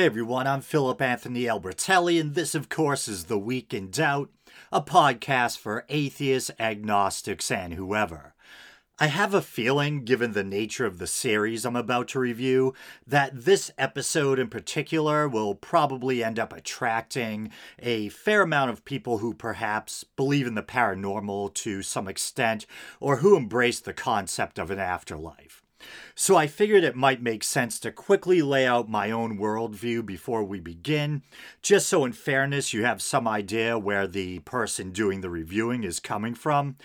Hey everyone, I'm Philip Anthony Albertelli, and this, of course, is The Week in Doubt, a podcast for atheists, agnostics, and whoever. I have a feeling, given the nature of the series I'm about to review, that this episode in particular will probably end up attracting a fair amount of people who perhaps believe in the paranormal to some extent or who embrace the concept of an afterlife. So I figured it might make sense to quickly lay out my own worldview before we begin, just so in fairness you have some idea where the person doing the reviewing is coming from.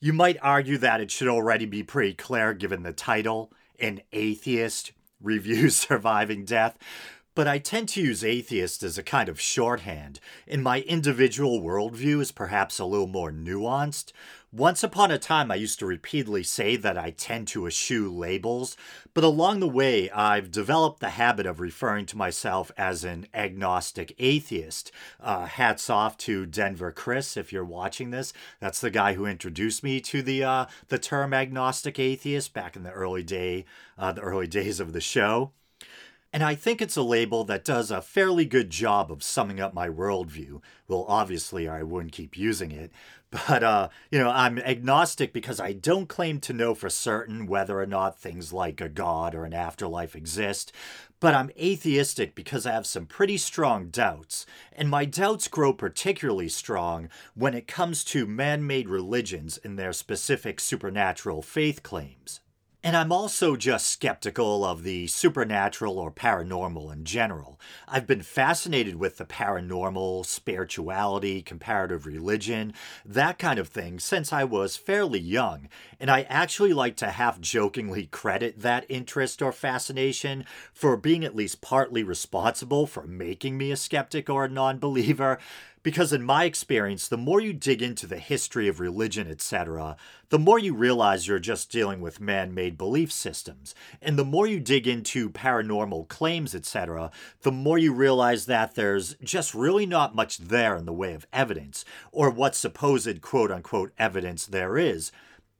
You might argue that it should already be pretty clear given the title An Atheist Reviews Surviving Death, but I tend to use atheist as a kind of shorthand, and my individual worldview is perhaps a little more nuanced. Once upon a time, I used to repeatedly say that I tend to eschew labels, but along the way, I've developed the habit of referring to myself as an agnostic atheist. Uh, hats off to Denver Chris, if you're watching this. That's the guy who introduced me to the uh, the term agnostic atheist back in the early day, uh, the early days of the show. And I think it's a label that does a fairly good job of summing up my worldview. Well, obviously, I wouldn't keep using it. But, uh, you know, I'm agnostic because I don't claim to know for certain whether or not things like a god or an afterlife exist. But I'm atheistic because I have some pretty strong doubts. And my doubts grow particularly strong when it comes to man made religions and their specific supernatural faith claims. And I'm also just skeptical of the supernatural or paranormal in general. I've been fascinated with the paranormal, spirituality, comparative religion, that kind of thing since I was fairly young, and I actually like to half jokingly credit that interest or fascination for being at least partly responsible for making me a skeptic or a non believer. Because, in my experience, the more you dig into the history of religion, etc., the more you realize you're just dealing with man made belief systems. And the more you dig into paranormal claims, etc., the more you realize that there's just really not much there in the way of evidence, or what supposed quote unquote evidence there is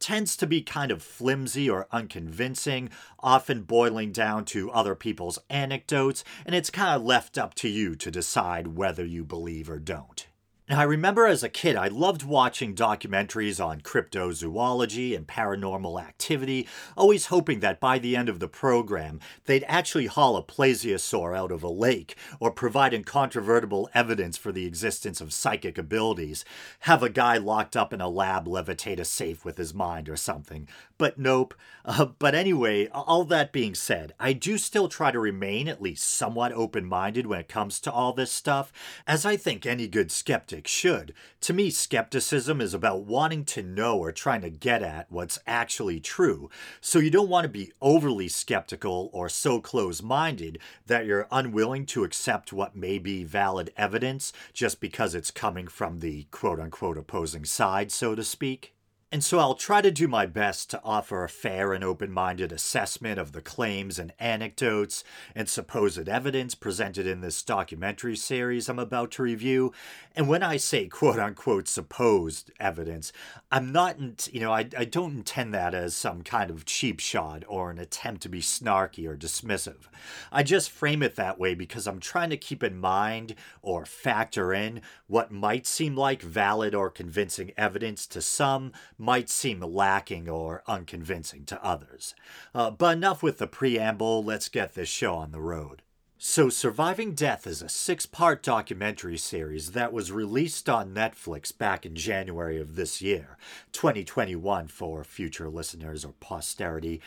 tends to be kind of flimsy or unconvincing, often boiling down to other people's anecdotes, and it's kind of left up to you to decide whether you believe or don't. Now, I remember as a kid, I loved watching documentaries on cryptozoology and paranormal activity, always hoping that by the end of the program, they'd actually haul a plesiosaur out of a lake or provide incontrovertible evidence for the existence of psychic abilities, have a guy locked up in a lab levitate a safe with his mind or something. But nope. Uh, but anyway, all that being said, I do still try to remain at least somewhat open minded when it comes to all this stuff, as I think any good skeptic should. To me, skepticism is about wanting to know or trying to get at what's actually true. So you don't want to be overly skeptical or so close minded that you're unwilling to accept what may be valid evidence just because it's coming from the quote unquote opposing side, so to speak. And so I'll try to do my best to offer a fair and open minded assessment of the claims and anecdotes and supposed evidence presented in this documentary series I'm about to review. And when I say quote unquote supposed evidence, I'm not, you know, I, I don't intend that as some kind of cheap shot or an attempt to be snarky or dismissive. I just frame it that way because I'm trying to keep in mind or factor in what might seem like valid or convincing evidence to some might seem lacking or unconvincing to others. Uh, but enough with the preamble, let's get this show on the road. So, Surviving Death is a six part documentary series that was released on Netflix back in January of this year, 2021 for future listeners or posterity,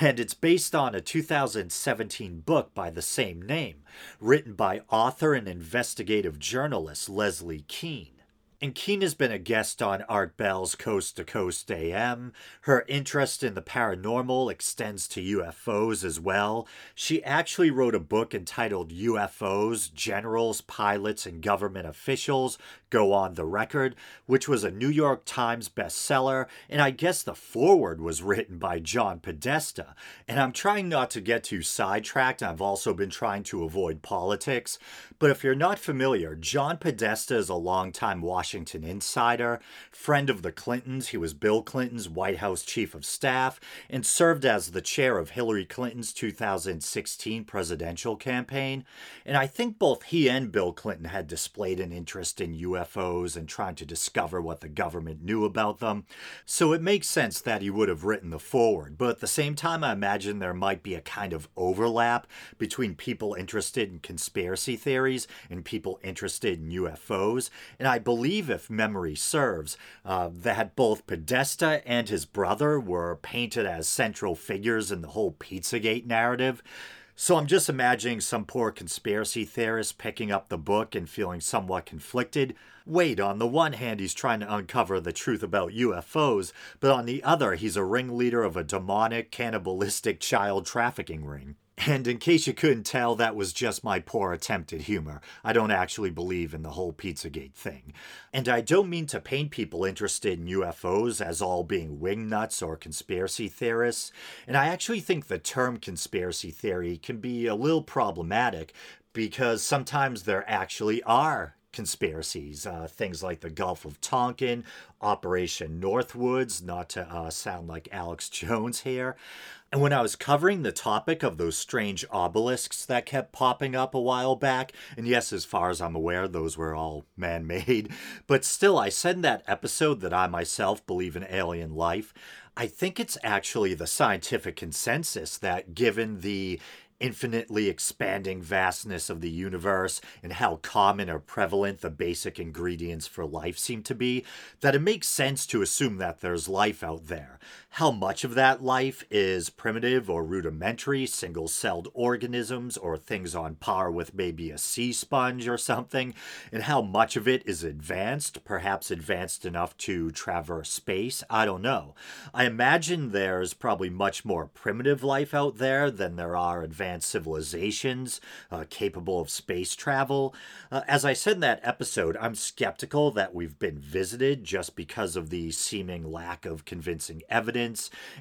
and it's based on a 2017 book by the same name, written by author and investigative journalist Leslie Kean. And Kean has been a guest on Art Bell's Coast to Coast AM. Her interest in the paranormal extends to UFOs as well. She actually wrote a book entitled UFOs Generals, Pilots, and Government Officials Go on the Record, which was a New York Times bestseller. And I guess the foreword was written by John Podesta. And I'm trying not to get too sidetracked. I've also been trying to avoid politics. But if you're not familiar, John Podesta is a longtime Washington Washington insider, friend of the Clintons. He was Bill Clinton's White House chief of staff and served as the chair of Hillary Clinton's 2016 presidential campaign. And I think both he and Bill Clinton had displayed an interest in UFOs and trying to discover what the government knew about them. So it makes sense that he would have written the foreword. But at the same time, I imagine there might be a kind of overlap between people interested in conspiracy theories and people interested in UFOs. And I believe, if memory serves, uh, that both Podesta and his brother were painted as central figures in the whole Pizzagate narrative. So I'm just imagining some poor conspiracy theorist picking up the book and feeling somewhat conflicted. Wait, on the one hand, he's trying to uncover the truth about UFOs, but on the other, he's a ringleader of a demonic, cannibalistic child trafficking ring. And in case you couldn't tell, that was just my poor attempt at humor. I don't actually believe in the whole Pizzagate thing. And I don't mean to paint people interested in UFOs as all being wingnuts or conspiracy theorists. And I actually think the term conspiracy theory can be a little problematic because sometimes there actually are conspiracies, uh, things like the Gulf of Tonkin, Operation Northwoods, not to uh, sound like Alex Jones here. And when I was covering the topic of those strange obelisks that kept popping up a while back, and yes, as far as I'm aware, those were all man made, but still, I said in that episode that I myself believe in alien life. I think it's actually the scientific consensus that given the infinitely expanding vastness of the universe and how common or prevalent the basic ingredients for life seem to be, that it makes sense to assume that there's life out there. How much of that life is primitive or rudimentary, single celled organisms or things on par with maybe a sea sponge or something, and how much of it is advanced, perhaps advanced enough to traverse space, I don't know. I imagine there's probably much more primitive life out there than there are advanced civilizations uh, capable of space travel. Uh, as I said in that episode, I'm skeptical that we've been visited just because of the seeming lack of convincing evidence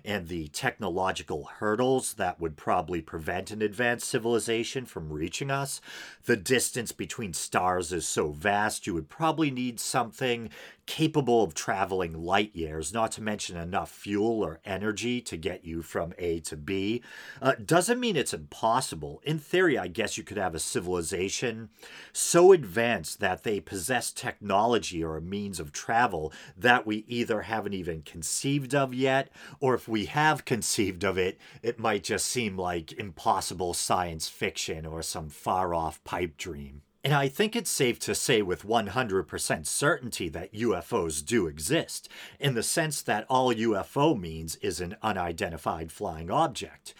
and the technological hurdles that would probably prevent an advanced civilization from reaching us. The distance between stars is so vast, you would probably need something capable of traveling light years, not to mention enough fuel or energy to get you from A to B. Uh, doesn't mean it's impossible. In theory, I guess you could have a civilization so advanced that they possess technology or a means of travel that we either haven't even conceived of yet, or if we have conceived of it, it might just seem like impossible science fiction or some far off pipe dream. And I think it's safe to say with 100% certainty that UFOs do exist, in the sense that all UFO means is an unidentified flying object.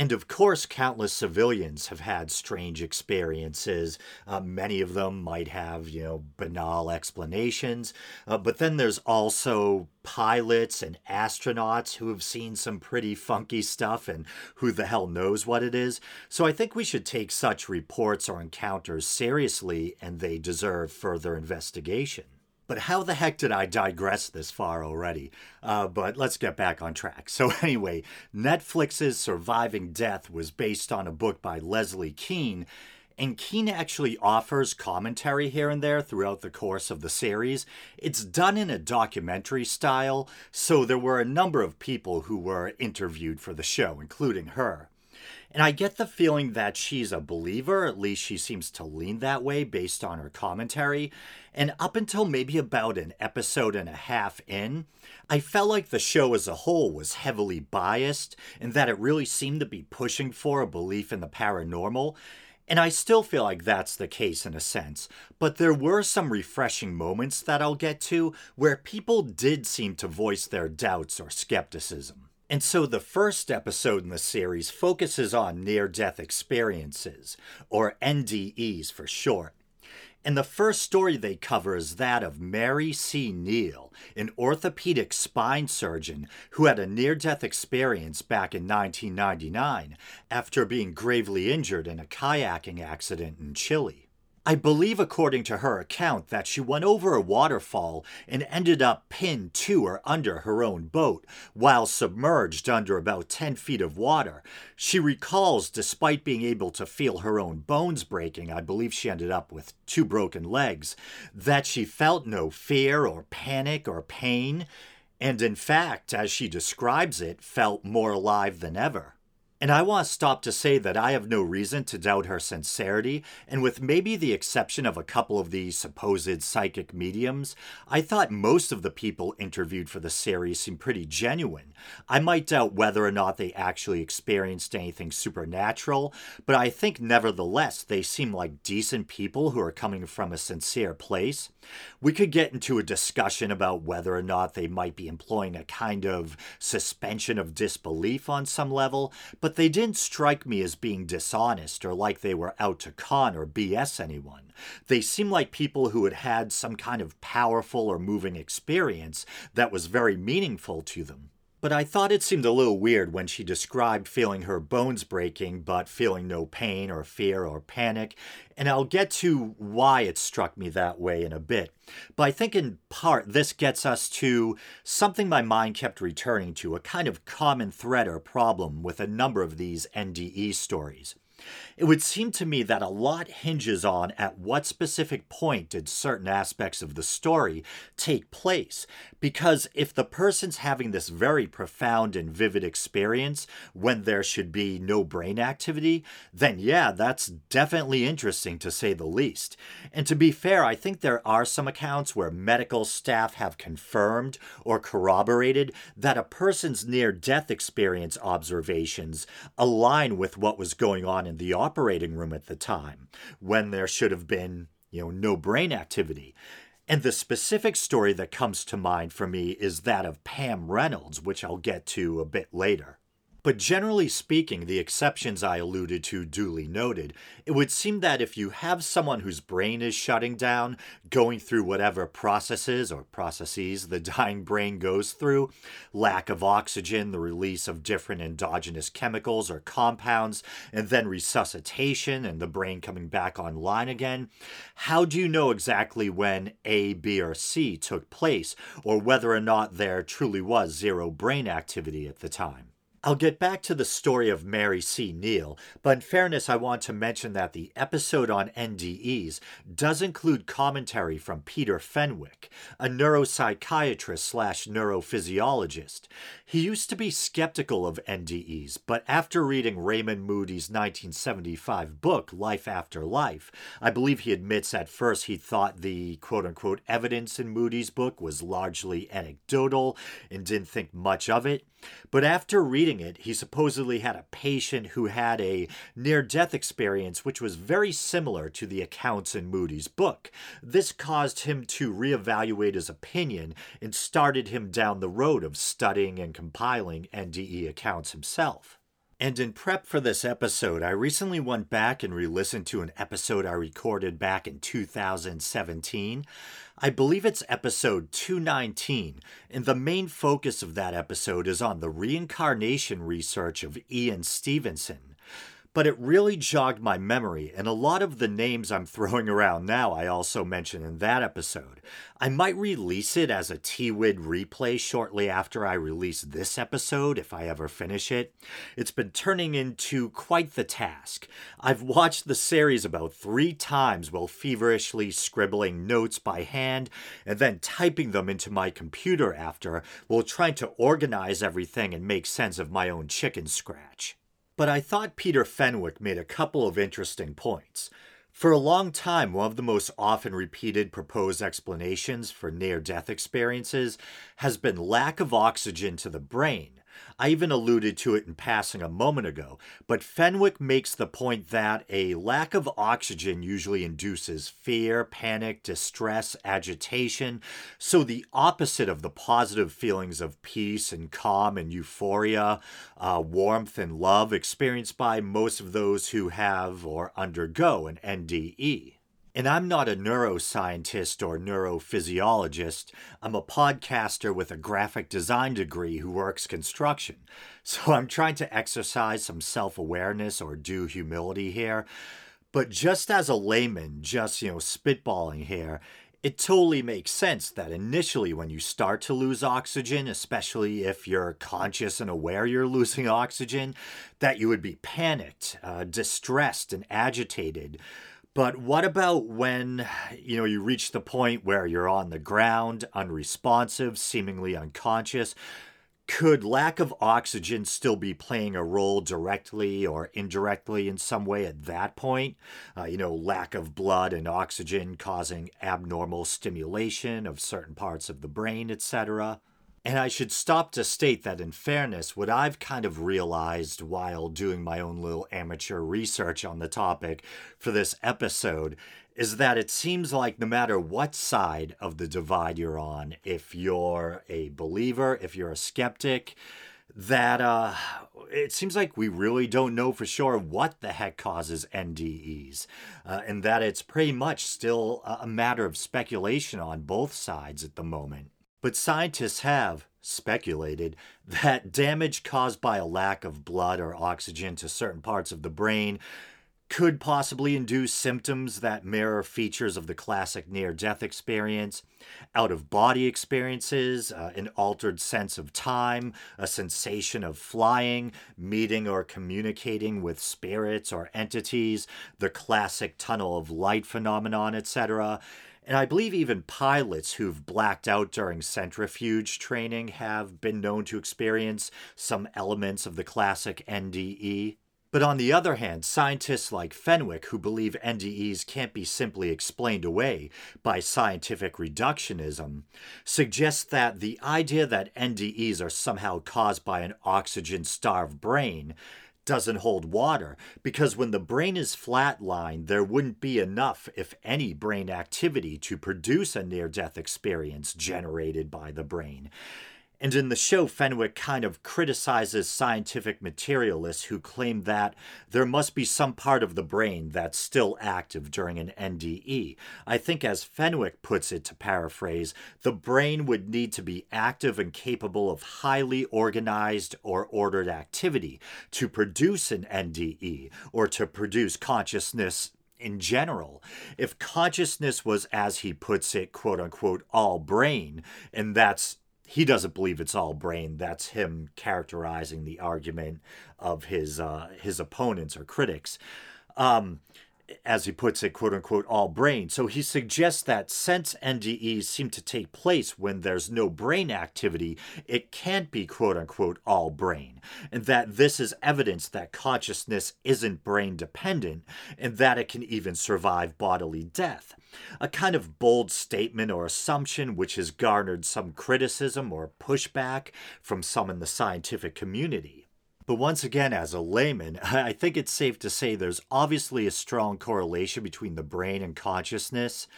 And of course, countless civilians have had strange experiences. Uh, many of them might have, you know, banal explanations. Uh, but then there's also pilots and astronauts who have seen some pretty funky stuff and who the hell knows what it is. So I think we should take such reports or encounters seriously and they deserve further investigation. But how the heck did I digress this far already? Uh, but let's get back on track. So, anyway, Netflix's Surviving Death was based on a book by Leslie Kean. And Kean actually offers commentary here and there throughout the course of the series. It's done in a documentary style, so there were a number of people who were interviewed for the show, including her. And I get the feeling that she's a believer, at least she seems to lean that way based on her commentary. And up until maybe about an episode and a half in, I felt like the show as a whole was heavily biased and that it really seemed to be pushing for a belief in the paranormal. And I still feel like that's the case in a sense, but there were some refreshing moments that I'll get to where people did seem to voice their doubts or skepticism. And so the first episode in the series focuses on near death experiences, or NDEs for short. And the first story they cover is that of Mary C. Neal, an orthopedic spine surgeon who had a near death experience back in 1999 after being gravely injured in a kayaking accident in Chile. I believe, according to her account, that she went over a waterfall and ended up pinned to or under her own boat while submerged under about 10 feet of water. She recalls, despite being able to feel her own bones breaking, I believe she ended up with two broken legs, that she felt no fear or panic or pain, and in fact, as she describes it, felt more alive than ever. And I want to stop to say that I have no reason to doubt her sincerity, and with maybe the exception of a couple of these supposed psychic mediums, I thought most of the people interviewed for the series seemed pretty genuine. I might doubt whether or not they actually experienced anything supernatural, but I think nevertheless they seem like decent people who are coming from a sincere place. We could get into a discussion about whether or not they might be employing a kind of suspension of disbelief on some level, but but they didn't strike me as being dishonest or like they were out to con or BS anyone. They seemed like people who had had some kind of powerful or moving experience that was very meaningful to them. But I thought it seemed a little weird when she described feeling her bones breaking, but feeling no pain or fear or panic. And I'll get to why it struck me that way in a bit. But I think in part this gets us to something my mind kept returning to a kind of common thread or problem with a number of these NDE stories. It would seem to me that a lot hinges on at what specific point did certain aspects of the story take place. Because if the person's having this very profound and vivid experience when there should be no brain activity, then yeah, that's definitely interesting to say the least. And to be fair, I think there are some accounts where medical staff have confirmed or corroborated that a person's near death experience observations align with what was going on in the operating room at the time when there should have been, you know, no brain activity. And the specific story that comes to mind for me is that of Pam Reynolds, which I'll get to a bit later. But generally speaking, the exceptions I alluded to duly noted, it would seem that if you have someone whose brain is shutting down, going through whatever processes or processes the dying brain goes through, lack of oxygen, the release of different endogenous chemicals or compounds, and then resuscitation and the brain coming back online again, how do you know exactly when A, B, or C took place, or whether or not there truly was zero brain activity at the time? I'll get back to the story of Mary C. Neal, but in fairness, I want to mention that the episode on NDEs does include commentary from Peter Fenwick, a neuropsychiatrist slash neurophysiologist. He used to be skeptical of NDEs, but after reading Raymond Moody's 1975 book, Life After Life, I believe he admits at first he thought the quote unquote evidence in Moody's book was largely anecdotal and didn't think much of it. But after reading it, he supposedly had a patient who had a near death experience which was very similar to the accounts in Moody's book. This caused him to reevaluate his opinion and started him down the road of studying and compiling NDE accounts himself. And in prep for this episode, I recently went back and re listened to an episode I recorded back in 2017. I believe it's episode 219, and the main focus of that episode is on the reincarnation research of Ian Stevenson but it really jogged my memory, and a lot of the names I'm throwing around now I also mentioned in that episode. I might release it as a T-Wid replay shortly after I release this episode, if I ever finish it. It's been turning into quite the task. I've watched the series about three times while feverishly scribbling notes by hand, and then typing them into my computer after, while trying to organize everything and make sense of my own chicken scratch. But I thought Peter Fenwick made a couple of interesting points. For a long time, one of the most often repeated proposed explanations for near death experiences has been lack of oxygen to the brain, I even alluded to it in passing a moment ago, but Fenwick makes the point that a lack of oxygen usually induces fear, panic, distress, agitation. So, the opposite of the positive feelings of peace and calm and euphoria, uh, warmth and love experienced by most of those who have or undergo an NDE. And I'm not a neuroscientist or neurophysiologist. I'm a podcaster with a graphic design degree who works construction. So I'm trying to exercise some self awareness or due humility here. But just as a layman, just, you know, spitballing here, it totally makes sense that initially, when you start to lose oxygen, especially if you're conscious and aware you're losing oxygen, that you would be panicked, uh, distressed, and agitated. But what about when you know you reach the point where you're on the ground, unresponsive, seemingly unconscious? Could lack of oxygen still be playing a role directly or indirectly in some way at that point? Uh, you know, lack of blood and oxygen causing abnormal stimulation of certain parts of the brain, etc. And I should stop to state that, in fairness, what I've kind of realized while doing my own little amateur research on the topic for this episode is that it seems like no matter what side of the divide you're on, if you're a believer, if you're a skeptic, that uh, it seems like we really don't know for sure what the heck causes NDEs, uh, and that it's pretty much still a matter of speculation on both sides at the moment. But scientists have speculated that damage caused by a lack of blood or oxygen to certain parts of the brain could possibly induce symptoms that mirror features of the classic near death experience, out of body experiences, uh, an altered sense of time, a sensation of flying, meeting or communicating with spirits or entities, the classic tunnel of light phenomenon, etc. And I believe even pilots who've blacked out during centrifuge training have been known to experience some elements of the classic NDE. But on the other hand, scientists like Fenwick, who believe NDEs can't be simply explained away by scientific reductionism, suggest that the idea that NDEs are somehow caused by an oxygen starved brain doesn't hold water because when the brain is flatlined, there wouldn't be enough, if any, brain activity to produce a near death experience generated by the brain. And in the show, Fenwick kind of criticizes scientific materialists who claim that there must be some part of the brain that's still active during an NDE. I think, as Fenwick puts it, to paraphrase, the brain would need to be active and capable of highly organized or ordered activity to produce an NDE or to produce consciousness in general. If consciousness was, as he puts it, quote unquote, all brain, and that's he doesn't believe it's all brain. That's him characterizing the argument of his uh, his opponents or critics. Um, as he puts it, quote unquote, all brain. So he suggests that since NDEs seem to take place when there's no brain activity, it can't be, quote unquote, all brain. And that this is evidence that consciousness isn't brain dependent and that it can even survive bodily death. A kind of bold statement or assumption which has garnered some criticism or pushback from some in the scientific community. But once again, as a layman, I think it's safe to say there's obviously a strong correlation between the brain and consciousness.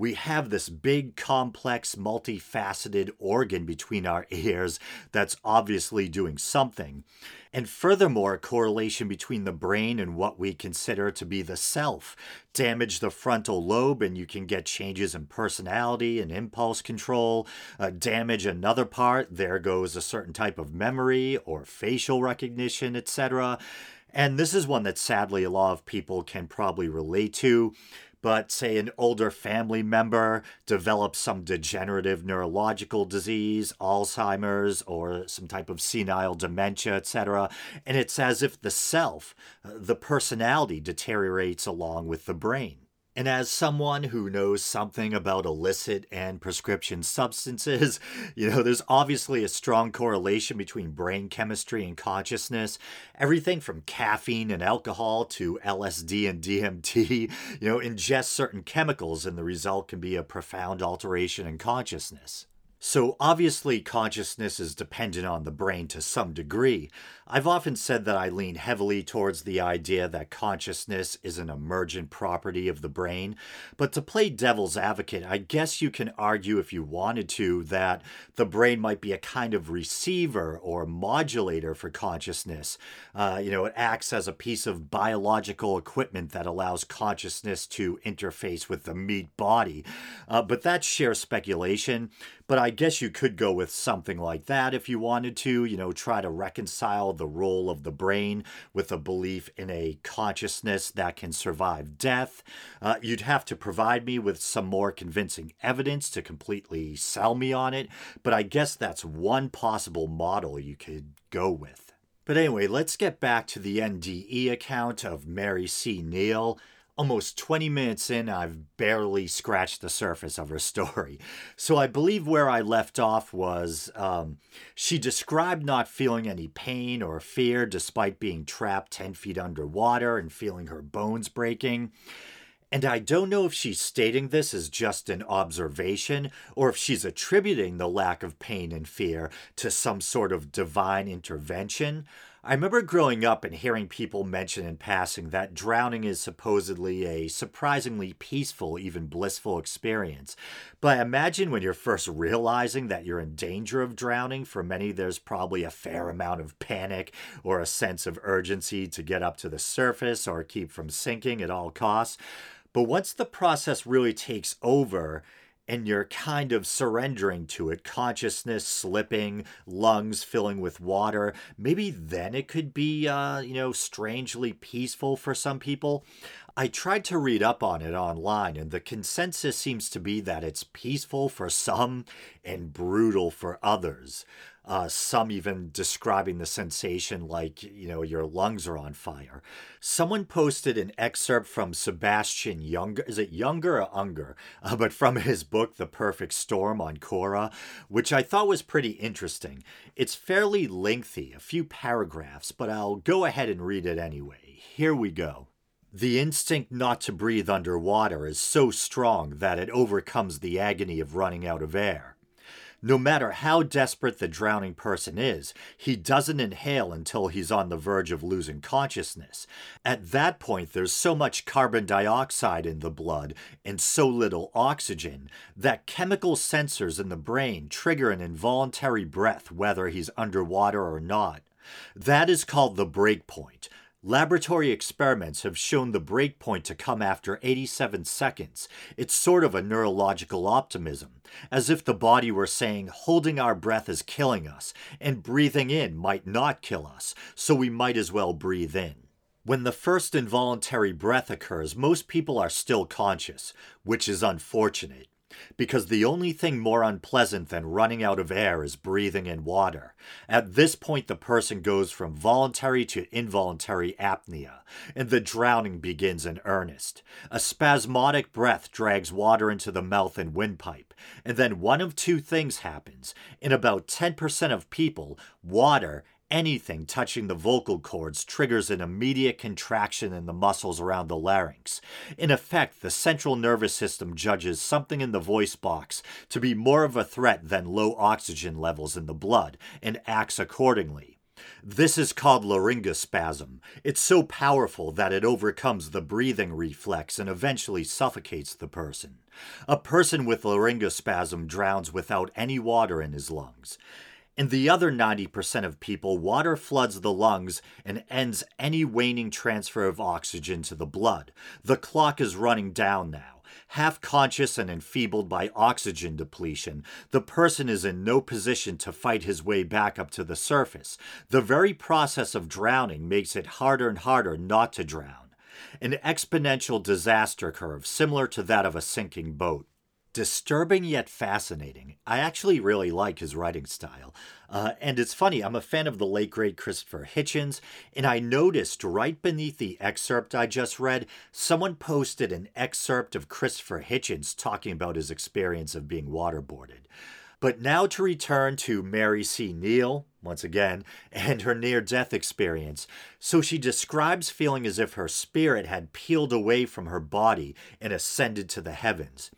We have this big, complex, multifaceted organ between our ears that's obviously doing something. And furthermore, a correlation between the brain and what we consider to be the self. Damage the frontal lobe, and you can get changes in personality and impulse control. Uh, damage another part, there goes a certain type of memory or facial recognition, etc. And this is one that sadly a lot of people can probably relate to but say an older family member develops some degenerative neurological disease, Alzheimer's, or some type of senile dementia, etc., and it's as if the self, uh, the personality, deteriorates along with the brain. And as someone who knows something about illicit and prescription substances, you know, there's obviously a strong correlation between brain chemistry and consciousness. Everything from caffeine and alcohol to LSD and DMT, you know, ingest certain chemicals, and the result can be a profound alteration in consciousness. So, obviously, consciousness is dependent on the brain to some degree. I've often said that I lean heavily towards the idea that consciousness is an emergent property of the brain. But to play devil's advocate, I guess you can argue, if you wanted to, that the brain might be a kind of receiver or modulator for consciousness. Uh, you know, it acts as a piece of biological equipment that allows consciousness to interface with the meat body. Uh, but that's sheer speculation. But I guess you could go with something like that if you wanted to, you know, try to reconcile the role of the brain with a belief in a consciousness that can survive death. Uh, you'd have to provide me with some more convincing evidence to completely sell me on it, but I guess that's one possible model you could go with. But anyway, let's get back to the NDE account of Mary C. Neal almost 20 minutes in, I've barely scratched the surface of her story. So I believe where I left off was um, she described not feeling any pain or fear despite being trapped 10 feet underwater and feeling her bones breaking. And I don't know if she's stating this as just an observation or if she's attributing the lack of pain and fear to some sort of divine intervention. I remember growing up and hearing people mention in passing that drowning is supposedly a surprisingly peaceful, even blissful experience. But imagine when you're first realizing that you're in danger of drowning, for many there's probably a fair amount of panic or a sense of urgency to get up to the surface or keep from sinking at all costs. But once the process really takes over, and you're kind of surrendering to it, consciousness slipping, lungs filling with water, maybe then it could be, uh, you know, strangely peaceful for some people. I tried to read up on it online, and the consensus seems to be that it's peaceful for some and brutal for others. Uh, some even describing the sensation like, you know, your lungs are on fire. Someone posted an excerpt from Sebastian Younger, is it Younger or Unger? Uh, but from his book, The Perfect Storm on Quora, which I thought was pretty interesting. It's fairly lengthy, a few paragraphs, but I'll go ahead and read it anyway. Here we go. The instinct not to breathe underwater is so strong that it overcomes the agony of running out of air. No matter how desperate the drowning person is, he doesn't inhale until he's on the verge of losing consciousness. At that point, there's so much carbon dioxide in the blood and so little oxygen that chemical sensors in the brain trigger an involuntary breath whether he's underwater or not. That is called the break point. Laboratory experiments have shown the break point to come after 87 seconds. It's sort of a neurological optimism, as if the body were saying holding our breath is killing us, and breathing in might not kill us, so we might as well breathe in. When the first involuntary breath occurs, most people are still conscious, which is unfortunate because the only thing more unpleasant than running out of air is breathing in water. At this point, the person goes from voluntary to involuntary apnea, and the drowning begins in earnest. A spasmodic breath drags water into the mouth and windpipe, and then one of two things happens. In about 10% of people, water anything touching the vocal cords triggers an immediate contraction in the muscles around the larynx. In effect, the central nervous system judges something in the voice box to be more of a threat than low oxygen levels in the blood and acts accordingly. This is called laryngospasm. It's so powerful that it overcomes the breathing reflex and eventually suffocates the person. A person with laryngospasm drowns without any water in his lungs. In the other 90% of people, water floods the lungs and ends any waning transfer of oxygen to the blood. The clock is running down now. Half conscious and enfeebled by oxygen depletion, the person is in no position to fight his way back up to the surface. The very process of drowning makes it harder and harder not to drown. An exponential disaster curve similar to that of a sinking boat disturbing yet fascinating. I actually really like his writing style. Uh, and it's funny, I'm a fan of the late great Christopher Hitchens, and I noticed right beneath the excerpt I just read, someone posted an excerpt of Christopher Hitchens talking about his experience of being waterboarded. But now to return to Mary C. Neal, once again, and her near death experience. So she describes feeling as if her spirit had peeled away from her body and ascended to the heavens.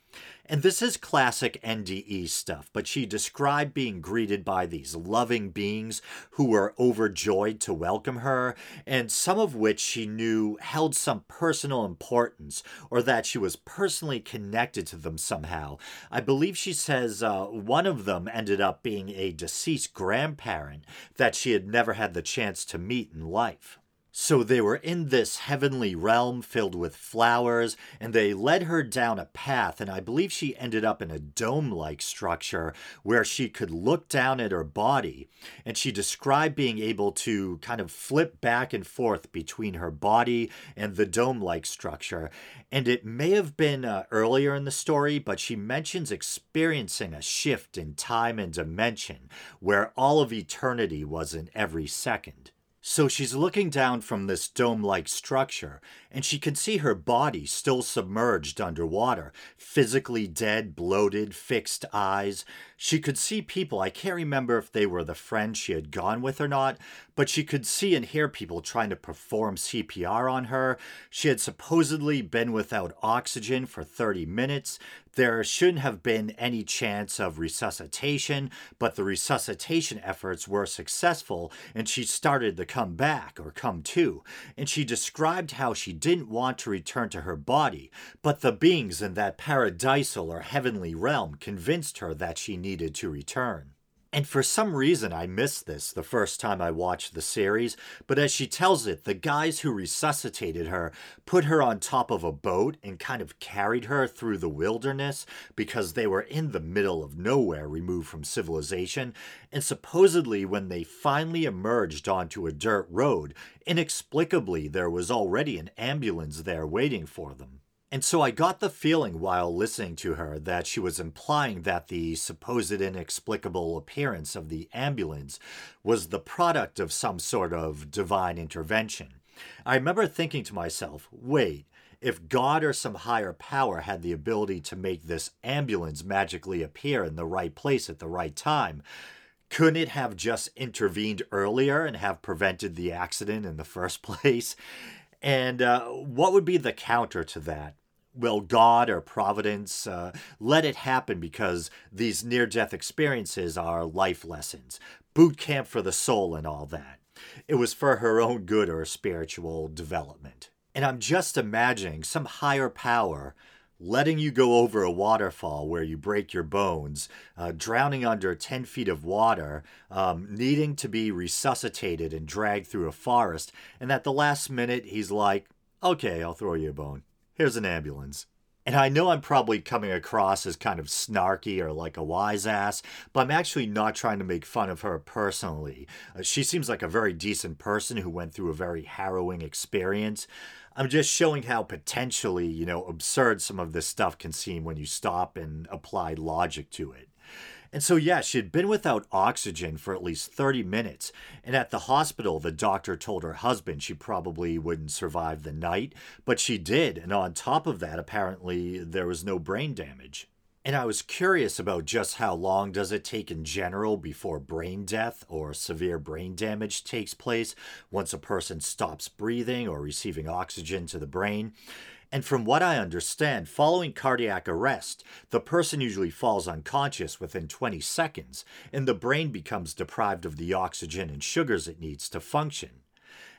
And this is classic NDE stuff, but she described being greeted by these loving beings who were overjoyed to welcome her, and some of which she knew held some personal importance or that she was personally connected to them somehow. I believe she says uh, one of them ended up being a deceased grandparent that she had never had the chance to meet in life. So they were in this heavenly realm filled with flowers, and they led her down a path, and I believe she ended up in a dome like structure where she could look down at her body. And she described being able to kind of flip back and forth between her body and the dome like structure. And it may have been uh, earlier in the story, but she mentions experiencing a shift in time and dimension where all of eternity was in every second. So she's looking down from this dome like structure, and she can see her body still submerged underwater, physically dead, bloated, fixed eyes. She could see people. I can't remember if they were the friends she had gone with or not, but she could see and hear people trying to perform CPR on her. She had supposedly been without oxygen for 30 minutes. There shouldn't have been any chance of resuscitation, but the resuscitation efforts were successful and she started to come back or come to. And she described how she didn't want to return to her body, but the beings in that paradisal or heavenly realm convinced her that she needed to return. And for some reason, I missed this the first time I watched the series, but as she tells it, the guys who resuscitated her put her on top of a boat and kind of carried her through the wilderness because they were in the middle of nowhere, removed from civilization. And supposedly, when they finally emerged onto a dirt road, inexplicably, there was already an ambulance there waiting for them. And so I got the feeling while listening to her that she was implying that the supposed inexplicable appearance of the ambulance was the product of some sort of divine intervention. I remember thinking to myself, wait, if God or some higher power had the ability to make this ambulance magically appear in the right place at the right time, couldn't it have just intervened earlier and have prevented the accident in the first place? And uh, what would be the counter to that? Will God or Providence uh, let it happen because these near death experiences are life lessons, boot camp for the soul, and all that. It was for her own good or spiritual development. And I'm just imagining some higher power letting you go over a waterfall where you break your bones, uh, drowning under 10 feet of water, um, needing to be resuscitated and dragged through a forest. And at the last minute, he's like, okay, I'll throw you a bone here's an ambulance. And I know I'm probably coming across as kind of snarky or like a wise ass, but I'm actually not trying to make fun of her personally. Uh, she seems like a very decent person who went through a very harrowing experience. I'm just showing how potentially, you know, absurd some of this stuff can seem when you stop and apply logic to it. And so, yeah, she had been without oxygen for at least 30 minutes. And at the hospital, the doctor told her husband she probably wouldn't survive the night, but she did. And on top of that, apparently, there was no brain damage. And I was curious about just how long does it take in general before brain death or severe brain damage takes place once a person stops breathing or receiving oxygen to the brain. And from what I understand, following cardiac arrest, the person usually falls unconscious within 20 seconds, and the brain becomes deprived of the oxygen and sugars it needs to function.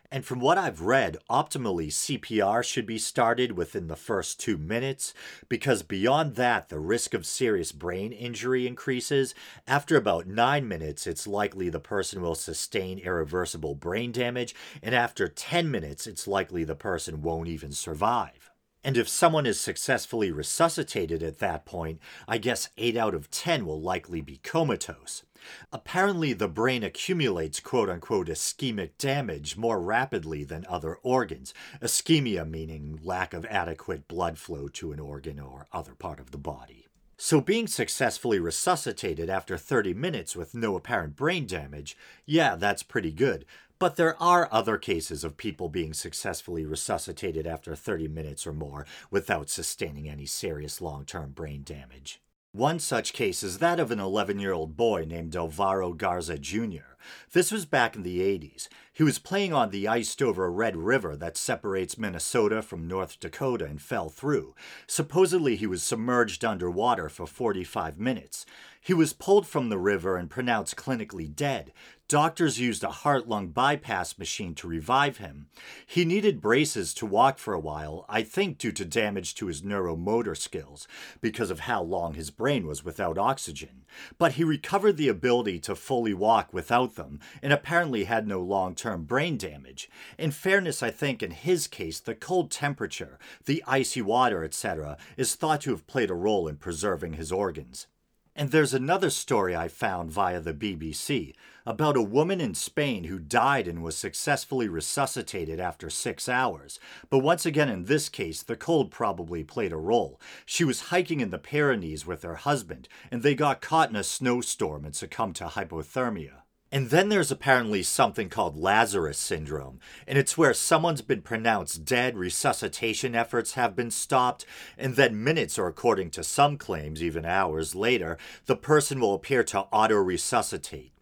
And from what I've read, optimally, CPR should be started within the first two minutes, because beyond that, the risk of serious brain injury increases. After about nine minutes, it's likely the person will sustain irreversible brain damage, and after 10 minutes, it's likely the person won't even survive. And if someone is successfully resuscitated at that point, I guess 8 out of 10 will likely be comatose. Apparently, the brain accumulates quote unquote ischemic damage more rapidly than other organs. Ischemia meaning lack of adequate blood flow to an organ or other part of the body. So, being successfully resuscitated after 30 minutes with no apparent brain damage, yeah, that's pretty good. But there are other cases of people being successfully resuscitated after 30 minutes or more without sustaining any serious long term brain damage. One such case is that of an 11 year old boy named Alvaro Garza Jr. This was back in the 80s. He was playing on the ice over Red River that separates Minnesota from North Dakota and fell through. Supposedly, he was submerged underwater for 45 minutes. He was pulled from the river and pronounced clinically dead. Doctors used a heart lung bypass machine to revive him. He needed braces to walk for a while, I think due to damage to his neuromotor skills, because of how long his brain was without oxygen. But he recovered the ability to fully walk without them, and apparently had no long term brain damage. In fairness, I think in his case, the cold temperature, the icy water, etc., is thought to have played a role in preserving his organs. And there's another story I found via the BBC about a woman in Spain who died and was successfully resuscitated after six hours. But once again, in this case, the cold probably played a role. She was hiking in the Pyrenees with her husband, and they got caught in a snowstorm and succumbed to hypothermia. And then there's apparently something called Lazarus syndrome, and it's where someone's been pronounced dead, resuscitation efforts have been stopped, and then minutes, or according to some claims, even hours later, the person will appear to auto resuscitate.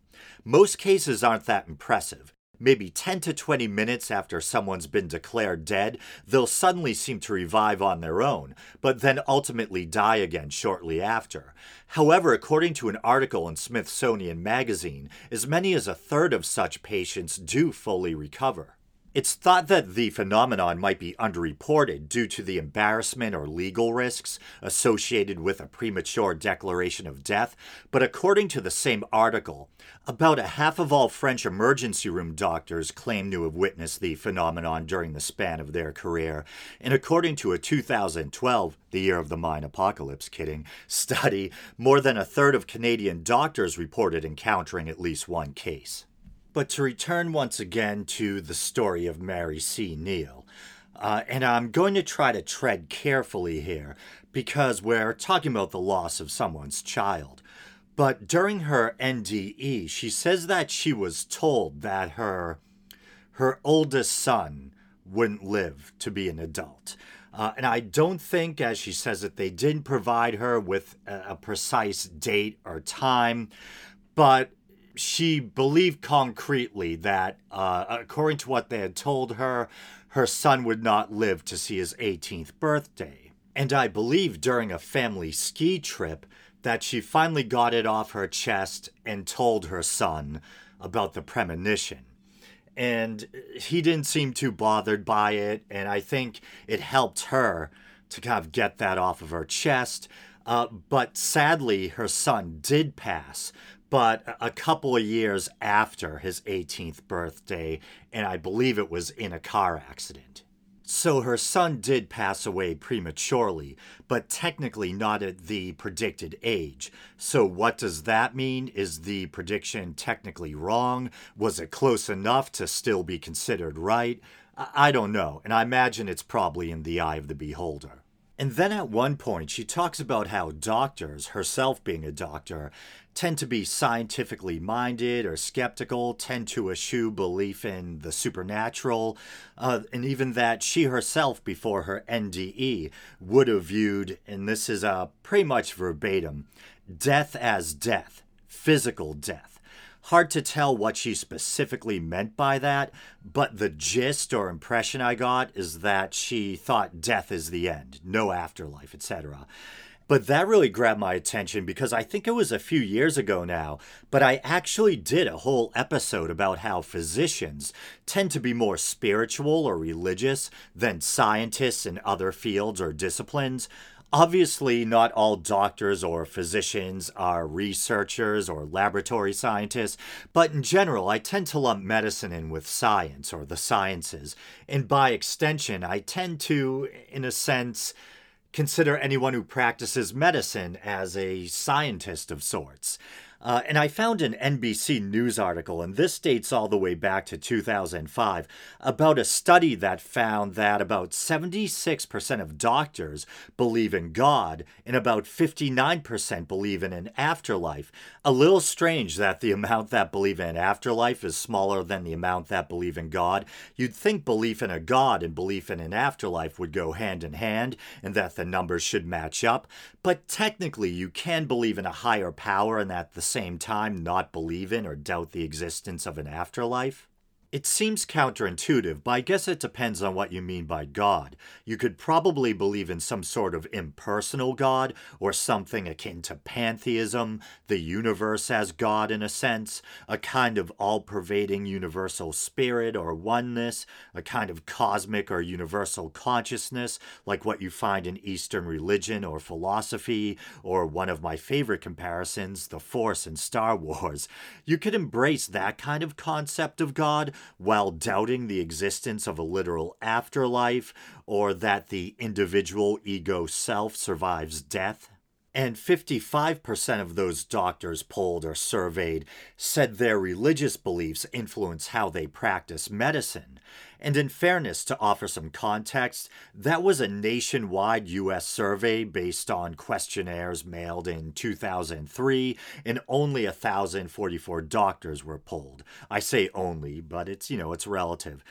Most cases aren't that impressive maybe 10 to 20 minutes after someone's been declared dead, they'll suddenly seem to revive on their own, but then ultimately die again shortly after. However, according to an article in Smithsonian Magazine, as many as a third of such patients do fully recover. It's thought that the phenomenon might be underreported due to the embarrassment or legal risks associated with a premature declaration of death, but according to the same article, about a half of all French emergency room doctors claim to have witnessed the phenomenon during the span of their career, and according to a 2012, the year of the Mayan apocalypse, kidding, study, more than a third of Canadian doctors reported encountering at least one case. But to return once again to the story of Mary C. Neal, uh, and I'm going to try to tread carefully here because we're talking about the loss of someone's child. But during her NDE, she says that she was told that her her oldest son wouldn't live to be an adult. Uh, and I don't think, as she says that they didn't provide her with a, a precise date or time, but she believed concretely that, uh, according to what they had told her, her son would not live to see his 18th birthday. And I believe during a family ski trip that she finally got it off her chest and told her son about the premonition. And he didn't seem too bothered by it, and I think it helped her to kind of get that off of her chest. Uh, but sadly, her son did pass but a couple of years after his 18th birthday, and I believe it was in a car accident. So her son did pass away prematurely, but technically not at the predicted age. So what does that mean? Is the prediction technically wrong? Was it close enough to still be considered right? I don't know, and I imagine it's probably in the eye of the beholder. And then at one point, she talks about how doctors, herself being a doctor, tend to be scientifically minded or skeptical, tend to eschew belief in the supernatural, uh, and even that she herself, before her NDE, would have viewed, and this is uh, pretty much verbatim, death as death, physical death Hard to tell what she specifically meant by that, but the gist or impression I got is that she thought death is the end, no afterlife, etc. But that really grabbed my attention because I think it was a few years ago now, but I actually did a whole episode about how physicians tend to be more spiritual or religious than scientists in other fields or disciplines. Obviously, not all doctors or physicians are researchers or laboratory scientists, but in general, I tend to lump medicine in with science or the sciences. And by extension, I tend to, in a sense, consider anyone who practices medicine as a scientist of sorts. Uh, and I found an NBC News article, and this dates all the way back to 2005, about a study that found that about 76% of doctors believe in God and about 59% believe in an afterlife. A little strange that the amount that believe in afterlife is smaller than the amount that believe in God. You'd think belief in a God and belief in an afterlife would go hand in hand and that the numbers should match up, but technically you can believe in a higher power and that the same time not believe in or doubt the existence of an afterlife? It seems counterintuitive, but I guess it depends on what you mean by God. You could probably believe in some sort of impersonal God or something akin to pantheism, the universe as God in a sense, a kind of all pervading universal spirit or oneness, a kind of cosmic or universal consciousness, like what you find in Eastern religion or philosophy, or one of my favorite comparisons, the Force in Star Wars. You could embrace that kind of concept of God while doubting the existence of a literal afterlife or that the individual ego self survives death. And 55% of those doctors polled or surveyed said their religious beliefs influence how they practice medicine. And in fairness, to offer some context, that was a nationwide US survey based on questionnaires mailed in 2003, and only 1,044 doctors were polled. I say only, but it's, you know, it's relative.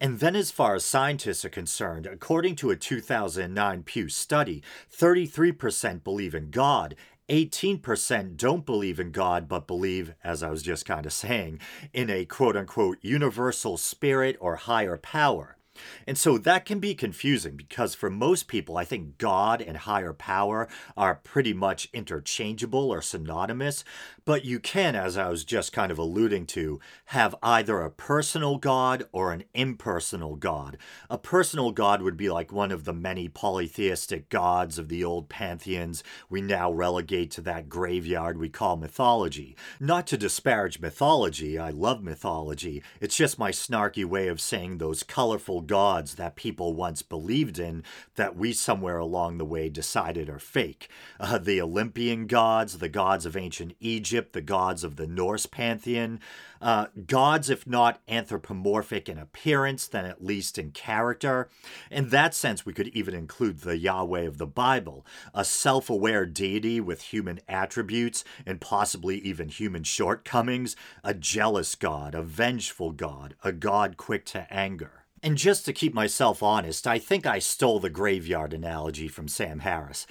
And then, as far as scientists are concerned, according to a 2009 Pew study, 33% believe in God, 18% don't believe in God, but believe, as I was just kind of saying, in a quote unquote universal spirit or higher power. And so that can be confusing because for most people, I think God and higher power are pretty much interchangeable or synonymous. But you can, as I was just kind of alluding to, have either a personal God or an impersonal God. A personal God would be like one of the many polytheistic gods of the old pantheons we now relegate to that graveyard we call mythology. Not to disparage mythology, I love mythology. It's just my snarky way of saying those colorful gods that people once believed in that we somewhere along the way decided are fake. Uh, the Olympian gods, the gods of ancient Egypt, Egypt, the gods of the Norse pantheon. Uh, gods, if not anthropomorphic in appearance, then at least in character. In that sense, we could even include the Yahweh of the Bible, a self aware deity with human attributes and possibly even human shortcomings, a jealous God, a vengeful God, a God quick to anger. And just to keep myself honest, I think I stole the graveyard analogy from Sam Harris.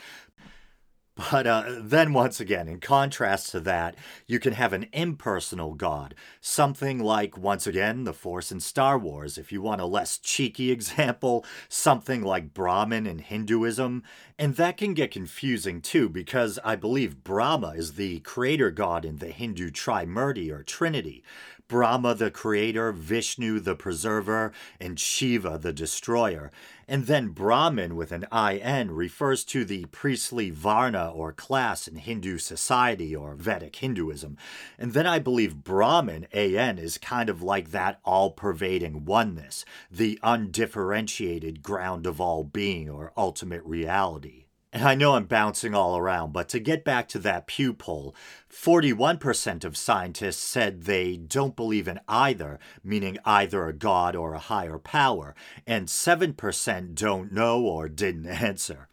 But uh, then, once again, in contrast to that, you can have an impersonal god, something like, once again, the Force in Star Wars. If you want a less cheeky example, something like Brahman in Hinduism. And that can get confusing too, because I believe Brahma is the creator god in the Hindu Trimurti or Trinity. Brahma the creator, Vishnu the preserver, and Shiva the destroyer. And then Brahmin with an IN refers to the priestly Varna or class in Hindu society or Vedic Hinduism. And then I believe Brahman, AN, is kind of like that all pervading oneness, the undifferentiated ground of all being or ultimate reality. And I know I'm bouncing all around, but to get back to that Pew poll, 41% of scientists said they don't believe in either, meaning either a god or a higher power, and 7% don't know or didn't answer.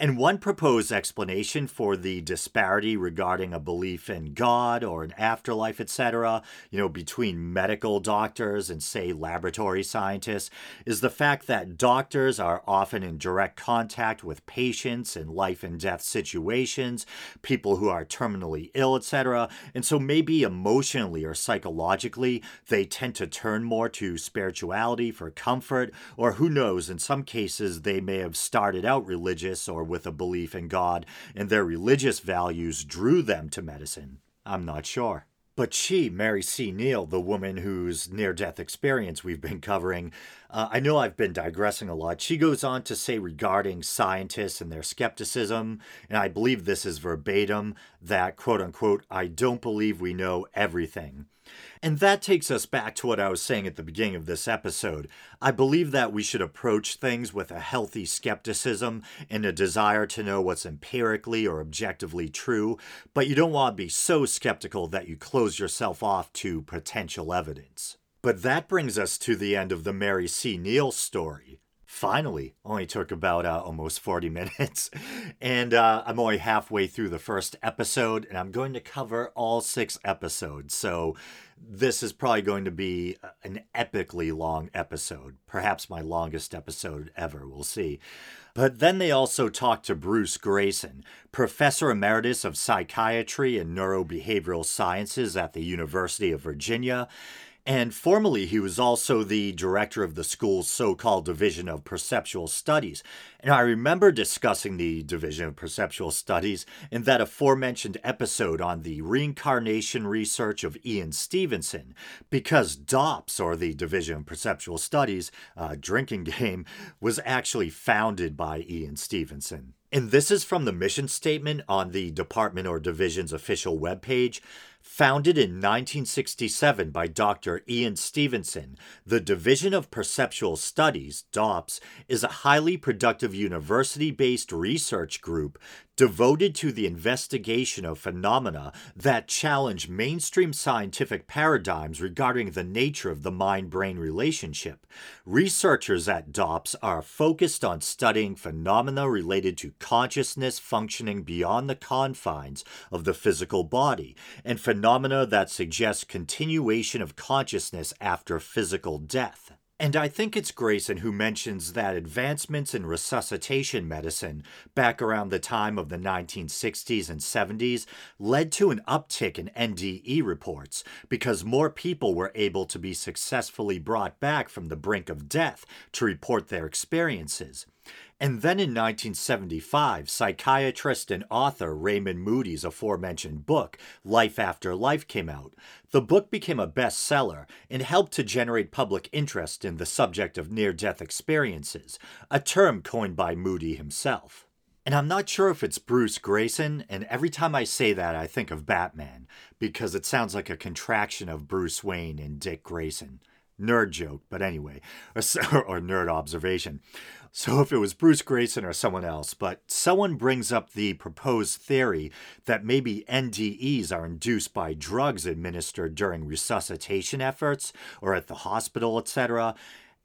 And one proposed explanation for the disparity regarding a belief in God or an afterlife, etc., you know, between medical doctors and, say, laboratory scientists, is the fact that doctors are often in direct contact with patients in life and death situations, people who are terminally ill, etc. And so maybe emotionally or psychologically, they tend to turn more to spirituality for comfort, or who knows, in some cases, they may have started out religious or with a belief in God, and their religious values drew them to medicine. I'm not sure. But she, Mary C. Neal, the woman whose near death experience we've been covering, uh, I know I've been digressing a lot. She goes on to say regarding scientists and their skepticism, and I believe this is verbatim, that quote unquote, I don't believe we know everything. And that takes us back to what I was saying at the beginning of this episode. I believe that we should approach things with a healthy skepticism and a desire to know what's empirically or objectively true, but you don't want to be so skeptical that you close yourself off to potential evidence. But that brings us to the end of the Mary C. Neal story. Finally, only took about uh, almost 40 minutes. And uh, I'm only halfway through the first episode, and I'm going to cover all six episodes. So this is probably going to be an epically long episode, perhaps my longest episode ever. We'll see. But then they also talked to Bruce Greyson, professor emeritus of psychiatry and neurobehavioral sciences at the University of Virginia And formerly, he was also the director of the school's so called Division of Perceptual Studies. And I remember discussing the Division of Perceptual Studies in that aforementioned episode on the reincarnation research of Ian Stevenson, because DOPS, or the Division of Perceptual Studies, drinking game, was actually founded by Ian Stevenson. And this is from the mission statement on the department or division's official webpage. Founded in 1967 by Dr. Ian Stevenson, the Division of Perceptual Studies, DOPS, is a highly productive university based research group devoted to the investigation of phenomena that challenge mainstream scientific paradigms regarding the nature of the mind brain relationship. Researchers at DOPS are focused on studying phenomena related to consciousness functioning beyond the confines of the physical body and phenomena that suggest continuation of consciousness after physical death. And I think it's Greyson who mentions that advancements in resuscitation medicine back around the time of the 1960s and 70s led to an uptick in NDE reports because more people were able to be successfully brought back from the brink of death to report their experiences. And then in 1975, psychiatrist and author Raymond Moody's aforementioned book, Life After Life, came out. The book became a bestseller and helped to generate public interest in the subject of near death experiences, a term coined by Moody himself. And I'm not sure if it's Bruce Greyson, and every time I say that, I think of Batman, because it sounds like a contraction of Bruce Wayne and Dick Grayson. Nerd joke, but anyway, or, or nerd observation. So if it was Bruce Greyson or someone else, but someone brings up the proposed theory that maybe NDEs are induced by drugs administered during resuscitation efforts or at the hospital, etc.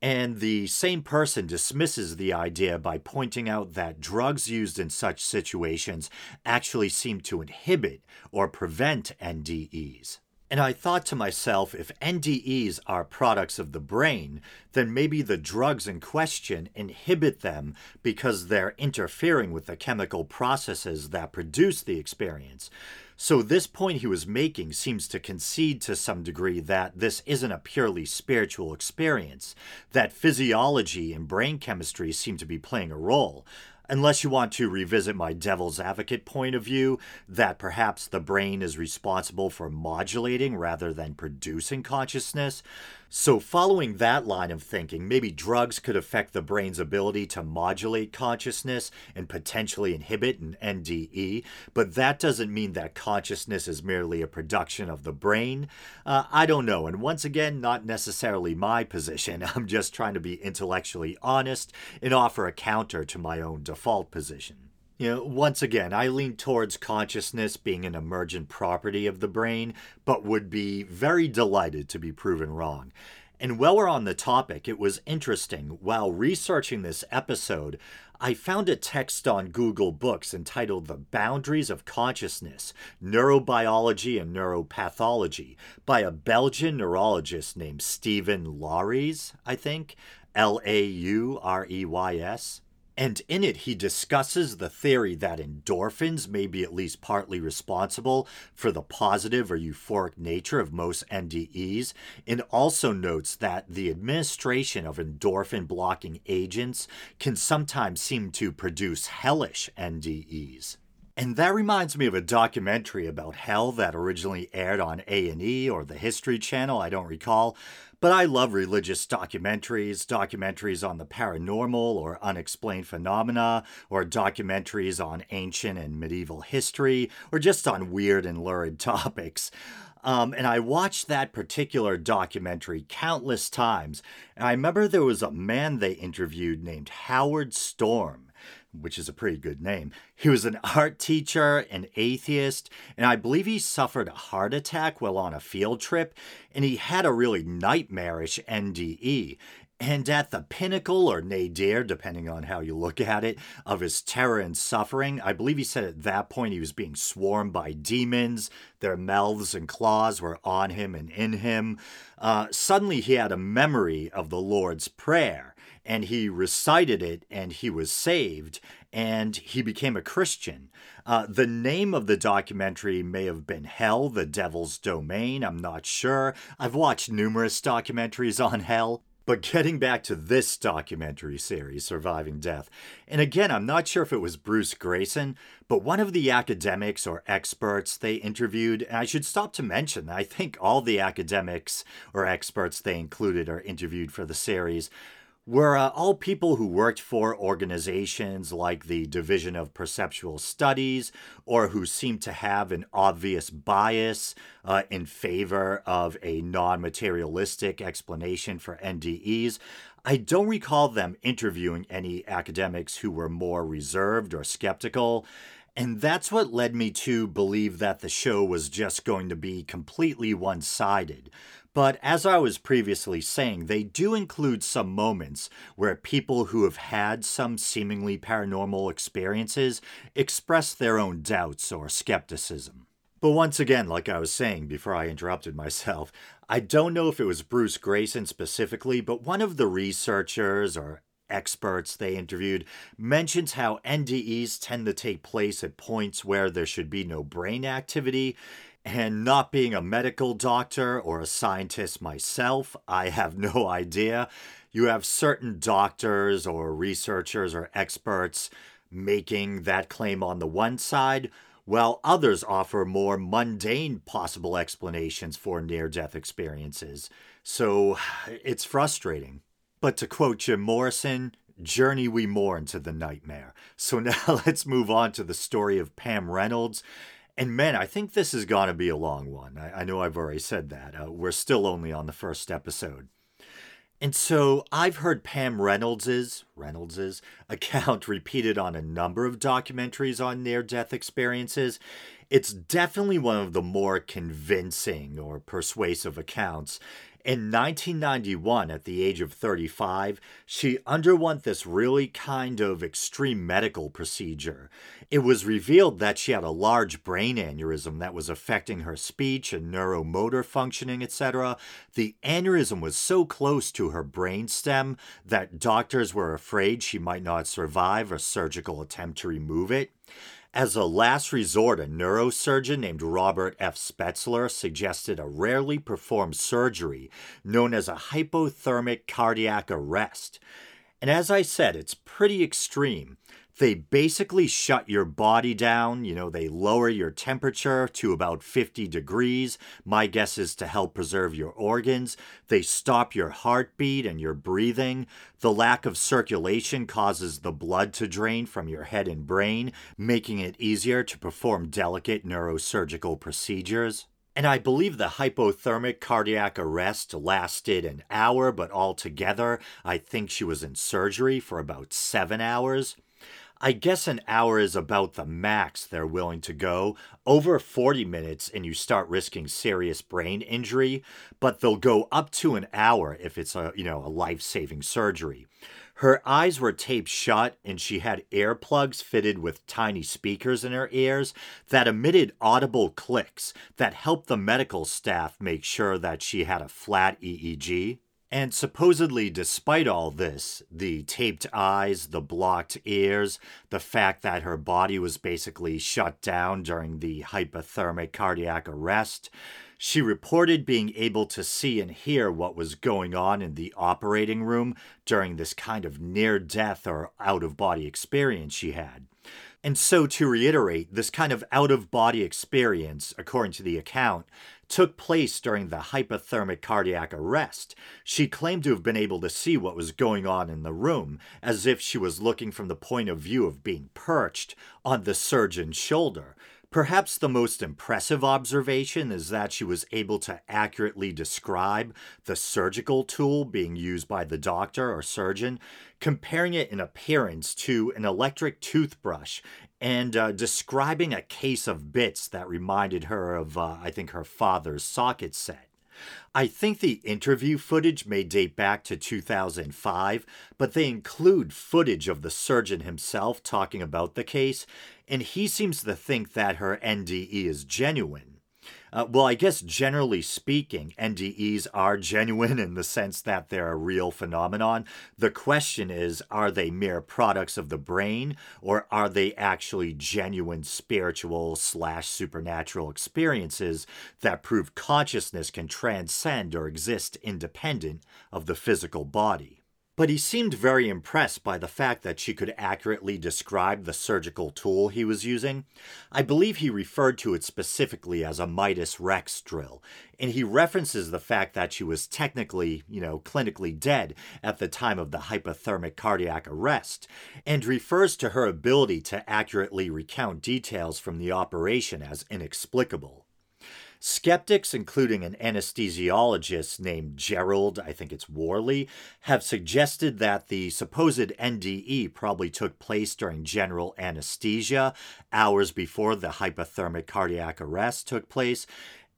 And the same person dismisses the idea by pointing out that drugs used in such situations actually seem to inhibit or prevent NDEs. And I thought to myself, if NDEs are products of the brain, then maybe the drugs in question inhibit them because they're interfering with the chemical processes that produce the experience. So, this point he was making seems to concede to some degree that this isn't a purely spiritual experience, that physiology and brain chemistry seem to be playing a role unless you want to revisit my devil's advocate point of view that perhaps the brain is responsible for modulating rather than producing consciousness. So, following that line of thinking, maybe drugs could affect the brain's ability to modulate consciousness and potentially inhibit an NDE, but that doesn't mean that consciousness is merely a production of the brain. Uh, I don't know, and once again, not necessarily my position. I'm just trying to be intellectually honest and offer a counter to my own default position. You know, once again, I lean towards consciousness being an emergent property of the brain, but would be very delighted to be proven wrong. And while we're on the topic, it was interesting. While researching this episode, I found a text on Google Books entitled The Boundaries of Consciousness Neurobiology and Neuropathology by a Belgian neurologist named Steven Laureys, I think. L A U R E Y S. And in it, he discusses the theory that endorphins may be at least partly responsible for the positive or euphoric nature of most NDEs, and also notes that the administration of endorphin blocking agents can sometimes seem to produce hellish NDEs. And that reminds me of a documentary about hell that originally aired on A&E or the History Channel, I don't recall, but I love religious documentaries, documentaries on the paranormal or unexplained phenomena, or documentaries on ancient and medieval history, or just on weird and lurid topics. Um, and I watched that particular documentary countless times. And I remember there was a man they interviewed named Howard Storm which is a pretty good name. He was an art teacher, an atheist, and I believe he suffered a heart attack while on a field trip, and he had a really nightmarish NDE. And at the pinnacle, or nadir, depending on how you look at it, of his terror and suffering, I believe he said at that point he was being swarmed by demons. Their mouths and claws were on him and in him. Uh, suddenly, he had a memory of the Lord's Prayer and he recited it and he was saved and he became a Christian. Uh, the name of the documentary may have been Hell, the Devil's Domain. I'm not sure. I've watched numerous documentaries on hell. But getting back to this documentary series, Surviving Death, and again, I'm not sure if it was Bruce Greyson, but one of the academics or experts they interviewed, and I should stop to mention, I think all the academics or experts they included are interviewed for the series, were uh, all people who worked for organizations like the Division of Perceptual Studies or who seemed to have an obvious bias uh, in favor of a non materialistic explanation for NDEs. I don't recall them interviewing any academics who were more reserved or skeptical. And that's what led me to believe that the show was just going to be completely one sided. But as I was previously saying, they do include some moments where people who have had some seemingly paranormal experiences express their own doubts or skepticism. But once again, like I was saying before I interrupted myself, I don't know if it was Bruce Greyson specifically, but one of the researchers or experts they interviewed mentions how NDEs tend to take place at points where there should be no brain activity and not being a medical doctor or a scientist myself, I have no idea. You have certain doctors or researchers or experts making that claim on the one side, while others offer more mundane possible explanations for near death experiences. So it's frustrating. But to quote Jim Morrison, journey we mourn to the nightmare. So now let's move on to the story of Pam Reynolds and man, I think this is going to be a long one. I, I, know I've already said that. Uh, we're still only on the first episode. And so I've heard Pam Reynolds's Reynolds's account repeated on a number of documentaries on near death experiences. It's definitely one of the more convincing or persuasive accounts, in 1991, at the age of 35, she underwent this really kind of extreme medical procedure. It was revealed that she had a large brain aneurysm that was affecting her speech and neuromotor functioning, etc. The aneurysm was so close to her brain stem that doctors were afraid she might not survive a surgical attempt to remove it. As a last resort, a neurosurgeon named Robert F. Spetzler suggested a rarely performed surgery known as a hypothermic cardiac arrest. And as I said, it's pretty extreme. They basically shut your body down. You know, they lower your temperature to about 50 degrees. My guess is to help preserve your organs. They stop your heartbeat and your breathing. The lack of circulation causes the blood to drain from your head and brain, making it easier to perform delicate neurosurgical procedures. And I believe the hypothermic cardiac arrest lasted an hour, but altogether, I think she was in surgery for about seven hours. I guess an hour is about the max they're willing to go. Over 40 minutes and you start risking serious brain injury, but they'll go up to an hour if it's a, you know, a life-saving surgery. Her eyes were taped shut and she had earplugs fitted with tiny speakers in her ears that emitted audible clicks that helped the medical staff make sure that she had a flat EEG. And supposedly, despite all this, the taped eyes, the blocked ears, the fact that her body was basically shut down during the hypothermic cardiac arrest, she reported being able to see and hear what was going on in the operating room during this kind of near death or out of body experience she had. And so, to reiterate, this kind of out of body experience, according to the account, took place during the hypothermic cardiac arrest. She claimed to have been able to see what was going on in the room, as if she was looking from the point of view of being perched on the surgeon's shoulder. Perhaps the most impressive observation is that she was able to accurately describe the surgical tool being used by the doctor or surgeon, comparing it in appearance to an electric toothbrush and uh, describing a case of bits that reminded her of, uh, I think, her father's socket set. I think the interview footage may date back to 2005, but they include footage of the surgeon himself talking about the case, and he seems to think that her NDE is genuine. Uh, well, I guess generally speaking, NDEs are genuine in the sense that they're a real phenomenon. The question is are they mere products of the brain, or are they actually genuine spiritual slash supernatural experiences that prove consciousness can transcend or exist independent of the physical body? But he seemed very impressed by the fact that she could accurately describe the surgical tool he was using. I believe he referred to it specifically as a Midas Rex drill, and he references the fact that she was technically, you know, clinically dead at the time of the hypothermic cardiac arrest, and refers to her ability to accurately recount details from the operation as inexplicable. Skeptics, including an anesthesiologist named Gerald, I think it's Woerlee, have suggested that the supposed NDE probably took place during general anesthesia, hours before the hypothermic cardiac arrest took place,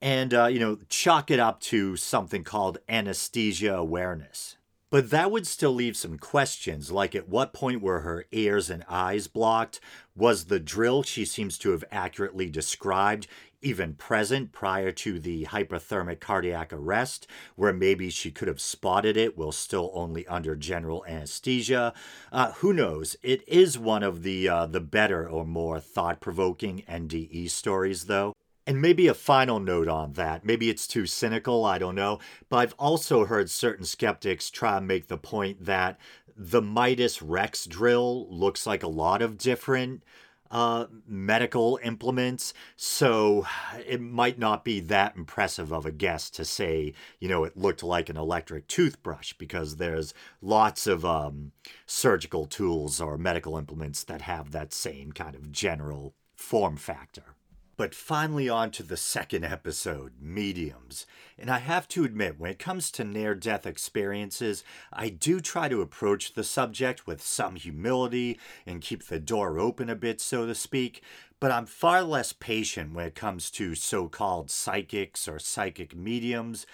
and, uh, you know, chalk it up to something called anesthesia awareness. But that would still leave some questions, like at what point were her ears and eyes blocked? Was the drill she seems to have accurately described even present prior to the hypothermic cardiac arrest, where maybe she could have spotted it while still only under general anesthesia. Uh, who knows? It is one of the uh, the better or more thought-provoking NDE stories, though. And maybe a final note on that. Maybe it's too cynical, I don't know. But I've also heard certain skeptics try and make the point that the Midas Rex drill looks like a lot of different uh, medical implements, so it might not be that impressive of a guess to say, you know, it looked like an electric toothbrush because there's lots of um, surgical tools or medical implements that have that same kind of general form factor. But finally, on to the second episode mediums. And I have to admit, when it comes to near death experiences, I do try to approach the subject with some humility and keep the door open a bit, so to speak. But I'm far less patient when it comes to so called psychics or psychic mediums,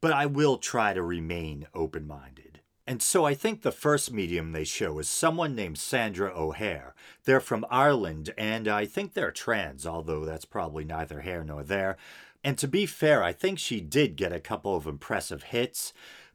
but I will try to remain open minded. And so I think the first medium they show is someone named Sandra O'Hare. They're from Ireland, and I think they're trans, although that's probably neither here nor there. And to be fair, I think she did get a couple of impressive hits,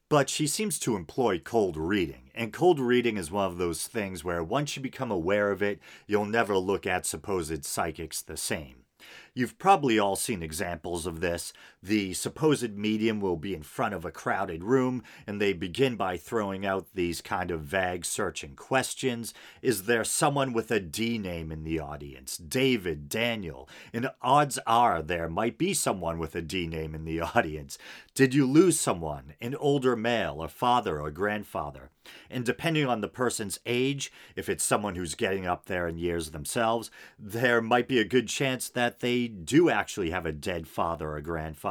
but she seems to employ cold reading. And cold reading is one of those things where once you become aware of it, you'll never look at supposed psychics the same. You've probably all seen examples of this. The supposed medium will be in front of a crowded room and they begin by throwing out these kind of vague searching questions. Is there someone with a D name in the audience? David, Daniel. And odds are there might be someone with a D name in the audience. Did you lose someone? An older male, a father or grandfather? And depending on the person's age, if it's someone who's getting up there in years themselves, there might be a good chance that they do actually have a dead father or grandfather.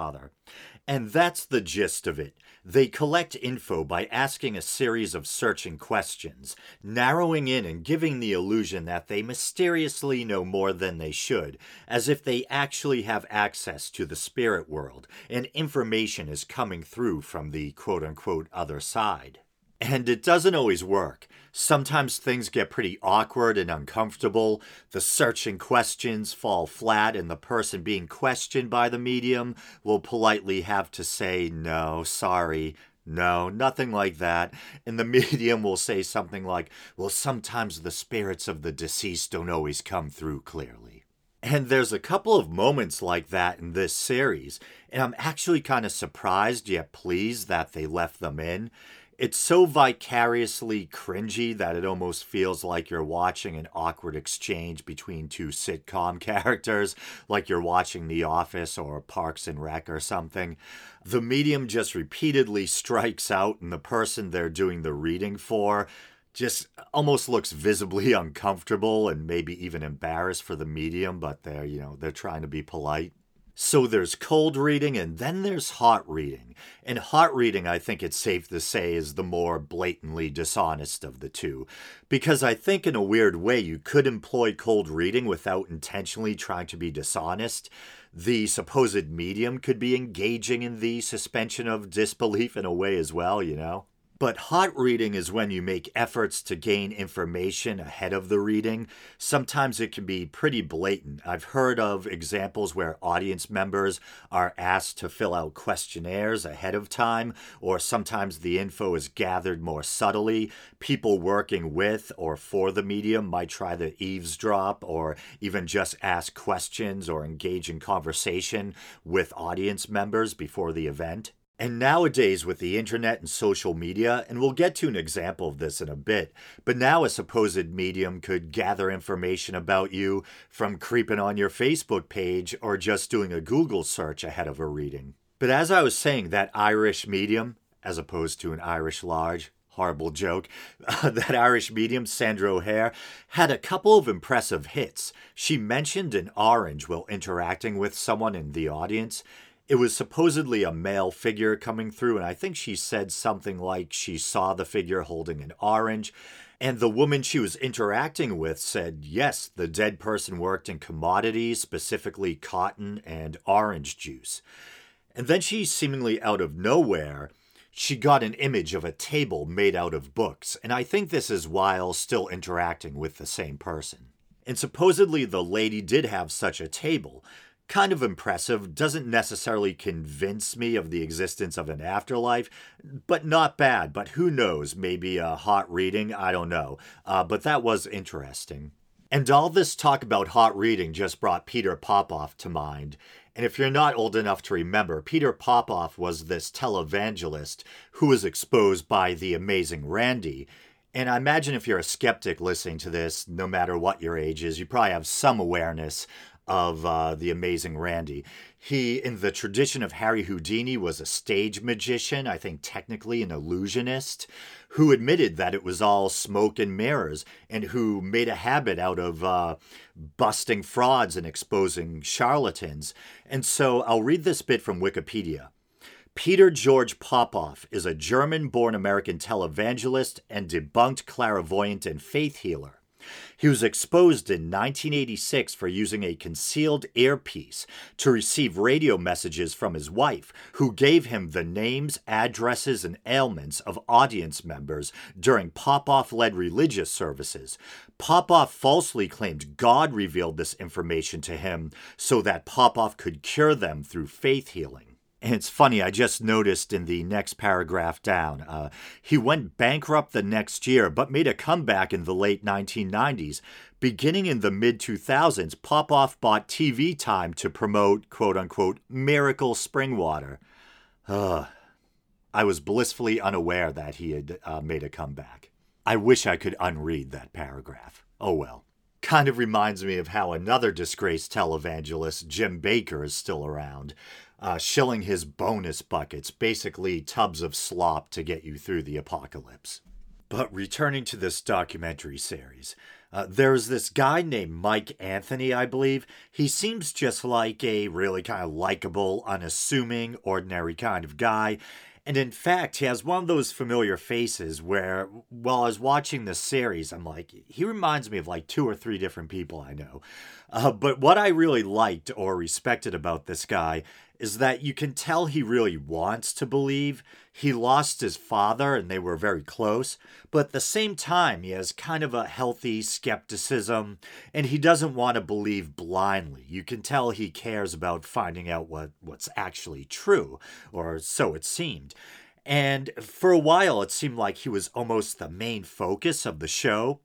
And that's the gist of it. They collect info by asking a series of searching questions, narrowing in and giving the illusion that they mysteriously know more than they should, as if they actually have access to the spirit world and information is coming through from the quote unquote other side. And it doesn't always work. Sometimes things get pretty awkward and uncomfortable. The searching questions fall flat, and the person being questioned by the medium will politely have to say, No, sorry, no, nothing like that. And the medium will say something like, Well, sometimes the spirits of the deceased don't always come through clearly. And there's a couple of moments like that in this series, and I'm actually kind of surprised yet pleased that they left them in it's so vicariously cringy that it almost feels like you're watching an awkward exchange between two sitcom characters, like you're watching The Office or Parks and Rec or something. The medium just repeatedly strikes out, and the person they're doing the reading for just almost looks visibly uncomfortable and maybe even embarrassed for the medium, but they're, you know, they're trying to be polite. So there's cold reading and then there's hot reading. And hot reading, I think it's safe to say, is the more blatantly dishonest of the two. Because I think, in a weird way, you could employ cold reading without intentionally trying to be dishonest. The supposed medium could be engaging in the suspension of disbelief in a way as well, you know? But hot reading is when you make efforts to gain information ahead of the reading. Sometimes it can be pretty blatant. I've heard of examples where audience members are asked to fill out questionnaires ahead of time, or sometimes the info is gathered more subtly. People working with or for the medium might try to eavesdrop or even just ask questions or engage in conversation with audience members before the event. And nowadays, with the internet and social media, and we'll get to an example of this in a bit, but now a supposed medium could gather information about you from creeping on your Facebook page or just doing a Google search ahead of a reading. But as I was saying, that Irish medium, as opposed to an Irish large, horrible joke, that Irish medium, Sandra O'Hare, had a couple of impressive hits. She mentioned an orange while interacting with someone in the audience, it was supposedly a male figure coming through, and I think she said something like she saw the figure holding an orange. And the woman she was interacting with said, yes, the dead person worked in commodities, specifically cotton and orange juice. And then she, seemingly out of nowhere, she got an image of a table made out of books, and I think this is while still interacting with the same person. And supposedly the lady did have such a table, kind of impressive. Doesn't necessarily convince me of the existence of an afterlife, but not bad. But who knows? Maybe a hot reading. I don't know. Uh, but that was interesting. And all this talk about hot reading just brought Peter Popoff to mind. And if you're not old enough to remember, Peter Popoff was this televangelist who was exposed by the amazing Randi. And I imagine if you're a skeptic listening to this, no matter what your age is, you probably have some awareness of uh, the amazing Randi. He, in the tradition of Harry Houdini, was a stage magician, I think technically an illusionist, who admitted that it was all smoke and mirrors, and who made a habit out of uh, busting frauds and exposing charlatans. And so I'll read this bit from Wikipedia. Peter George Popoff is a German born American televangelist and debunked clairvoyant and faith healer. He was exposed in 1986 for using a concealed earpiece to receive radio messages from his wife, who gave him the names, addresses, and ailments of audience members during Popoff led religious services. Popoff falsely claimed God revealed this information to him so that Popoff could cure them through faith healing. And it's funny, I just noticed in the next paragraph down, uh, he went bankrupt the next year, but made a comeback in the late 1990s. Beginning in the mid 2000s, Popoff bought TV time to promote, quote unquote, miracle spring water. Uh, I was blissfully unaware that he had uh, made a comeback. I wish I could unread that paragraph. Oh well. Kind of reminds me of how another disgraced televangelist, Jim Bakker, is still around uh, shilling his bonus buckets, basically tubs of slop to get you through the apocalypse. But returning to this documentary series, uh, there's this guy named Mike Anthony, I believe. He seems just like a really kind of likable, unassuming, ordinary kind of guy. And in fact, he has one of those familiar faces where, while I was watching this series, I'm like, he reminds me of like two or three different people I know. Uh, but what I really liked or respected about this guy is that you can tell he really wants to believe. He lost his father and they were very close, but at the same time, he has kind of a healthy skepticism and he doesn't want to believe blindly. You can tell he cares about finding out what, what's actually true, or so it seemed. And for a while, it seemed like he was almost the main focus of the show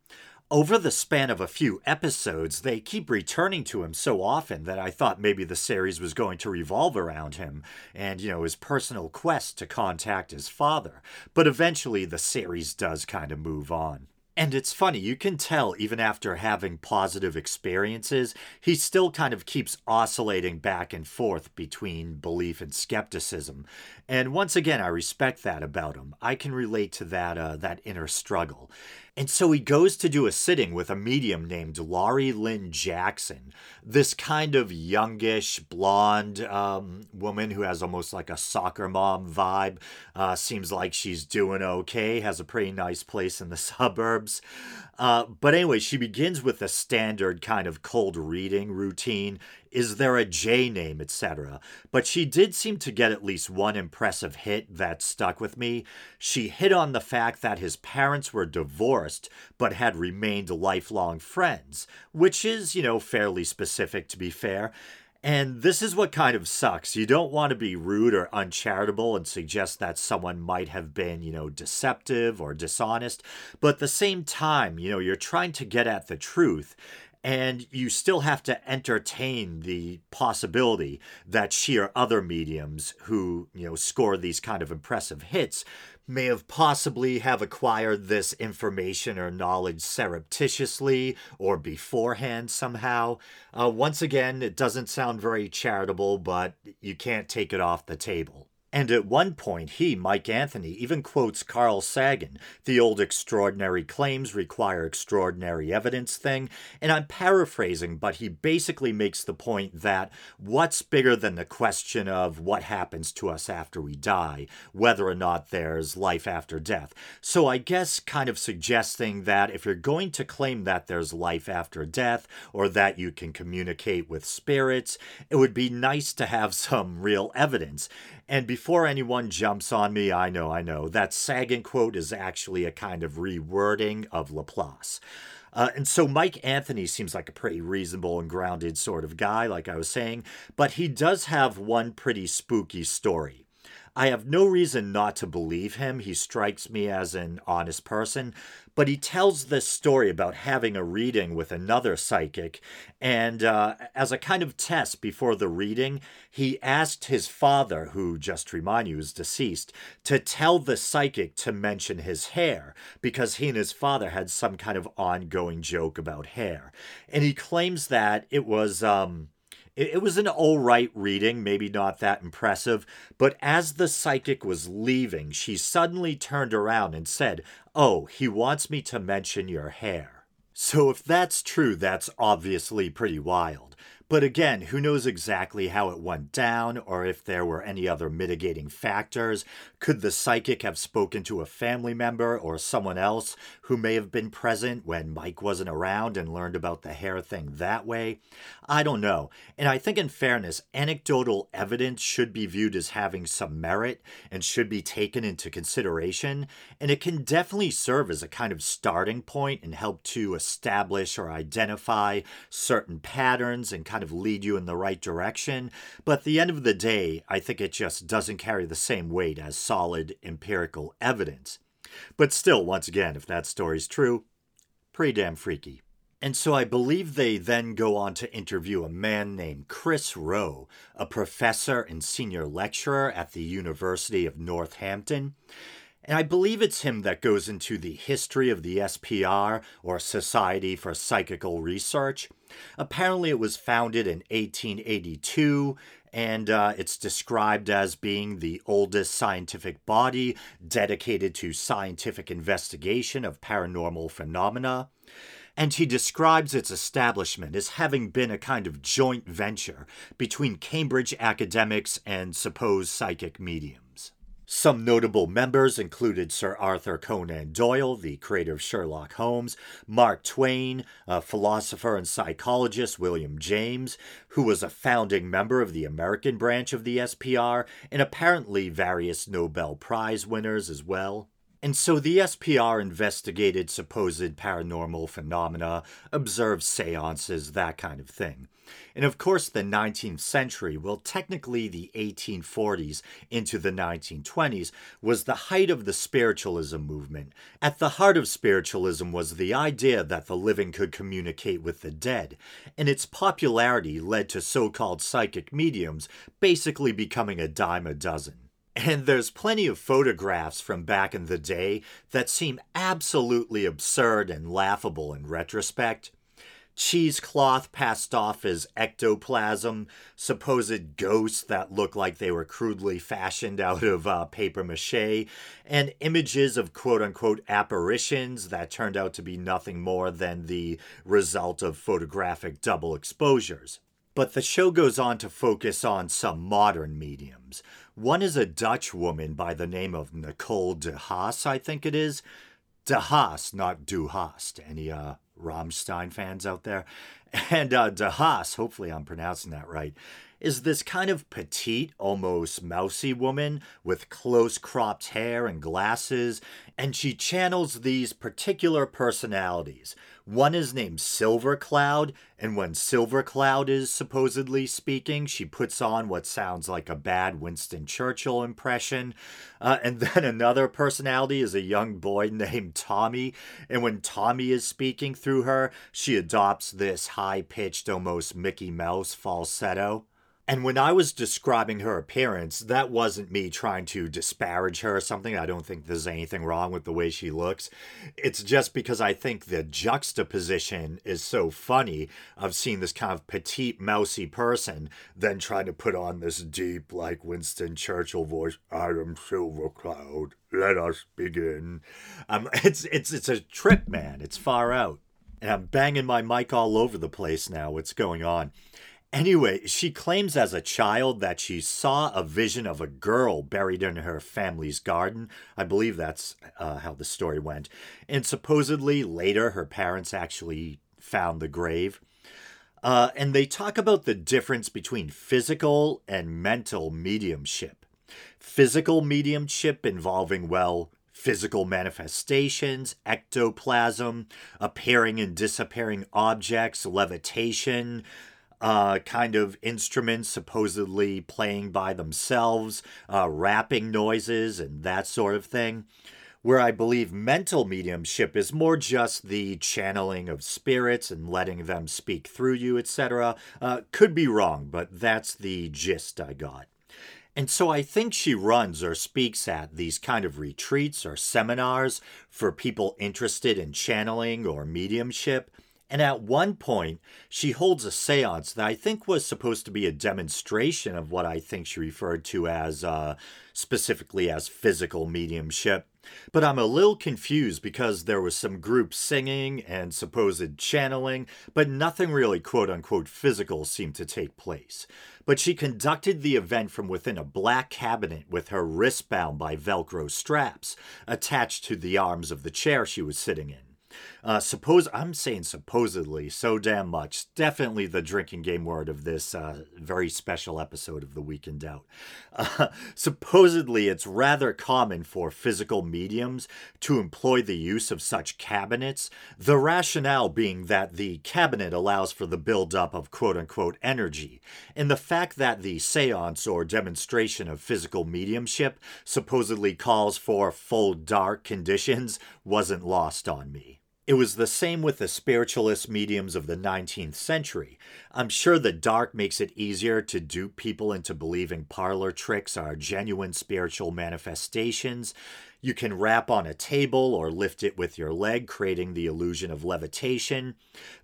over the span of a few episodes, they keep returning to him so often that I thought maybe the series was going to revolve around him and, you know, his personal quest to contact his father. But eventually the series does kind of move on. And it's funny, you can tell even after having positive experiences, he still kind of keeps oscillating back and forth between belief and skepticism. And once again, I respect that about him. I can relate to that uh, that inner struggle. And so he goes to do a sitting with a medium named Laurie Lynn Jackson, this kind of youngish, blonde um, woman who has almost like a soccer mom vibe. Uh, seems like she's doing okay, has a pretty nice place in the suburbs. Uh, but anyway, she begins with a standard kind of cold reading routine. Is there a J name, etc.? But she did seem to get at least one impressive hit that stuck with me. She hit on the fact that his parents were divorced but had remained lifelong friends, which is, you know, fairly specific to be fair. And this is what kind of sucks. You don't want to be rude or uncharitable and suggest that someone might have been, you know, deceptive or dishonest. But at the same time, you know, you're trying to get at the truth and you still have to entertain the possibility that she or other mediums who you know score these kind of impressive hits may have possibly have acquired this information or knowledge surreptitiously or beforehand somehow. Uh, once again, it doesn't sound very charitable, but you can't take it off the table. And at one point, he, Mike Anthony, even quotes Carl Sagan, the old extraordinary claims require extraordinary evidence thing. And I'm paraphrasing, but he basically makes the point that what's bigger than the question of what happens to us after we die, whether or not there's life after death. So I guess kind of suggesting that if you're going to claim that there's life after death or that you can communicate with spirits, it would be nice to have some real evidence. And before anyone jumps on me, I know, I know, that Sagan quote is actually a kind of rewording of Laplace. Uh, and so Mike Anthony seems like a pretty reasonable and grounded sort of guy, like I was saying, but he does have one pretty spooky story. I have no reason not to believe him. He strikes me as an honest person, but he tells this story about having a reading with another psychic. And uh, as a kind of test before the reading, he asked his father, who just remind you is deceased, to tell the psychic to mention his hair because he and his father had some kind of ongoing joke about hair. And he claims that it was. Um, it, was an all right reading, maybe not that impressive, but as the psychic was leaving, she suddenly turned around and said, Oh, he wants me to mention your hair. So if that's true, that's obviously pretty wild. But again, who knows exactly how it went down or if there were any other mitigating factors? Could the psychic have spoken to a family member or someone else who may have been present when Mike wasn't around and learned about the hair thing that way? I don't know. And I think, in fairness, anecdotal evidence should be viewed as having some merit and should be taken into consideration. And it can definitely serve as a kind of starting point and help to establish or identify certain patterns and kind kind of lead you in the right direction. But at the end of the day, I think it just doesn't carry the same weight as solid empirical evidence. But still, once again, if that story's true, pretty damn freaky. And so I believe they then go on to interview a man named Chris Roe, a professor and senior lecturer at the University of Northampton. And I believe it's him that goes into the history of the SPR, or Society for Psychical Research. Apparently, it was founded in 1882, and uh, it's described as being the oldest scientific body dedicated to scientific investigation of paranormal phenomena. And he describes its establishment as having been a kind of joint venture between Cambridge academics and supposed psychic mediums. Some notable members included Sir Arthur Conan Doyle, the creator of Sherlock Holmes, Mark Twain, a philosopher and psychologist William James, who was a founding member of the American branch of the SPR, and apparently various Nobel Prize winners as well. And so the SPR investigated supposed paranormal phenomena, observed seances, that kind of thing. And of course, the 19th century, well, technically the 1840s into the 1920s, was the height of the spiritualism movement. At the heart of spiritualism was the idea that the living could communicate with the dead, and its popularity led to so called psychic mediums basically becoming a dime a dozen. And there's plenty of photographs from back in the day that seem absolutely absurd and laughable in retrospect. Cheesecloth passed off as ectoplasm, supposed ghosts that looked like they were crudely fashioned out of uh, paper mache, and images of quote unquote apparitions that turned out to be nothing more than the result of photographic double exposures. But the show goes on to focus on some modern mediums. One is a Dutch woman by the name of Nicole de Haas, I think it is. De Haas, not Du Hast. Any uh, Rammstein fans out there? And uh, De Haas, hopefully I'm pronouncing that right, is this kind of petite, almost mousy woman with close cropped hair and glasses, and she channels these particular personalities. One is named Silver Cloud, and when Silver Cloud is supposedly speaking, she puts on what sounds like a bad Winston Churchill impression. Uh, and then another personality is a young boy named Tommy, and when Tommy is speaking through her, she adopts this high pitched, almost Mickey Mouse falsetto. And when I was describing her appearance, that wasn't me trying to disparage her or something. I don't think there's anything wrong with the way she looks. It's just because I think the juxtaposition is so funny of seeing this kind of petite, mousy person then trying to put on this deep, like Winston Churchill voice. I am Silver Cloud. Let us begin. Um, it's it's it's a trip, man. It's far out. And I'm banging my mic all over the place now. What's going on? Anyway, she claims as a child that she saw a vision of a girl buried in her family's garden. I believe that's uh, how the story went. And supposedly later, her parents actually found the grave. Uh, and they talk about the difference between physical and mental mediumship. Physical mediumship involving, well, physical manifestations, ectoplasm, appearing and disappearing objects, levitation, uh, kind of instruments supposedly playing by themselves, uh, rapping noises, and that sort of thing. Where I believe mental mediumship is more just the channeling of spirits and letting them speak through you, etc. Uh, could be wrong, but that's the gist I got. And so I think she runs or speaks at these kind of retreats or seminars for people interested in channeling or mediumship. And at one point, she holds a seance that I think was supposed to be a demonstration of what I think she referred to as, uh, specifically as physical mediumship. But I'm a little confused because there was some group singing and supposed channeling, but nothing really quote unquote physical seemed to take place. But she conducted the event from within a black cabinet with her wrist bound by Velcro straps attached to the arms of the chair she was sitting in. Uh, suppose I'm saying supposedly so damn much. Definitely the drinking game word of this uh, very special episode of the Week in Doubt. Uh, supposedly, it's rather common for physical mediums to employ the use of such cabinets. The rationale being that the cabinet allows for the buildup of quote unquote energy, and the fact that the seance or demonstration of physical mediumship supposedly calls for full dark conditions wasn't lost on me. It was the same with the spiritualist mediums of the 19th century. I'm sure the dark makes it easier to dupe people into believing parlor tricks are genuine spiritual manifestations. You can rap on a table or lift it with your leg, creating the illusion of levitation.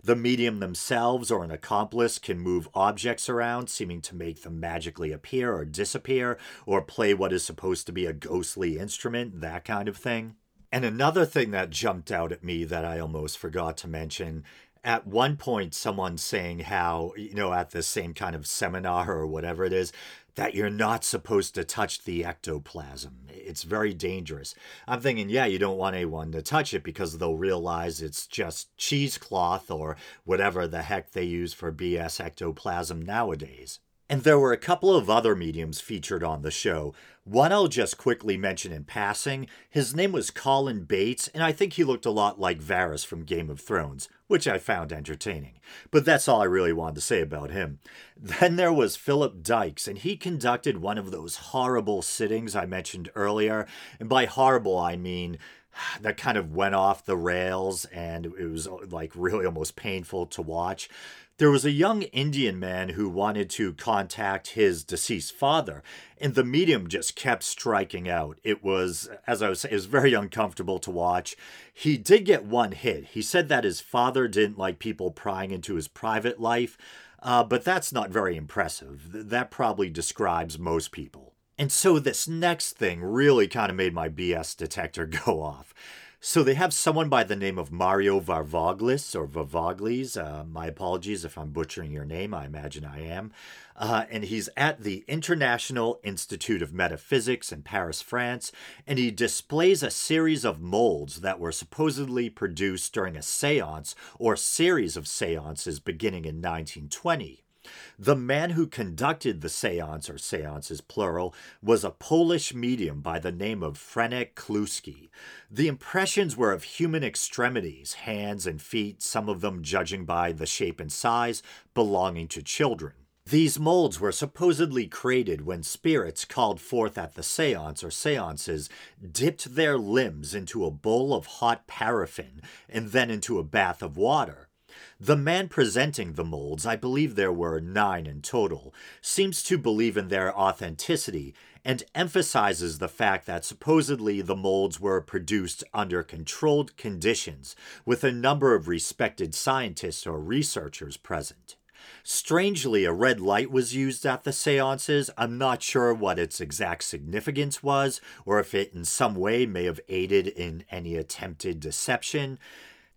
The medium themselves or an accomplice can move objects around, seeming to make them magically appear or disappear, or play what is supposed to be a ghostly instrument, that kind of thing. And another thing that jumped out at me that I almost forgot to mention at one point, someone saying how, you know, at the same kind of seminar or whatever it is, that you're not supposed to touch the ectoplasm. It's very dangerous. I'm thinking, yeah, you don't want anyone to touch it because they'll realize it's just cheesecloth or whatever the heck they use for BS ectoplasm nowadays. And there were a couple of other mediums featured on the show. One I'll just quickly mention in passing. His name was Colin Bates, and I think he looked a lot like Varys from Game of Thrones, which I found entertaining. But that's all I really wanted to say about him. Then there was Philip Dykes, and he conducted one of those horrible sittings I mentioned earlier. And by horrible, I mean that kind of went off the rails and it was like really almost painful to watch There was a young Indian man who wanted to contact his deceased father, and the medium just kept striking out. It was, as I was saying, it was very uncomfortable to watch. He did get one hit. He said that his father didn't like people prying into his private life, uh, but that's not very impressive. That probably describes most people. And so this next thing really kind of made my BS detector go off. So they have someone by the name of Mario Varvoglis or Vavaglis. Uh, my apologies if I'm butchering your name. I imagine I am. Uh, and he's at the International Institute of Metaphysics in Paris, France, and he displays a series of molds that were supposedly produced during a seance or series of seances beginning in 1920. The man who conducted the seance, or seances plural, was a Polish medium by the name of Franek Kluski. The impressions were of human extremities, hands and feet, some of them judging by the shape and size, belonging to children. These molds were supposedly created when spirits called forth at the seance or seances dipped their limbs into a bowl of hot paraffin and then into a bath of water. The man presenting the molds, I believe there were nine in total, seems to believe in their authenticity and emphasizes the fact that supposedly the molds were produced under controlled conditions with a number of respected scientists or researchers present. Strangely, a red light was used at the seances. I'm not sure what its exact significance was, or if it in some way may have aided in any attempted deception.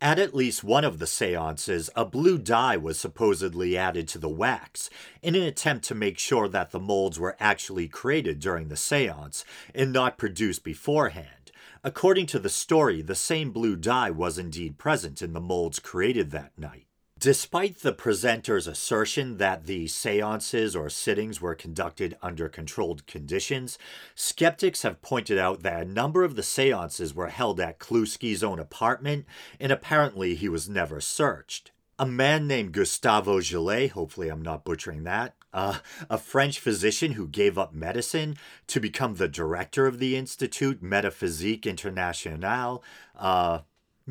At at least one of the seances, a blue dye was supposedly added to the wax in an attempt to make sure that the molds were actually created during the seance and not produced beforehand. According to the story, the same blue dye was indeed present in the molds created that night. Despite the presenter's assertion that the seances or sittings were conducted under controlled conditions, skeptics have pointed out that a number of the seances were held at Kluski's own apartment, and apparently he was never searched. A man named Gustavo Geley, hopefully I'm not butchering that, uh, a French physician who gave up medicine to become the director of the Institut Metaphysique Internationale, uh,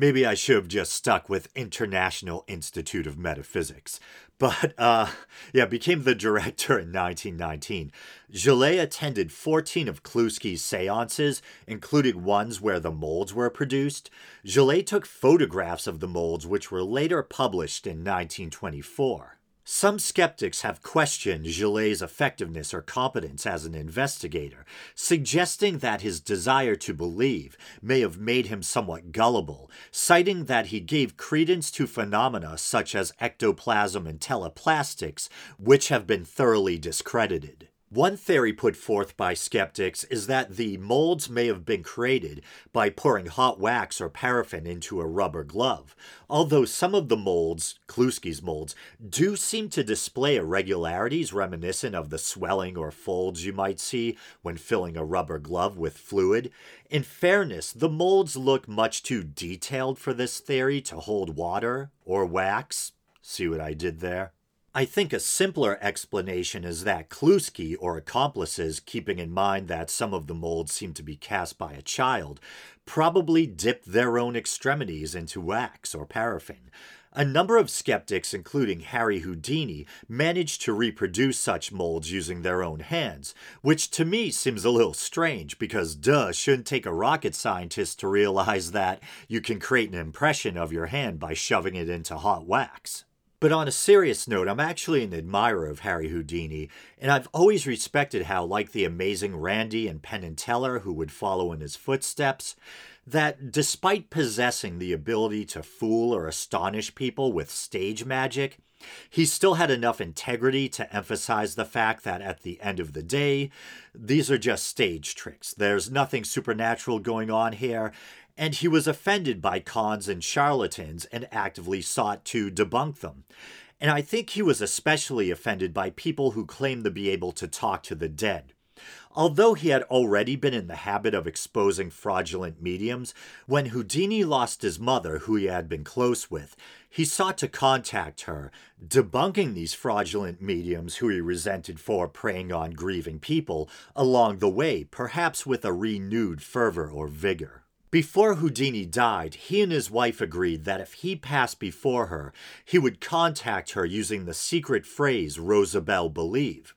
Maybe I should have just stuck with International Institute of Metaphysics. But, uh, yeah, became the director in 1919. Geley attended 14 of Kluski's seances, including ones where the molds were produced. Geley took photographs of the molds, which were later published in 1924. Some skeptics have questioned Geley's effectiveness or competence as an investigator, suggesting that his desire to believe may have made him somewhat gullible, citing that he gave credence to phenomena such as ectoplasm and teleplastics, which have been thoroughly discredited. One theory put forth by skeptics is that the molds may have been created by pouring hot wax or paraffin into a rubber glove, although some of the molds, Kluski's molds, do seem to display irregularities reminiscent of the swelling or folds you might see when filling a rubber glove with fluid. In fairness, the molds look much too detailed for this theory to hold water or wax. See what I did there? I think a simpler explanation is that Kluski, or accomplices, keeping in mind that some of the molds seem to be cast by a child, probably dipped their own extremities into wax or paraffin. A number of skeptics, including Harry Houdini, managed to reproduce such molds using their own hands, which to me seems a little strange because, duh, shouldn't take a rocket scientist to realize that you can create an impression of your hand by shoving it into hot wax. But on a serious note, I'm actually an admirer of Harry Houdini, and I've always respected how, like the amazing Randi and Penn and Teller, who would follow in his footsteps, that despite possessing the ability to fool or astonish people with stage magic, he still had enough integrity to emphasize the fact that at the end of the day, these are just stage tricks. There's nothing supernatural going on here, and he was offended by cons and charlatans and actively sought to debunk them. And I think he was especially offended by people who claimed to be able to talk to the dead. Although he had already been in the habit of exposing fraudulent mediums, when Houdini lost his mother, who he had been close with, he sought to contact her, debunking these fraudulent mediums who he resented for preying on grieving people along the way, perhaps with a renewed fervor or vigor. Before Houdini died, he and his wife agreed that if he passed before her, he would contact her using the secret phrase Rosabelle Believe.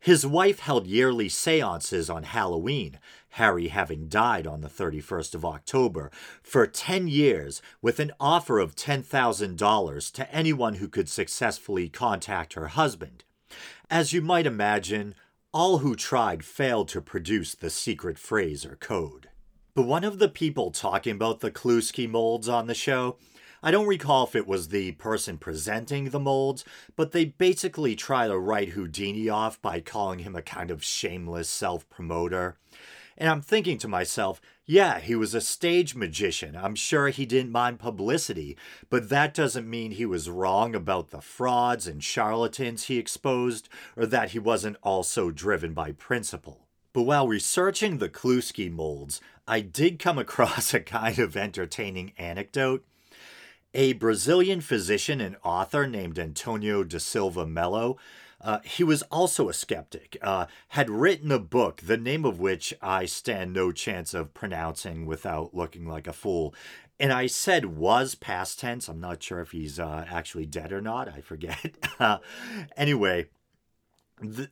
His wife held yearly seances on Halloween, Harry having died on the 31st of October, for 10 years with an offer of $10,000 to anyone who could successfully contact her husband. As you might imagine, all who tried failed to produce the secret phrase or code. One of the people talking about the Kluski molds on the show I don't recall if it was the person presenting the molds, but they basically try to write Houdini off by calling him a kind of shameless self promoter. And I'm thinking to myself, yeah, he was a stage magician. I'm sure he didn't mind publicity, but that doesn't mean he was wrong about the frauds and charlatans he exposed, or that he wasn't also driven by principle. But while researching the Kluski molds, I did come across a kind of entertaining anecdote. A Brazilian physician and author named Antonio da Silva Melo uh, he was also a skeptic, uh, had written a book, the name of which I stand no chance of pronouncing without looking like a fool. And I said was past tense. I'm not sure if he's uh, actually dead or not. I forget. anyway,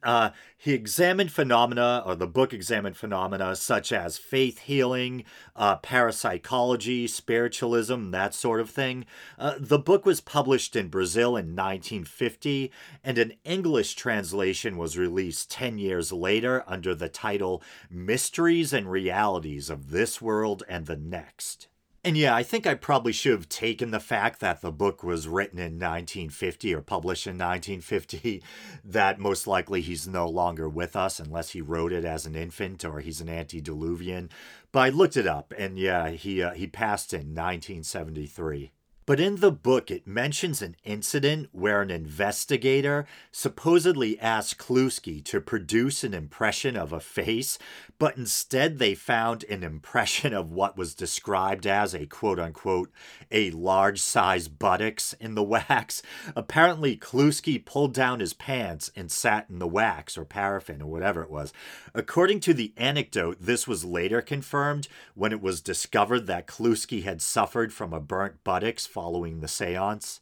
uh, he examined phenomena, or the book examined phenomena such as faith healing, uh, parapsychology, spiritualism, that sort of thing. Uh, the book was published in Brazil in 1950, and an English translation was released 10 years later under the title Mysteries and Realities of This World and the Next. And yeah, I think I probably should have taken the fact that the book was written in 1950 or published in 1950, that most likely he's no longer with us unless he wrote it as an infant or he's an antediluvian. But I looked it up, and yeah, he uh, he passed in 1973. But in the book, it mentions an incident where an investigator supposedly asked Kluski to produce an impression of a face, but instead they found an impression of what was described as a quote unquote a large size buttocks in the wax. Apparently, Kluski pulled down his pants and sat in the wax or paraffin or whatever it was. According to the anecdote, this was later confirmed when it was discovered that Kluski had suffered from a burnt buttocks following the seance.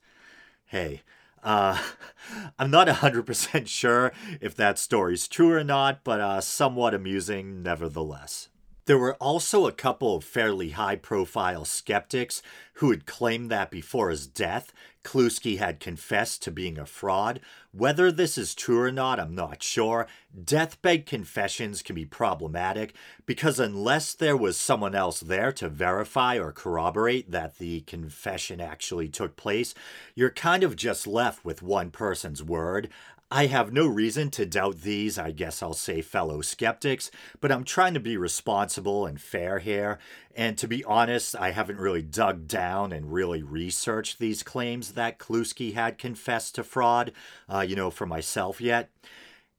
Hey, uh, I'm not 100% sure if that story's true or not, but uh, somewhat amusing nevertheless. There were also a couple of fairly high profile skeptics who had claimed that before his death, Kluski had confessed to being a fraud. Whether this is true or not, I'm not sure. Deathbed confessions can be problematic because unless there was someone else there to verify or corroborate that the confession actually took place, you're kind of just left with one person's word. I have no reason to doubt these, I guess I'll say, fellow skeptics, but I'm trying to be responsible and fair here. And to be honest, I haven't really dug down and really researched these claims that Kluski had confessed to fraud, uh, you know, for myself yet.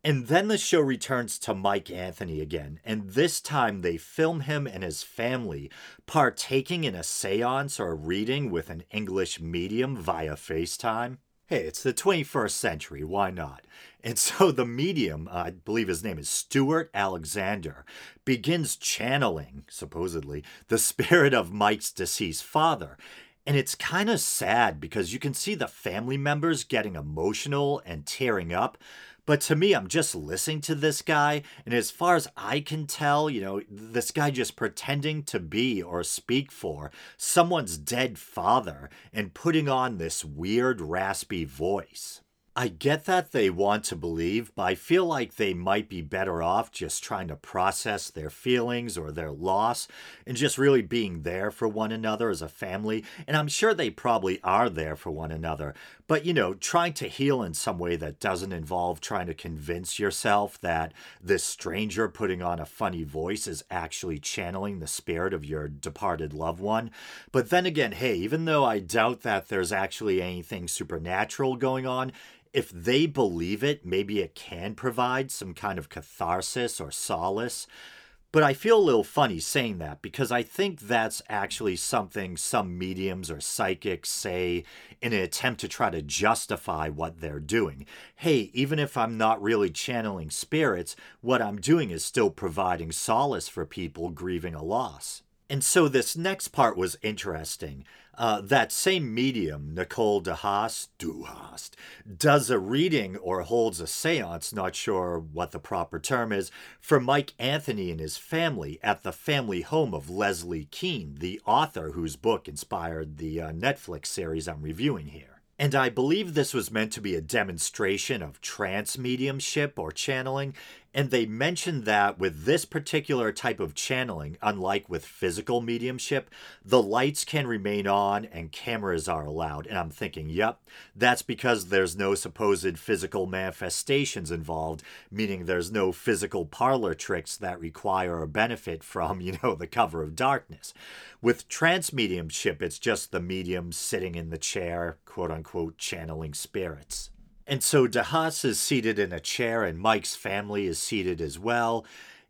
And then the show returns to Mike Anthony again, and this time they film him and his family partaking in a seance or reading with an English medium via FaceTime hey, it's the 21st century, why not? And so the medium, uh, I believe his name is Stewart Alexander, begins channeling, supposedly, the spirit of Mike's deceased father. And it's kind of sad because you can see the family members getting emotional and tearing up. But to me, I'm just listening to this guy, and as far as I can tell, you know, this guy just pretending to be or speak for someone's dead father and putting on this weird, raspy voice. I get that they want to believe, but I feel like they might be better off just trying to process their feelings or their loss and just really being there for one another as a family. And I'm sure they probably are there for one another. But, you know, trying to heal in some way that doesn't involve trying to convince yourself that this stranger putting on a funny voice is actually channeling the spirit of your departed loved one. But then again, hey, even though I doubt that there's actually anything supernatural going on, if they believe it, maybe it can provide some kind of catharsis or solace. But I feel a little funny saying that because I think that's actually something some mediums or psychics say in an attempt to try to justify what they're doing. Hey, even if I'm not really channeling spirits, what I'm doing is still providing solace for people grieving a loss. And so this next part was interesting. Uh, that same medium, Nicole DeHaas, Duhast, does a reading or holds a seance, not sure what the proper term is, for Mike Anthony and his family at the family home of Leslie Kean, the author whose book inspired the uh, Netflix series I'm reviewing here. And I believe this was meant to be a demonstration of trance mediumship or channeling, and they mentioned that with this particular type of channeling, unlike with physical mediumship, the lights can remain on and cameras are allowed. And I'm thinking, yep, that's because there's no supposed physical manifestations involved, meaning there's no physical parlor tricks that require or benefit from, you know, the cover of darkness. With trance mediumship, it's just the medium sitting in the chair, quote unquote, channeling spirits. And so DeHaas is seated in a chair, and Mike's family is seated as well.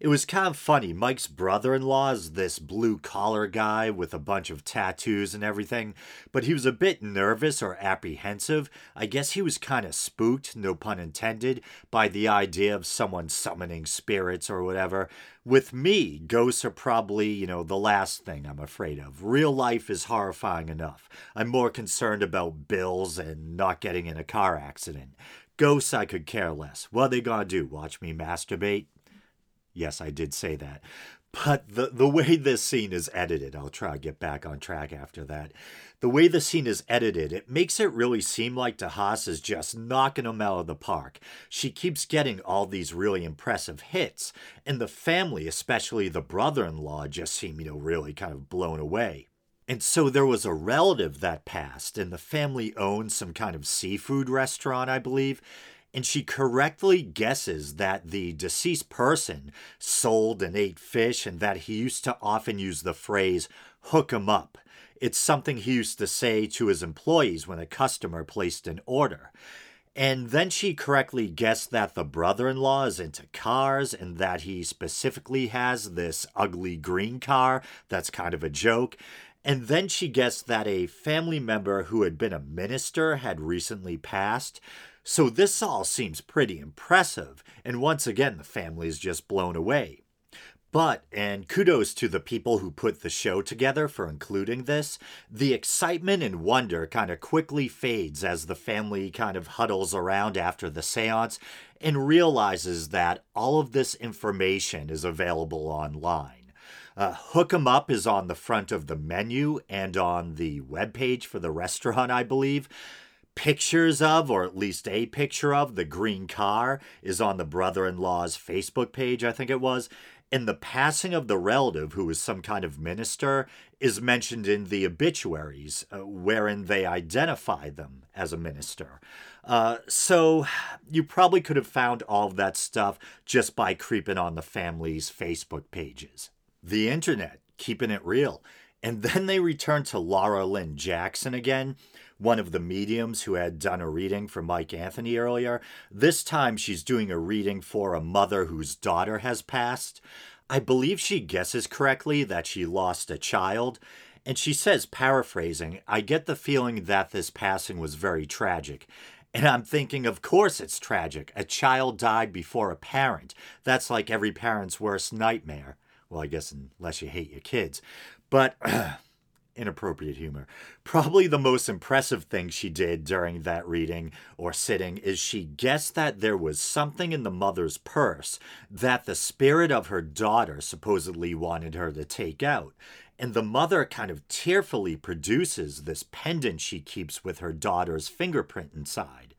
It was kind of funny. Mike's brother in law is this blue collar guy with a bunch of tattoos and everything, but he was a bit nervous or apprehensive. I guess he was kind of spooked, no pun intended, by the idea of someone summoning spirits or whatever. With me, ghosts are probably, you know, the last thing I'm afraid of. Real life is horrifying enough. I'm more concerned about bills and not getting in a car accident. Ghosts, I could care less. What are they gonna do? Watch me masturbate? Yes, I did say that. But the, the way this scene is edited, I'll try to get back on track after that. The way the scene is edited, it makes it really seem like DeHaas is just knocking them out of the park. She keeps getting all these really impressive hits, and the family, especially the brother in law, just seem, you know, really kind of blown away. And so there was a relative that passed, and the family owned some kind of seafood restaurant, I believe and she correctly guesses that the deceased person sold and ate fish and that he used to often use the phrase hook 'em up. It's something he used to say to his employees when a customer placed an order. And then she correctly guessed that the brother in law is into cars and that he specifically has this ugly green car that's kind of a joke. And then she guessed that a family member who had been a minister had recently passed. So this all seems pretty impressive, and once again, the family is just blown away. But, and kudos to the people who put the show together for including this, the excitement and wonder kind of quickly fades as the family kind of huddles around after the seance and realizes that all of this information is available online. Uh, Hook 'em Up is on the front of the menu and on the webpage for the restaurant, I believe pictures of, or at least a picture of, the green car is on the brother in law's Facebook page, I think it was. And the passing of the relative, who was some kind of minister, is mentioned in the obituaries, uh, wherein they identify them as a minister. Uh, so you probably could have found all of that stuff just by creeping on the family's Facebook pages. The internet, keeping it real. And then they return to Laura Lynne Jackson again, one of the mediums who had done a reading for Mike Anthony earlier. This time she's doing a reading for a mother whose daughter has passed. I believe she guesses correctly that she lost a child. And she says, paraphrasing, I get the feeling that this passing was very tragic. And I'm thinking, of course it's tragic. A child died before a parent. That's like every parent's worst nightmare. Well, I guess unless you hate your kids. But inappropriate humor. Probably the most impressive thing she did during that reading or sitting is she guessed that there was something in the mother's purse that the spirit of her daughter supposedly wanted her to take out. And the mother kind of tearfully produces this pendant she keeps with her daughter's fingerprint inside.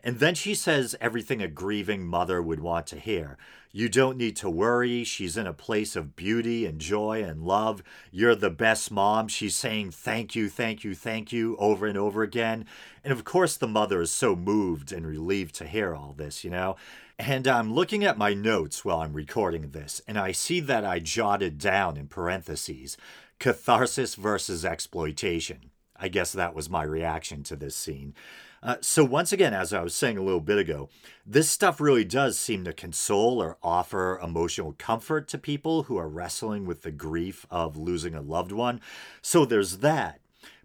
And then she says everything a grieving mother would want to hear. You don't need to worry. She's in a place of beauty and joy and love. You're the best mom. She's saying thank you, thank you, thank you over and over again. And of course, the mother is so moved and relieved to hear all this, you know? And I'm looking at my notes while I'm recording this, and I see that I jotted down in parentheses catharsis versus exploitation. I guess that was my reaction to this scene. Uh, so, once again, as I was saying a little bit ago, this stuff really does seem to console or offer emotional comfort to people who are wrestling with the grief of losing a loved one. So, there's that.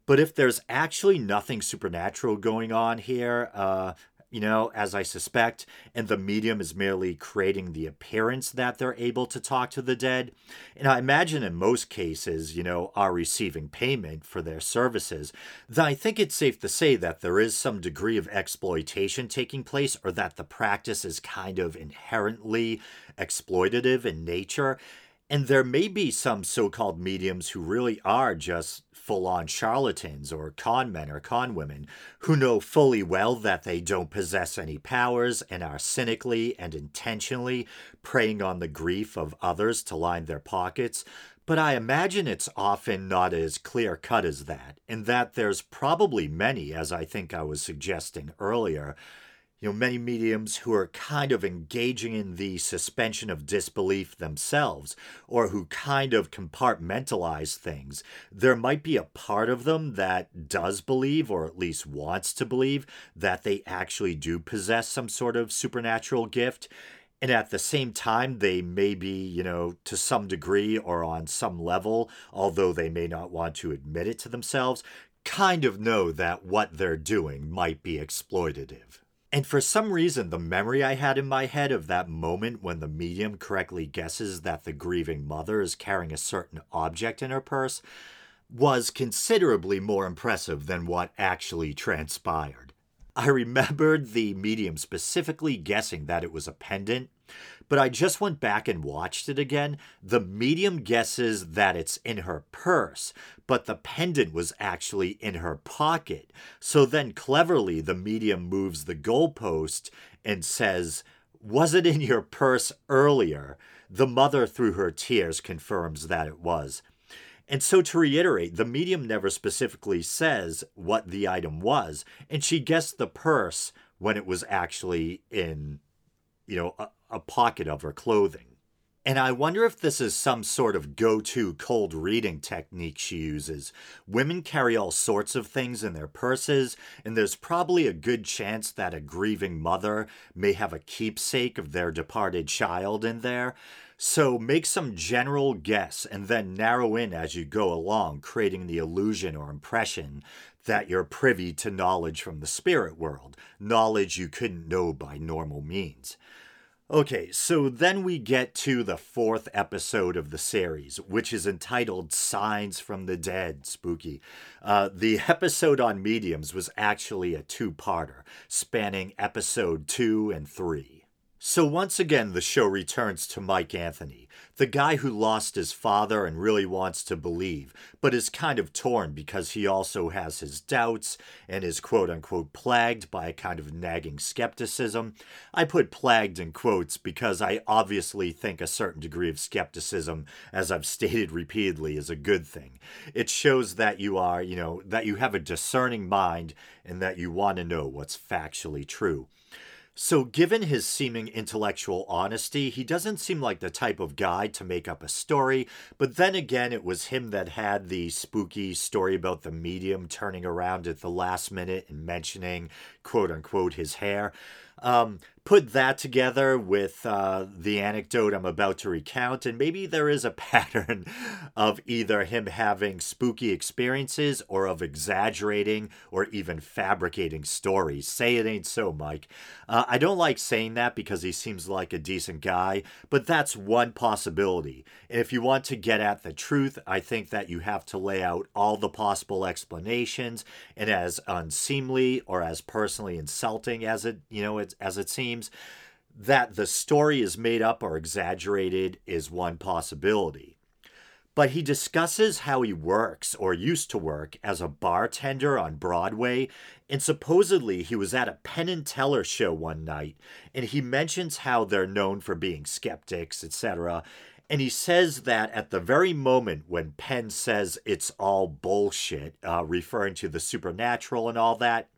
But if there's actually nothing supernatural going on here, uh, you know, as I suspect, and the medium is merely creating the appearance that they're able to talk to the dead. And I imagine in most cases, you know, are receiving payment for their services, then I think it's safe to say that there is some degree of exploitation taking place or that the practice is kind of inherently exploitative in nature. And there may be some so called mediums who really are just full on charlatans or con men or con women who know fully well that they don't possess any powers and are cynically and intentionally preying on the grief of others to line their pockets. But I imagine it's often not as clear cut as that, and that there's probably many, as I think I was suggesting earlier, you know, many mediums who are kind of engaging in the suspension of disbelief themselves, or who kind of compartmentalize things. There might be a part of them that does believe, or at least wants to believe, that they actually do possess some sort of supernatural gift. And at the same time, they may be, you know, to some degree or on some level, although they may not want to admit it to themselves, kind of know that what they're doing might be exploitative. And for some reason, the memory I had in my head of that moment when the medium correctly guesses that the grieving mother is carrying a certain object in her purse was considerably more impressive than what actually transpired. I remembered the medium specifically guessing that it was a pendant but I just went back and watched it again. The medium guesses that it's in her purse, but the pendant was actually in her pocket. So then cleverly, the medium moves the goalpost and says, Was it in your purse earlier? The mother, through her tears, confirms that it was. And so, to reiterate, the medium never specifically says what the item was, and she guessed the purse when it was actually in, you know, a, a pocket of her clothing. And I wonder if this is some sort of go to cold reading technique she uses. Women carry all sorts of things in their purses, and there's probably a good chance that a grieving mother may have a keepsake of their departed child in there. So make some general guess and then narrow in as you go along, creating the illusion or impression that you're privy to knowledge from the spirit world, knowledge you couldn't know by normal means. Okay, so then we get to the fourth episode of the series, which is entitled Signs from the Dead. Spooky. Uh, the episode on mediums was actually a two parter, spanning episode two and three. So once again, the show returns to Mike Anthony, the guy who lost his father and really wants to believe, but is kind of torn because he also has his doubts and is quote unquote plagued by a kind of nagging skepticism. I put plagued in quotes because I obviously think a certain degree of skepticism, as I've stated repeatedly, is a good thing. It shows that you are, you know, that you have a discerning mind and that you want to know what's factually true. So, given his seeming intellectual honesty, he doesn't seem like the type of guy to make up a story. But then again, it was him that had the spooky story about the medium turning around at the last minute and mentioning, quote unquote, his hair. Um, put that together with uh, the anecdote I'm about to recount, and maybe there is a pattern of either him having spooky experiences or of exaggerating or even fabricating stories. Say it ain't so, Mike. Uh, I don't like saying that because he seems like a decent guy, but that's one possibility. And if you want to get at the truth, I think that you have to lay out all the possible explanations, and as unseemly or as personally insulting as it, you know, it, as it seems that the story is made up or exaggerated is one possibility. But he discusses how he works or used to work as a bartender on Broadway, and supposedly he was at a Penn and Teller show one night, and he mentions how they're known for being skeptics, etc. And he says that at the very moment when Penn says it's all bullshit, uh, referring to the supernatural and all that,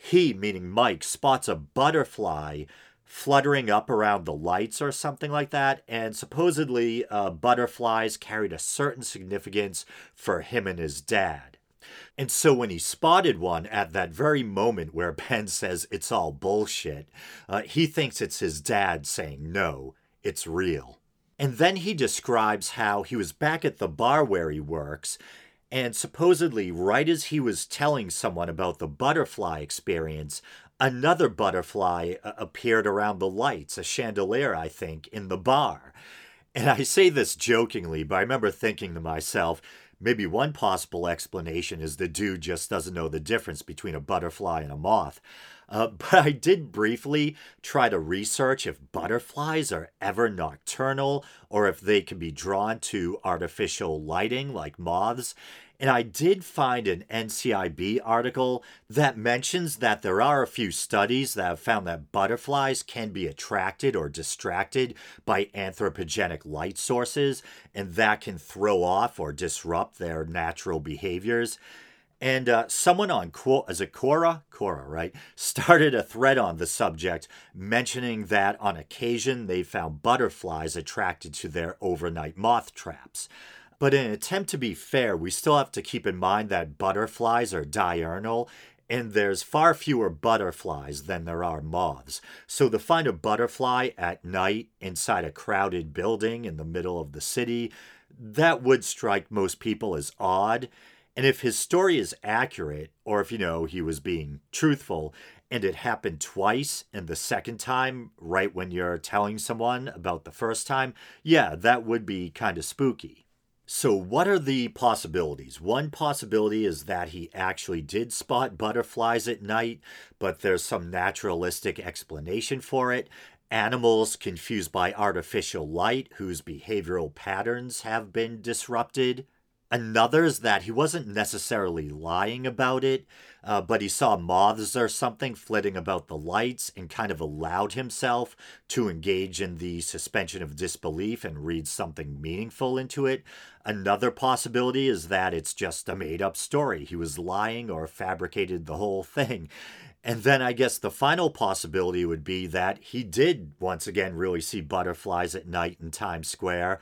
he, meaning Mike, spots a butterfly fluttering up around the lights or something like that. And supposedly, uh, butterflies carried a certain significance for him and his dad. And so when he spotted one at that very moment where Penn says it's all bullshit, uh, he thinks it's his dad saying, no, it's real. And then he describes how he was back at the bar where he works and supposedly, right as he was telling someone about the butterfly experience, Another butterfly uh, appeared around the lights, a chandelier, I think, in the bar. And I say this jokingly, but I remember thinking to myself, maybe one possible explanation is the dude just doesn't know the difference between a butterfly and a moth. Uh, but I did briefly try to research if butterflies are ever nocturnal or if they can be drawn to artificial lighting like moths. And I did find an NCIB article that mentions that there are a few studies that have found that butterflies can be attracted or distracted by anthropogenic light sources, and that can throw off or disrupt their natural behaviors. And uh, someone on as a Quora, Quora, right, started a thread on the subject, mentioning that on occasion they found butterflies attracted to their overnight moth traps. But in an attempt to be fair, we still have to keep in mind that butterflies are diurnal and there's far fewer butterflies than there are moths. So to find a butterfly at night inside a crowded building in the middle of the city, that would strike most people as odd. And if his story is accurate, or if, you know, he was being truthful, and it happened twice, and the second time, right when you're telling someone about the first time, yeah, that would be kind of spooky. So, what are the possibilities? One possibility is that he actually did spot butterflies at night, but there's some naturalistic explanation for it. Animals confused by artificial light whose behavioral patterns have been disrupted. Another is that he wasn't necessarily lying about it, uh, but he saw moths or something flitting about the lights and kind of allowed himself to engage in the suspension of disbelief and read something meaningful into it. Another possibility is that it's just a made up story. He was lying or fabricated the whole thing. And then I guess the final possibility would be that he did once again really see butterflies at night in Times Square,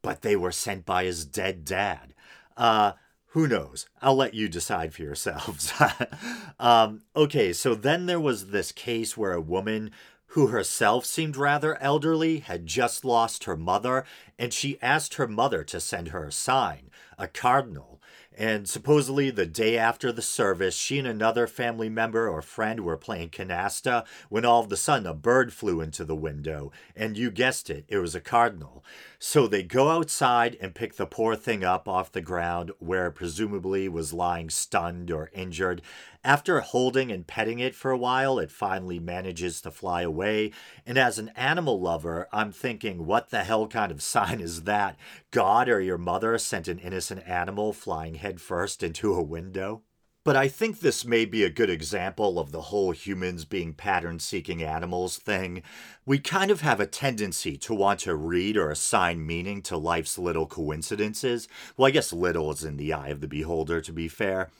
but they were sent by his dead dad. Uh, who knows? I'll let you decide for yourselves. um, okay, so then there was this case where a woman who herself seemed rather elderly had just lost her mother, and she asked her mother to send her a sign, a cardinal, and supposedly, the day after the service, she and another family member or friend were playing canasta when all of a sudden a bird flew into the window. And you guessed it, it was a cardinal. So they go outside and pick the poor thing up off the ground where presumably was lying stunned or injured. After holding and petting it for a while, it finally manages to fly away. And as an animal lover, I'm thinking, what the hell kind of sign is that? God or your mother sent an innocent animal flying headfirst into a window? But I think this may be a good example of the whole humans being pattern seeking animals thing. We kind of have a tendency to want to read or assign meaning to life's little coincidences. Well, I guess little is in the eye of the beholder, to be fair.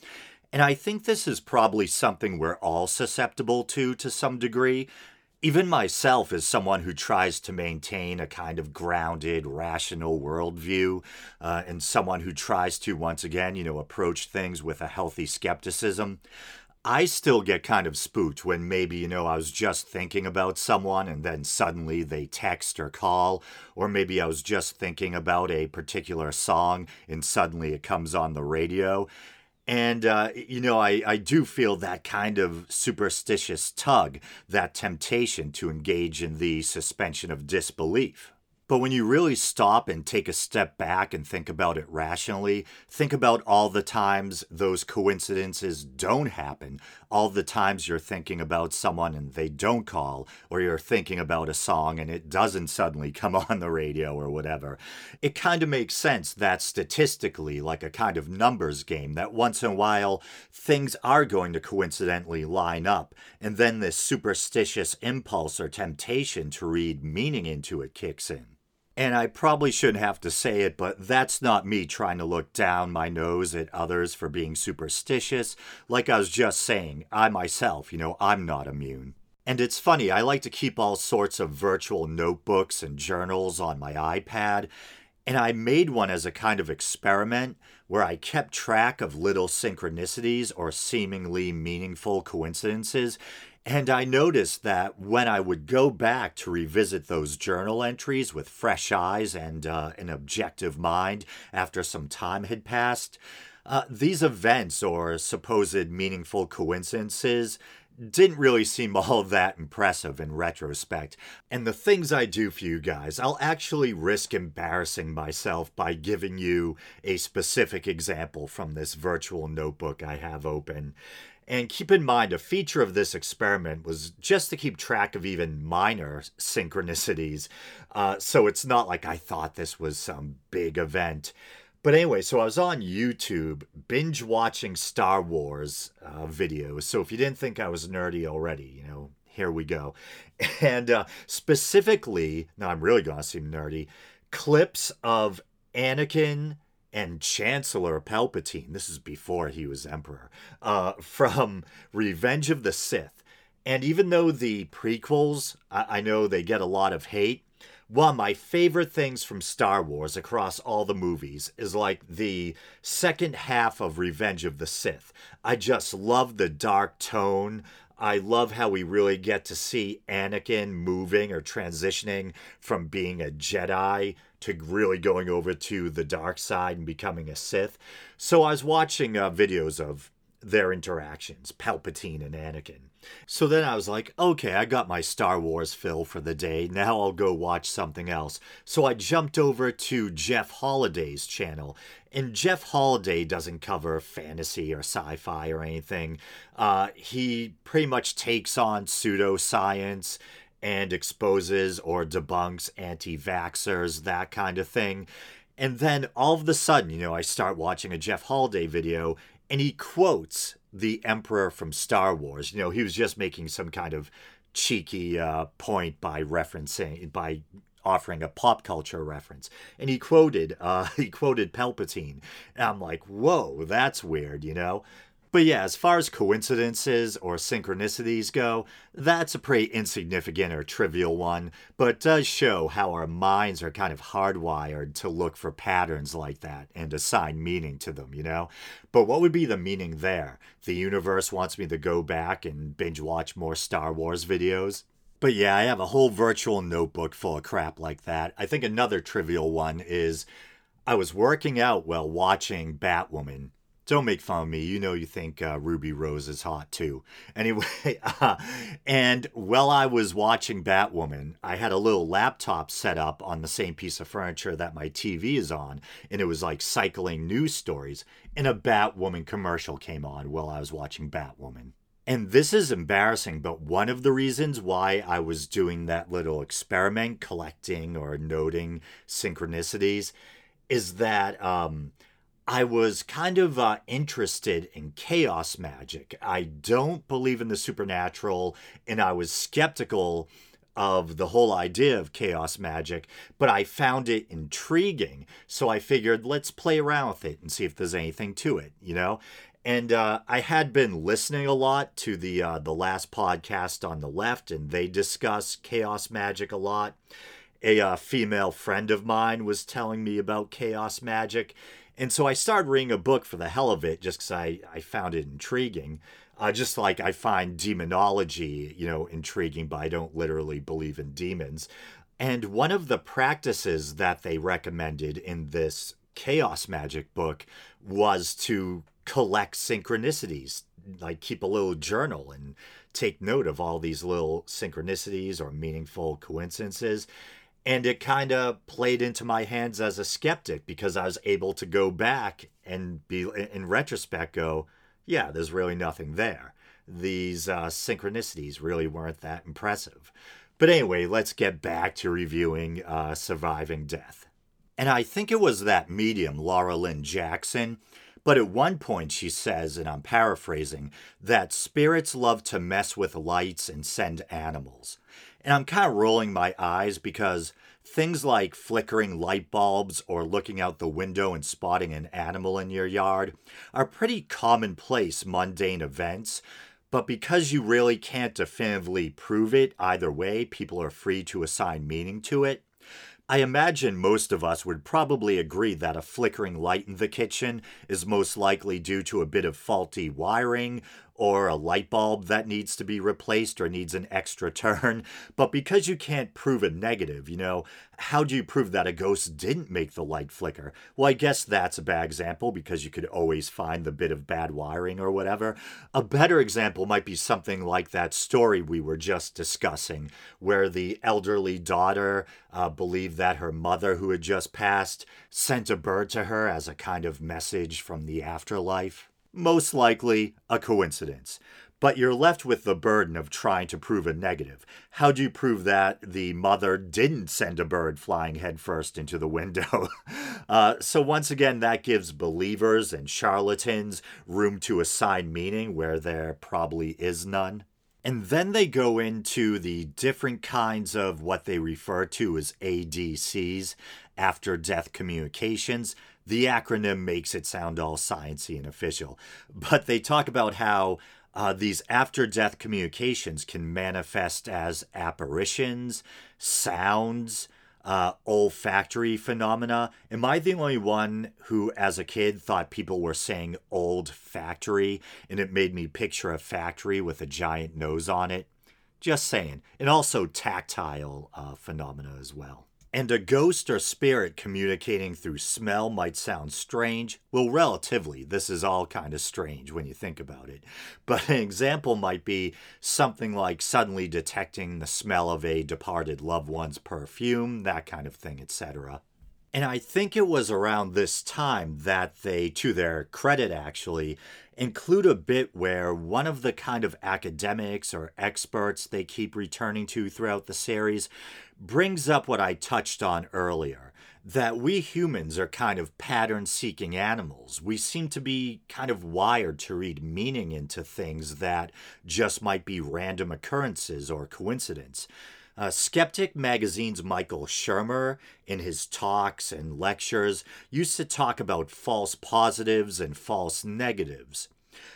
And I think this is probably something we're all susceptible to to some degree. Even myself, as someone who tries to maintain a kind of grounded, rational worldview, uh, and someone who tries to, once again, you know, approach things with a healthy skepticism, I still get kind of spooked when maybe, you know, I was just thinking about someone and then suddenly they text or call, or maybe I was just thinking about a particular song and suddenly it comes on the radio. And, uh, you know, I, I do feel that kind of superstitious tug, that temptation to engage in the suspension of disbelief. But when you really stop and take a step back and think about it rationally, think about all the times those coincidences don't happen, all the times you're thinking about someone and they don't call, or you're thinking about a song and it doesn't suddenly come on the radio or whatever. It kind of makes sense that statistically, like a kind of numbers game, that once in a while things are going to coincidentally line up, and then this superstitious impulse or temptation to read meaning into it kicks in. And I probably shouldn't have to say it, but that's not me trying to look down my nose at others for being superstitious. Like I was just saying, I myself, you know, I'm not immune. And it's funny, I like to keep all sorts of virtual notebooks and journals on my iPad. And I made one as a kind of experiment where I kept track of little synchronicities or seemingly meaningful coincidences. And I noticed that when I would go back to revisit those journal entries with fresh eyes and uh, an objective mind after some time had passed, uh, these events or supposed meaningful coincidences didn't really seem all that impressive in retrospect. And the things I do for you guys, I'll actually risk embarrassing myself by giving you a specific example from this virtual notebook I have open. And keep in mind, a feature of this experiment was just to keep track of even minor synchronicities. Uh, so it's not like I thought this was some big event. But anyway, so I was on YouTube binge watching Star Wars uh, videos. So if you didn't think I was nerdy already, you know, here we go. And uh, specifically, now I'm really going to seem nerdy, clips of Anakin and Chancellor Palpatine, this is before he was Emperor, uh, from Revenge of the Sith. And even though the prequels, I, I know they get a lot of hate, one of my favorite things from Star Wars across all the movies is like the second half of Revenge of the Sith. I just love the dark tone. I love how we really get to see Anakin moving or transitioning from being a Jedi to really going over to the dark side and becoming a Sith. So I was watching uh, videos of their interactions, Palpatine and Anakin. So then I was like, okay, I got my Star Wars fill for the day. Now I'll go watch something else. So I jumped over to Jeff Holiday's channel. And Jeff Holiday doesn't cover fantasy or sci fi or anything. Uh, he pretty much takes on pseudoscience and exposes or debunks anti vaxxers, that kind of thing. And then all of a sudden, you know, I start watching a Jeff Holiday video and he quotes the Emperor from Star Wars. You know, he was just making some kind of cheeky uh, point by referencing by offering a pop culture reference, and he quoted uh, he quoted Palpatine. And I'm like, whoa, that's weird, you know. But yeah, as far as coincidences or synchronicities go, that's a pretty insignificant or trivial one, but does show how our minds are kind of hardwired to look for patterns like that and assign meaning to them, you know? But what would be the meaning there? The universe wants me to go back and binge watch more Star Wars videos? But yeah, I have a whole virtual notebook full of crap like that. I think another trivial one is I was working out while watching Batwoman don't make fun of me. You know, you think uh, Ruby Rose is hot too. Anyway, uh, and while I was watching Batwoman, I had a little laptop set up on the same piece of furniture that my TV is on, and it was like cycling news stories. And a Batwoman commercial came on while I was watching Batwoman. And this is embarrassing, but one of the reasons why I was doing that little experiment, collecting or noting synchronicities, is that um, I was kind of uh, interested in chaos magic. I don't believe in the supernatural, and I was skeptical of the whole idea of chaos magic, but I found it intriguing. So I figured, let's play around with it and see if there's anything to it, you know? And uh, I had been listening a lot to the uh, the last podcast on the left, and they discuss chaos magic a lot. A uh, female friend of mine was telling me about chaos magic, and so I started reading a book for the hell of it, just because I, I found it intriguing. Uh, just like I find demonology, you know, intriguing, but I don't literally believe in demons. And one of the practices that they recommended in this chaos magic book was to collect synchronicities, like keep a little journal and take note of all these little synchronicities or meaningful coincidences and it kind of played into my hands as a skeptic because I was able to go back and be in retrospect go, yeah, there's really nothing there. These uh, synchronicities really weren't that impressive. But anyway, let's get back to reviewing uh, Surviving Death. And I think it was that medium, Laura Lynne Jackson. But at one point, she says, and I'm paraphrasing, that spirits love to mess with lights and send animals. And I'm kind of rolling my eyes because things like flickering light bulbs or looking out the window and spotting an animal in your yard are pretty commonplace mundane events. But because you really can't definitively prove it either way, people are free to assign meaning to it. I imagine most of us would probably agree that a flickering light in the kitchen is most likely due to a bit of faulty wiring or a light bulb that needs to be replaced or needs an extra turn. But because you can't prove a negative, you know, how do you prove that a ghost didn't make the light flicker? Well, I guess that's a bad example because you could always find the bit of bad wiring or whatever. A better example might be something like that story we were just discussing, where the elderly daughter uh, believed that her mother, who had just passed, sent a bird to her as a kind of message from the afterlife most likely a coincidence. But you're left with the burden of trying to prove a negative. How do you prove that the mother didn't send a bird flying headfirst into the window? uh, so, once again, that gives believers and charlatans room to assign meaning where there probably is none. And then they go into the different kinds of what they refer to as ADCs, after death communications. The acronym makes it sound all sciencey and official, but they talk about how uh, these after death communications can manifest as apparitions, sounds, uh, olfactory phenomena. Am I the only one who, as a kid, thought people were saying old factory and it made me picture a factory with a giant nose on it? Just saying. And also tactile uh, phenomena as well. And a ghost or spirit communicating through smell might sound strange. Well, relatively, this is all kind of strange when you think about it. But an example might be something like suddenly detecting the smell of a departed loved one's perfume, that kind of thing, etc. And I think it was around this time that they, to their credit actually, include a bit where one of the kind of academics or experts they keep returning to throughout the series brings up what I touched on earlier that we humans are kind of pattern seeking animals. We seem to be kind of wired to read meaning into things that just might be random occurrences or coincidence. Uh, Skeptic magazine's Michael Shermer, in his talks and lectures, used to talk about false positives and false negatives.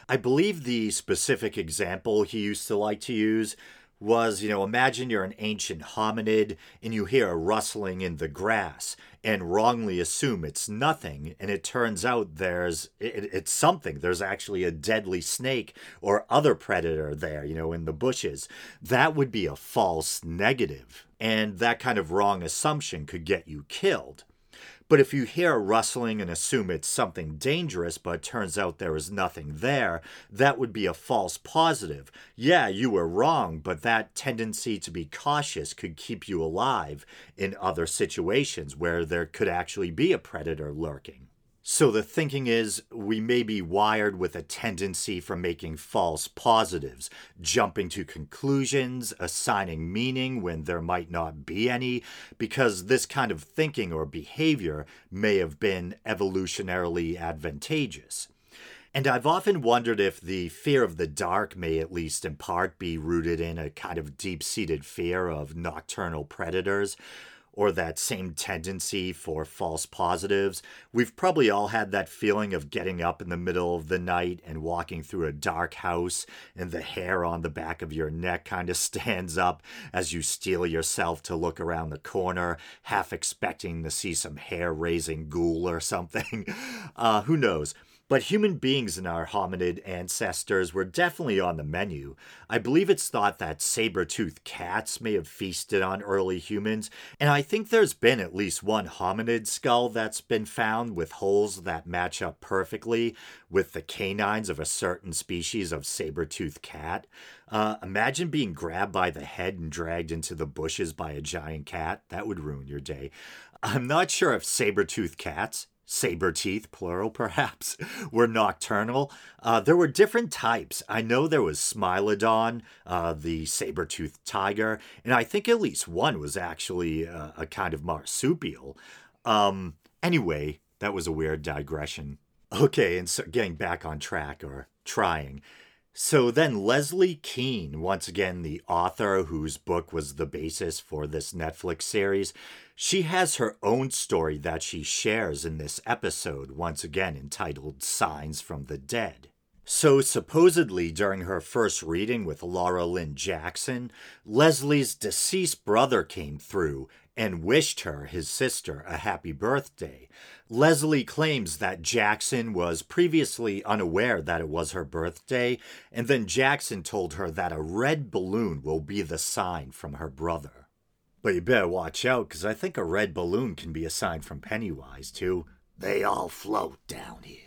I believe the specific example he used to like to use was, you know, imagine you're an ancient hominid and you hear a rustling in the grass and wrongly assume it's nothing and it turns out there's it, it's something. There's actually a deadly snake or other predator there you know in the bushes. That would be a false negative. And that kind of wrong assumption could get you killed but if you hear rustling and assume it's something dangerous, but turns out there is nothing there, that would be a false positive. Yeah, you were wrong, but that tendency to be cautious could keep you alive in other situations where there could actually be a predator lurking. So the thinking is we may be wired with a tendency for making false positives, jumping to conclusions, assigning meaning when there might not be any, because this kind of thinking or behavior may have been evolutionarily advantageous. And I've often wondered if the fear of the dark may, at least in part, be rooted in a kind of deep seated fear of nocturnal predators or that same tendency for false positives. We've probably all had that feeling of getting up in the middle of the night and walking through a dark house, and the hair on the back of your neck kind of stands up as you steel yourself to look around the corner, half expecting to see some hair raising ghoul or something. Uh, who knows? But human beings and our hominid ancestors were definitely on the menu. I believe it's thought that saber toothed cats may have feasted on early humans, and I think there's been at least one hominid skull that's been found with holes that match up perfectly with the canines of a certain species of saber toothed cat. Uh, imagine being grabbed by the head and dragged into the bushes by a giant cat. That would ruin your day. I'm not sure if saber toothed cats saber teeth, plural perhaps, were nocturnal. Uh, there were different types. I know there was Smilodon, uh, the saber toothed tiger, and I think at least one was actually uh, a kind of marsupial. Um, anyway, that was a weird digression. Okay, and so getting back on track or trying. So then Leslie Kean, once again the author whose book was the basis for this Netflix series, she has her own story that she shares in this episode, once again entitled Signs from the Dead. So, supposedly, during her first reading with Laura Lynne Jackson, Leslie's deceased brother came through and wished her, his sister, a happy birthday. Leslie claims that Jackson was previously unaware that it was her birthday, and then Jackson told her that a red balloon will be the sign from her brother. But you better watch out, because I think a red balloon can be a sign from Pennywise, too. They all float down here.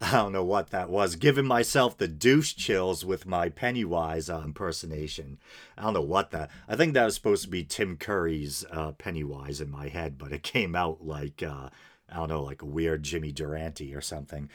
I don't know what that was. Giving myself the douche chills with my Pennywise uh, impersonation. I don't know what that. I think that was supposed to be Tim Curry's uh, Pennywise in my head, but it came out like uh, I don't know, like a weird Jimmy Durante or something.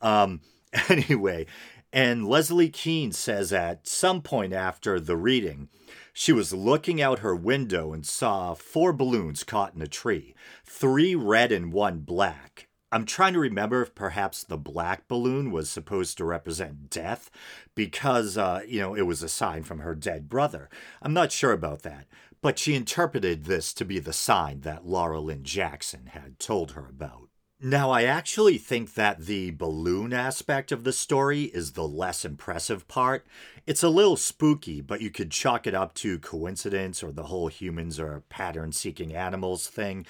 Um, anyway, and Leslie Kean says at some point after the reading, she was looking out her window and saw four balloons caught in a tree, three red and one black. I'm trying to remember if perhaps the black balloon was supposed to represent death because, uh, you know, it was a sign from her dead brother. I'm not sure about that, but she interpreted this to be the sign that Laura Lynne Jackson had told her about. Now, I actually think that the balloon aspect of the story is the less impressive part. It's a little spooky, but you could chalk it up to coincidence or the whole humans are pattern seeking animals thing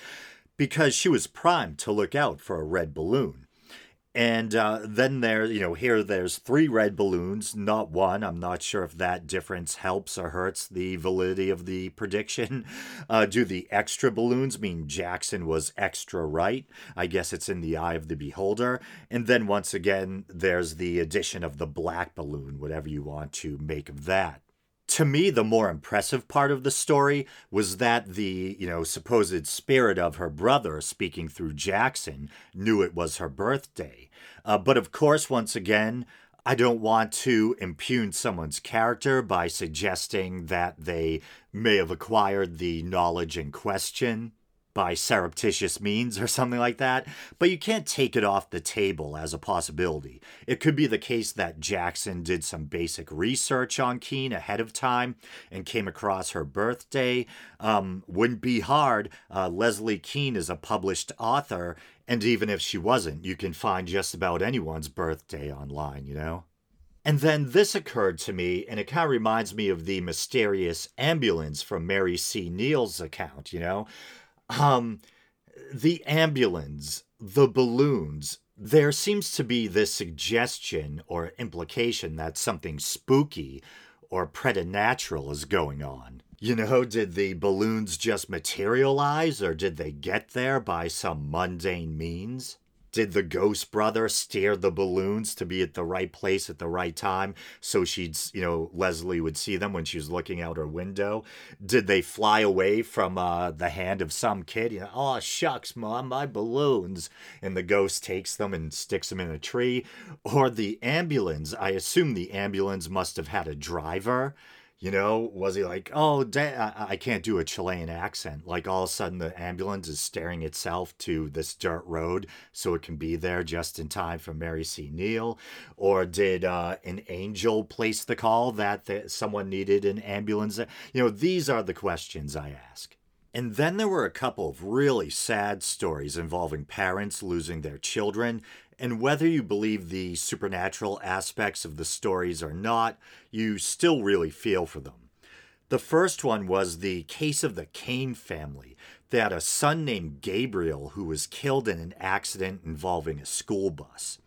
because she was primed to look out for a red balloon. And uh, then there, you know, here there's three red balloons, not one. I'm not sure if that difference helps or hurts the validity of the prediction. Uh, do the extra balloons mean Jackson was extra right? I guess it's in the eye of the beholder. And then once again, there's the addition of the black balloon, whatever you want to make of that to me the more impressive part of the story was that the you know supposed spirit of her brother speaking through jackson knew it was her birthday. Uh, but of course once again i don't want to impugn someone's character by suggesting that they may have acquired the knowledge in question by surreptitious means or something like that, but you can't take it off the table as a possibility. It could be the case that Jackson did some basic research on Kean ahead of time and came across her birthday. Um, wouldn't be hard. Uh, Leslie Kean is a published author, and even if she wasn't, you can find just about anyone's birthday online, you know? And then this occurred to me, and it kind of reminds me of the mysterious ambulance from Mary C. Neal's account, you know? Um, the ambulance, the balloons, there seems to be this suggestion or implication that something spooky or preternatural is going on. You know, did the balloons just materialize or did they get there by some mundane means? Did the ghost brother steer the balloons to be at the right place at the right time so she'd, you know, Leslie would see them when she was looking out her window? Did they fly away from uh, the hand of some kid? You know, oh, shucks, mom, my balloons. And the ghost takes them and sticks them in a tree. Or the ambulance, I assume the ambulance must have had a driver you know, was he like, oh, da- I-, I can't do a Chilean accent? Like all of a sudden the ambulance is staring itself to this dirt road so it can be there just in time for Mary C. Neal? Or did uh, an angel place the call that th- someone needed an ambulance? You know, these are the questions I ask. And then there were a couple of really sad stories involving parents losing their children and whether you believe the supernatural aspects of the stories or not, you still really feel for them. The first one was the case of the Kane family. They had a son named Gabriel who was killed in an accident involving a school bus.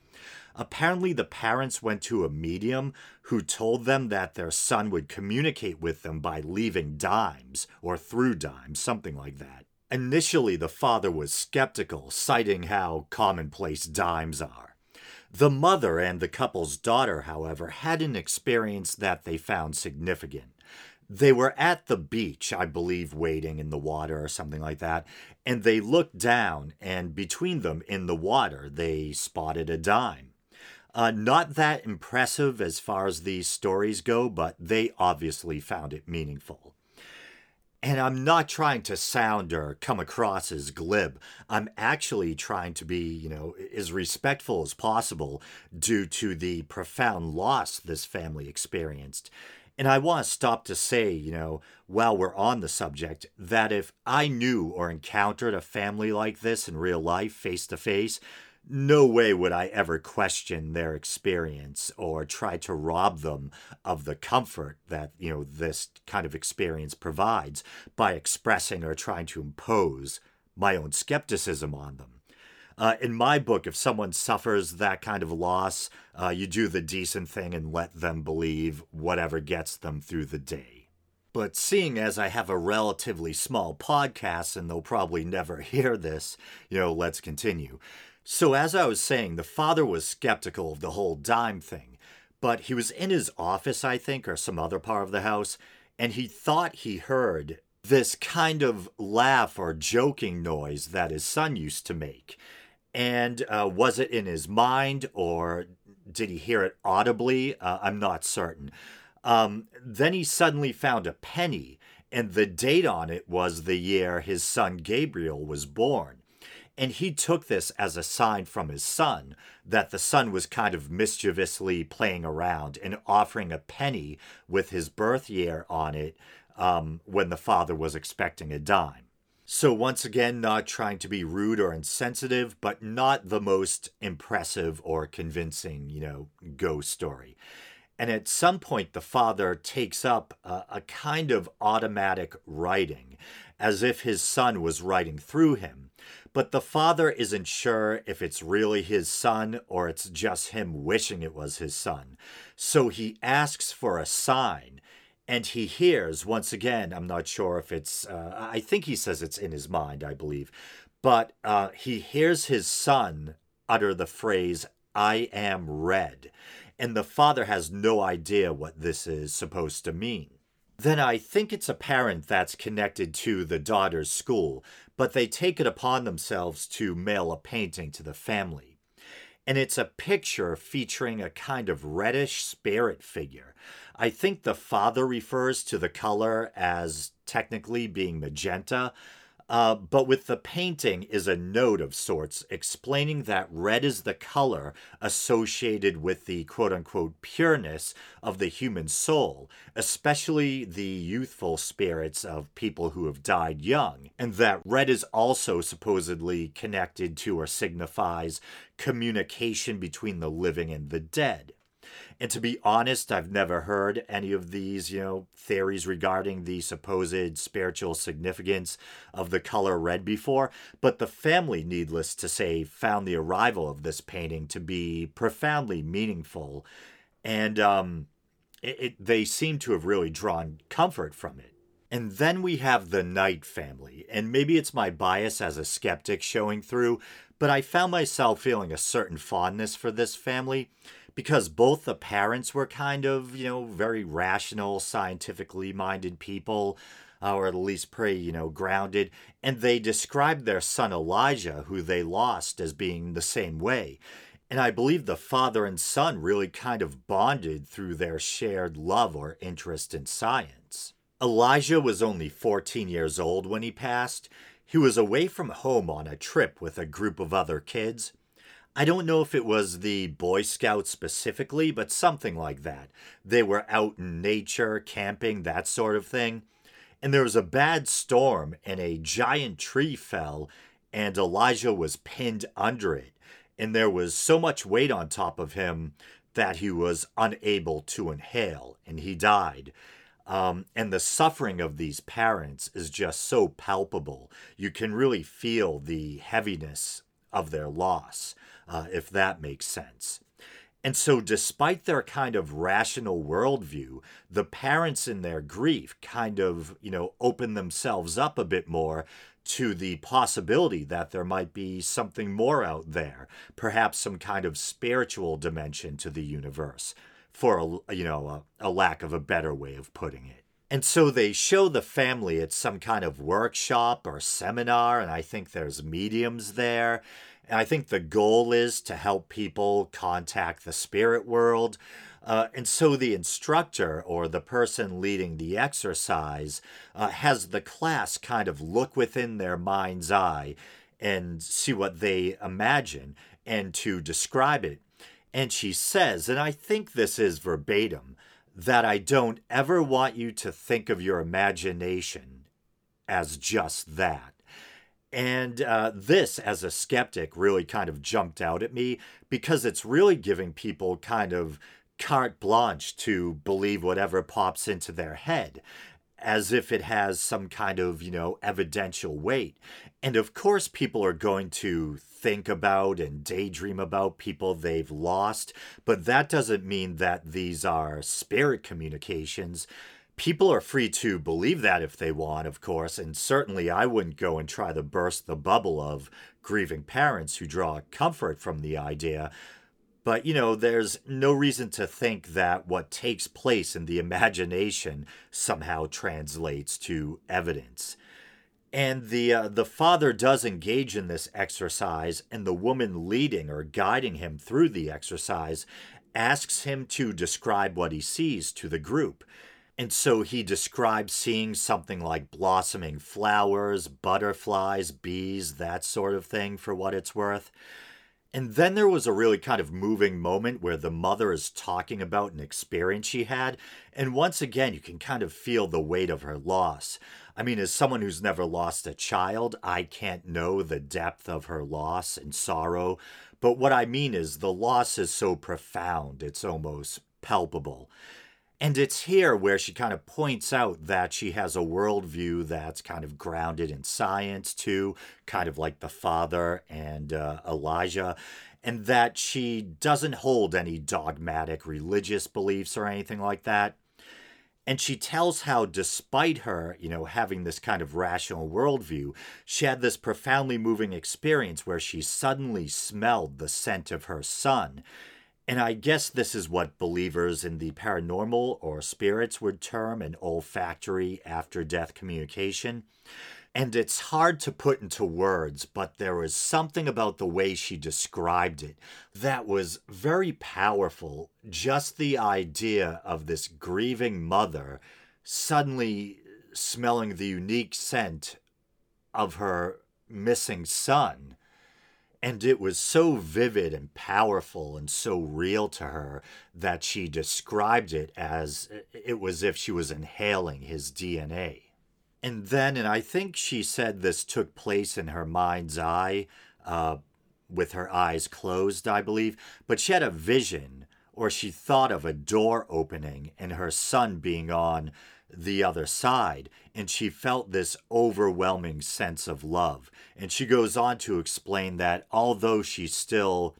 Apparently, the parents went to a medium who told them that their son would communicate with them by leaving dimes or through dimes, something like that. Initially, the father was skeptical, citing how commonplace dimes are. The mother and the couple's daughter, however, had an experience that they found significant. They were at the beach, I believe, wading in the water or something like that, and they looked down, and between them in the water, they spotted a dime. Uh, not that impressive as far as these stories go, but they obviously found it meaningful. And I'm not trying to sound or come across as glib. I'm actually trying to be, you know, as respectful as possible due to the profound loss this family experienced. And I want to stop to say, you know, while we're on the subject, that if I knew or encountered a family like this in real life, face to face, no way would I ever question their experience or try to rob them of the comfort that, you know, this kind of experience provides by expressing or trying to impose my own skepticism on them. Uh, in my book, if someone suffers that kind of loss, uh, you do the decent thing and let them believe whatever gets them through the day. But seeing as I have a relatively small podcast and they'll probably never hear this, you know, let's continue. So, as I was saying, the father was skeptical of the whole dime thing, but he was in his office, I think, or some other part of the house, and he thought he heard this kind of laugh or joking noise that his son used to make. And uh, was it in his mind or did he hear it audibly? Uh, I'm not certain. Um, then he suddenly found a penny, and the date on it was the year his son Gabriel was born. And he took this as a sign from his son that the son was kind of mischievously playing around and offering a penny with his birth year on it um, when the father was expecting a dime. So, once again, not trying to be rude or insensitive, but not the most impressive or convincing, you know, ghost story. And at some point, the father takes up a, a kind of automatic writing, as if his son was writing through him. But the father isn't sure if it's really his son or it's just him wishing it was his son. So he asks for a sign and he hears once again i'm not sure if it's uh, i think he says it's in his mind i believe but uh, he hears his son utter the phrase i am red and the father has no idea what this is supposed to mean then i think it's a parent that's connected to the daughter's school but they take it upon themselves to mail a painting to the family and it's a picture featuring a kind of reddish spirit figure. I think the father refers to the color as technically being magenta, uh, but with the painting is a note of sorts explaining that red is the color associated with the quote unquote pureness of the human soul, especially the youthful spirits of people who have died young, and that red is also supposedly connected to or signifies communication between the living and the dead. And to be honest, I've never heard any of these, you know, theories regarding the supposed spiritual significance of the color red before, but the family, needless to say, found the arrival of this painting to be profoundly meaningful. And um, it, it, they seem to have really drawn comfort from it. And then we have the Knight family, and maybe it's my bias as a skeptic showing through, but I found myself feeling a certain fondness for this family because both the parents were kind of, you know, very rational, scientifically minded people, uh, or at least pretty, you know, grounded. And they described their son Elijah, who they lost, as being the same way. And I believe the father and son really kind of bonded through their shared love or interest in science. Elijah was only 14 years old when he passed. He was away from home on a trip with a group of other kids. I don't know if it was the Boy Scouts specifically, but something like that. They were out in nature, camping, that sort of thing. And there was a bad storm, and a giant tree fell, and Elijah was pinned under it. And there was so much weight on top of him that he was unable to inhale, and he died. Um, and the suffering of these parents is just so palpable. You can really feel the heaviness of their loss uh, if that makes sense. And so, despite their kind of rational worldview, the parents in their grief kind of, you know, open themselves up a bit more to the possibility that there might be something more out there, perhaps some kind of spiritual dimension to the universe, for a, you know, a, a lack of a better way of putting it. And so they show the family at some kind of workshop or seminar, and I think there's mediums there. I think the goal is to help people contact the spirit world. Uh, and so the instructor or the person leading the exercise uh, has the class kind of look within their mind's eye and see what they imagine and to describe it. And she says, and I think this is verbatim, that I don't ever want you to think of your imagination as just that. And uh, this, as a skeptic, really kind of jumped out at me because it's really giving people kind of carte blanche to believe whatever pops into their head as if it has some kind of, you know, evidential weight. And of course, people are going to think about and daydream about people they've lost, but that doesn't mean that these are spirit communications. People are free to believe that if they want, of course, and certainly I wouldn't go and try to burst the bubble of grieving parents who draw comfort from the idea. But, you know, there's no reason to think that what takes place in the imagination somehow translates to evidence. And the uh, the father does engage in this exercise, and the woman leading or guiding him through the exercise asks him to describe what he sees to the group. And so he describes seeing something like blossoming flowers, butterflies, bees, that sort of thing, for what it's worth. And then there was a really kind of moving moment where the mother is talking about an experience she had. And once again, you can kind of feel the weight of her loss. I mean, as someone who's never lost a child, I can't know the depth of her loss and sorrow. But what I mean is, the loss is so profound, it's almost palpable. And it's here where she kind of points out that she has a worldview that's kind of grounded in science, too, kind of like the father and uh, Elijah, and that she doesn't hold any dogmatic religious beliefs or anything like that. And she tells how, despite her, you know, having this kind of rational worldview, she had this profoundly moving experience where she suddenly smelled the scent of her son and I guess this is what believers in the paranormal or spirits would term an olfactory after death communication. And it's hard to put into words, but there was something about the way she described it that was very powerful. Just the idea of this grieving mother suddenly smelling the unique scent of her missing son and it was so vivid and powerful and so real to her that she described it as it was if she was inhaling his DNA. And then, and I think she said this took place in her mind's eye, uh, with her eyes closed, I believe, but she had a vision or she thought of a door opening and her son being on the other side, and she felt this overwhelming sense of love. And she goes on to explain that although she still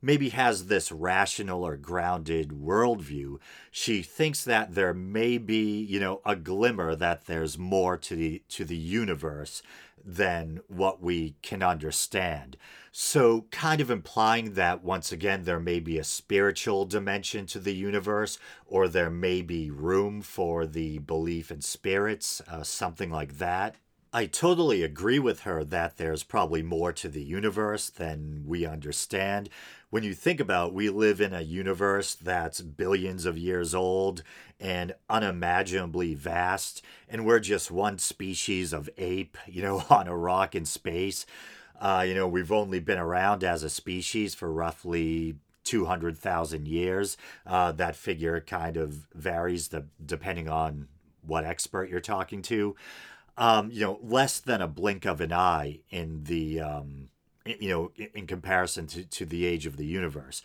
maybe has this rational or grounded worldview, she thinks that there may be, you know, a glimmer that there's more to the to the universe than what we can understand. So, kind of implying that once again, there may be a spiritual dimension to the universe, or there may be room for the belief in spirits, uh, something like that. I totally agree with her that there's probably more to the universe than we understand. When you think about we live in a universe that's billions of years old and unimaginably vast and we're just one species of ape, you know, on a rock in space. Uh, you know, we've only been around as a species for roughly 200,000 years. Uh, that figure kind of varies the, depending on what expert you're talking to. Um, you know, less than a blink of an eye in the, um, you know, in comparison to, to the age of the universe.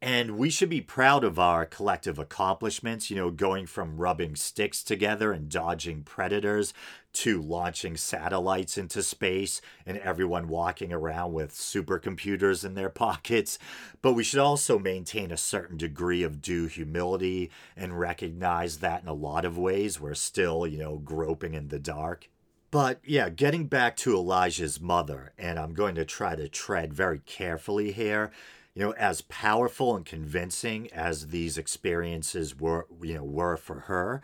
And we should be proud of our collective accomplishments, you know, going from rubbing sticks together and dodging predators to launching satellites into space and everyone walking around with supercomputers in their pockets. But we should also maintain a certain degree of due humility and recognize that in a lot of ways we're still, you know, groping in the dark. But yeah, getting back to Elijah's mother, and I'm going to try to tread very carefully here you know, as powerful and convincing as these experiences were, you know, were for her,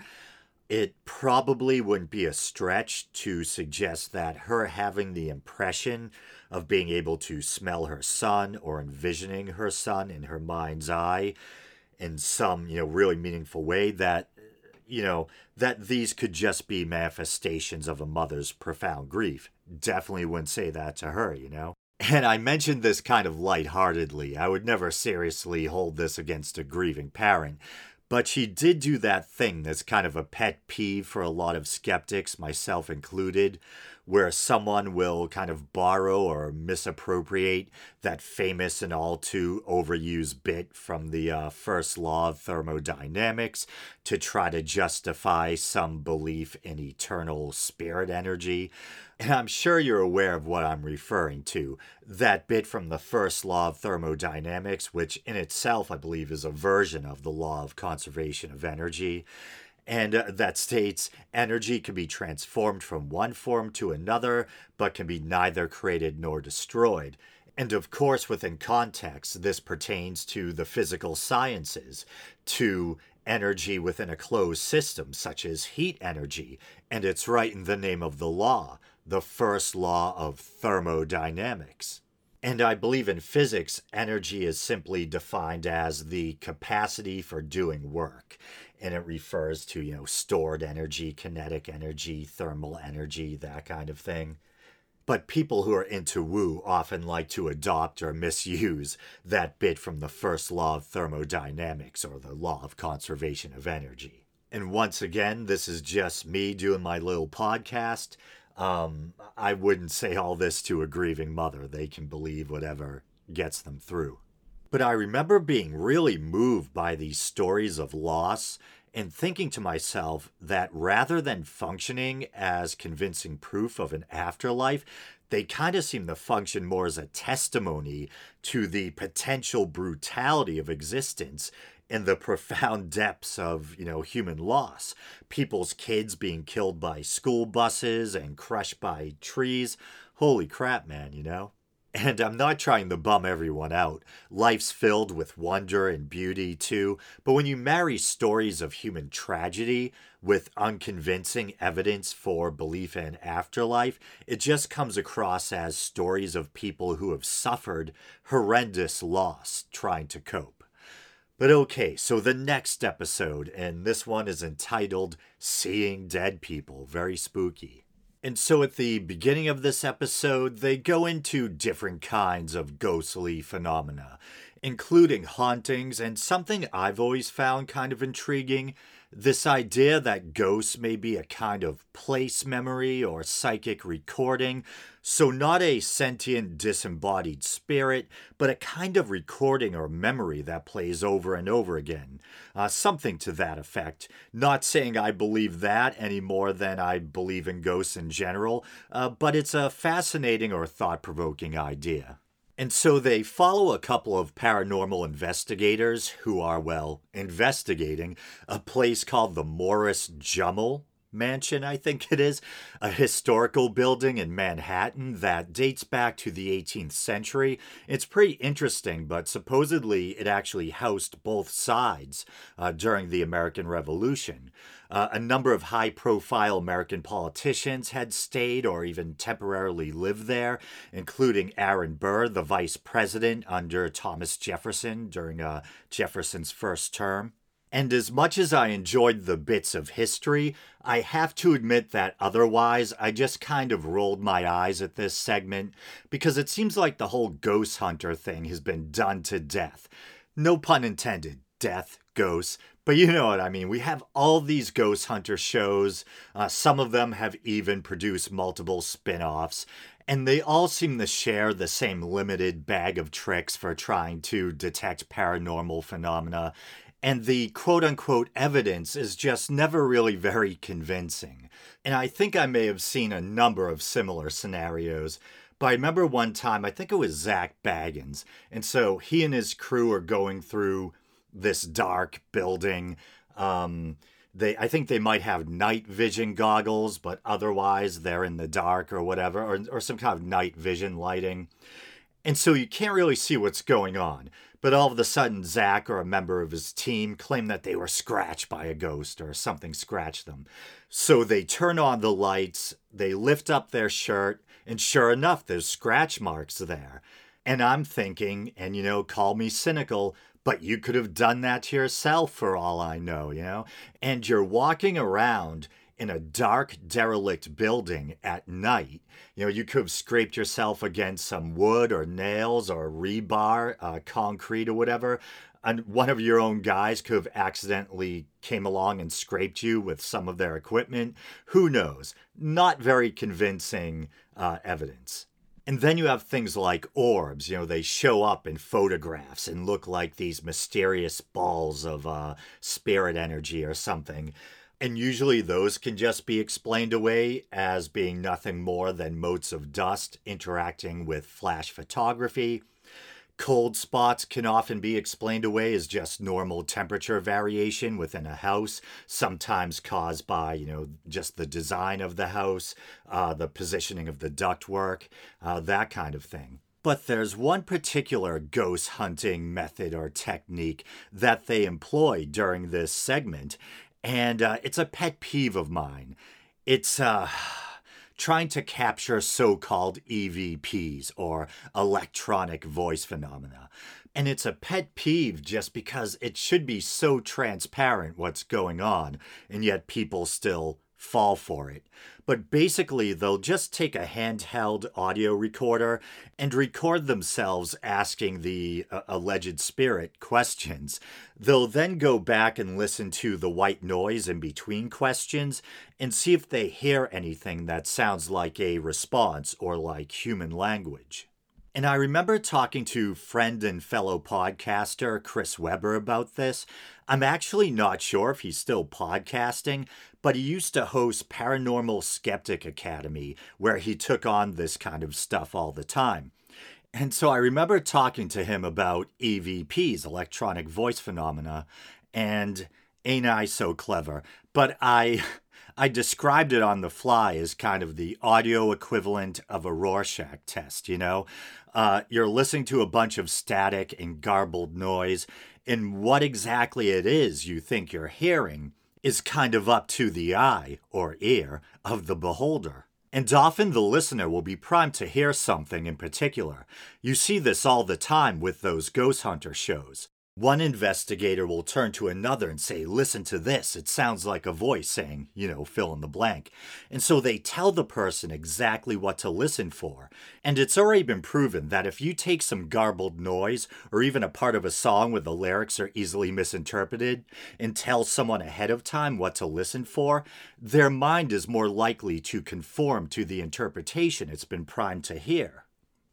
it probably wouldn't be a stretch to suggest that her having the impression of being able to smell her son or envisioning her son in her mind's eye in some, you know, really meaningful way that you know, that these could just be manifestations of a mother's profound grief. Definitely wouldn't say that to her, you know. And I mentioned this kind of lightheartedly. I would never seriously hold this against a grieving parent. But she did do that thing that's kind of a pet peeve for a lot of skeptics, myself included, where someone will kind of borrow or misappropriate that famous and all too overused bit from the uh, first law of thermodynamics to try to justify some belief in eternal spirit energy. And I'm sure you're aware of what I'm referring to. That bit from the first law of thermodynamics, which in itself, I believe, is a version of the law of conservation of energy and uh, that states energy can be transformed from one form to another, but can be neither created nor destroyed. And of course, within context, this pertains to the physical sciences, to energy within a closed system, such as heat energy, and it's right in the name of the law, the first law of thermodynamics. And I believe in physics, energy is simply defined as the capacity for doing work and it refers to, you know, stored energy, kinetic energy, thermal energy, that kind of thing. But people who are into woo often like to adopt or misuse that bit from the first law of thermodynamics or the law of conservation of energy. And once again, this is just me doing my little podcast. Um, I wouldn't say all this to a grieving mother. They can believe whatever gets them through. But I remember being really moved by these stories of loss and thinking to myself that rather than functioning as convincing proof of an afterlife, they kind of seem to function more as a testimony to the potential brutality of existence and the profound depths of, you know, human loss. People's kids being killed by school buses and crushed by trees. Holy crap, man, you know? And I'm not trying to bum everyone out. Life's filled with wonder and beauty too. But when you marry stories of human tragedy with unconvincing evidence for belief in afterlife, it just comes across as stories of people who have suffered horrendous loss trying to cope. But okay, so the next episode, and this one is entitled Seeing Dead People. Very spooky. And so at the beginning of this episode, they go into different kinds of ghostly phenomena, including hauntings and something I've always found kind of intriguing this idea that ghosts may be a kind of place memory or psychic recording. So, not a sentient, disembodied spirit, but a kind of recording or memory that plays over and over again. Uh, something to that effect. Not saying I believe that any more than I believe in ghosts in general, uh, but it's a fascinating or thought provoking idea. And so they follow a couple of paranormal investigators who are, well, investigating a place called the Morris Jumel Mansion, I think it is, a historical building in Manhattan that dates back to the 18th century. It's pretty interesting, but supposedly it actually housed both sides uh, during the American Revolution. Uh, a number of high profile American politicians had stayed or even temporarily lived there, including Aaron Burr, the vice president under Thomas Jefferson during uh, Jefferson's first term. And as much as I enjoyed the bits of history, I have to admit that otherwise I just kind of rolled my eyes at this segment because it seems like the whole ghost hunter thing has been done to death. No pun intended, death, ghosts, but you know what I mean. We have all these ghost hunter shows. Uh, some of them have even produced multiple spin offs. And they all seem to share the same limited bag of tricks for trying to detect paranormal phenomena and the quote unquote evidence is just never really very convincing. And I think I may have seen a number of similar scenarios. But I remember one time, I think it was Zak Bagans. And so he and his crew are going through this dark building. Um, they, I think they might have night vision goggles, but otherwise they're in the dark or whatever, or, or some kind of night vision lighting. And so you can't really see what's going on. But all of a sudden, Zak or a member of his team claim that they were scratched by a ghost or something scratched them. So they turn on the lights, they lift up their shirt, and sure enough, there's scratch marks there. And I'm thinking, and you know, call me cynical, but you could have done that to yourself for all I know, you know? And you're walking around in a dark, derelict building at night. You know, you could have scraped yourself against some wood or nails or rebar, uh, concrete or whatever. and one of your own guys could have accidentally came along and scraped you with some of their equipment. Who knows? Not very convincing uh, evidence. And then you have things like orbs. You know, they show up in photographs and look like these mysterious balls of uh, spirit energy or something. And usually those can just be explained away as being nothing more than motes of dust interacting with flash photography. Cold spots can often be explained away as just normal temperature variation within a house, sometimes caused by, you know, just the design of the house, uh, the positioning of the ductwork, uh, that kind of thing. But there's one particular ghost hunting method or technique that they employ during this segment, and uh, it's a pet peeve of mine. It's uh, trying to capture so called EVPs or electronic voice phenomena. And it's a pet peeve just because it should be so transparent what's going on, and yet people still fall for it. But basically, they'll just take a handheld audio recorder and record themselves asking the uh, alleged spirit questions. They'll then go back and listen to the white noise in between questions and see if they hear anything that sounds like a response or like human language. And I remember talking to friend and fellow podcaster Chris Webber about this. I'm actually not sure if he's still podcasting, but he used to host Paranormal Skeptic Academy, where he took on this kind of stuff all the time. And so I remember talking to him about EVPs, electronic voice phenomena, and ain't I so clever? But I I described it on the fly as kind of the audio equivalent of a Rorschach test, you know? Uh, you're listening to a bunch of static and garbled noise, and what exactly it is you think you're hearing is kind of up to the eye or ear of the beholder. And often the listener will be primed to hear something in particular. You see this all the time with those ghost hunter shows. One investigator will turn to another and say, Listen to this. It sounds like a voice saying, you know, fill in the blank. And so they tell the person exactly what to listen for. And it's already been proven that if you take some garbled noise or even a part of a song where the lyrics are easily misinterpreted and tell someone ahead of time what to listen for, their mind is more likely to conform to the interpretation it's been primed to hear.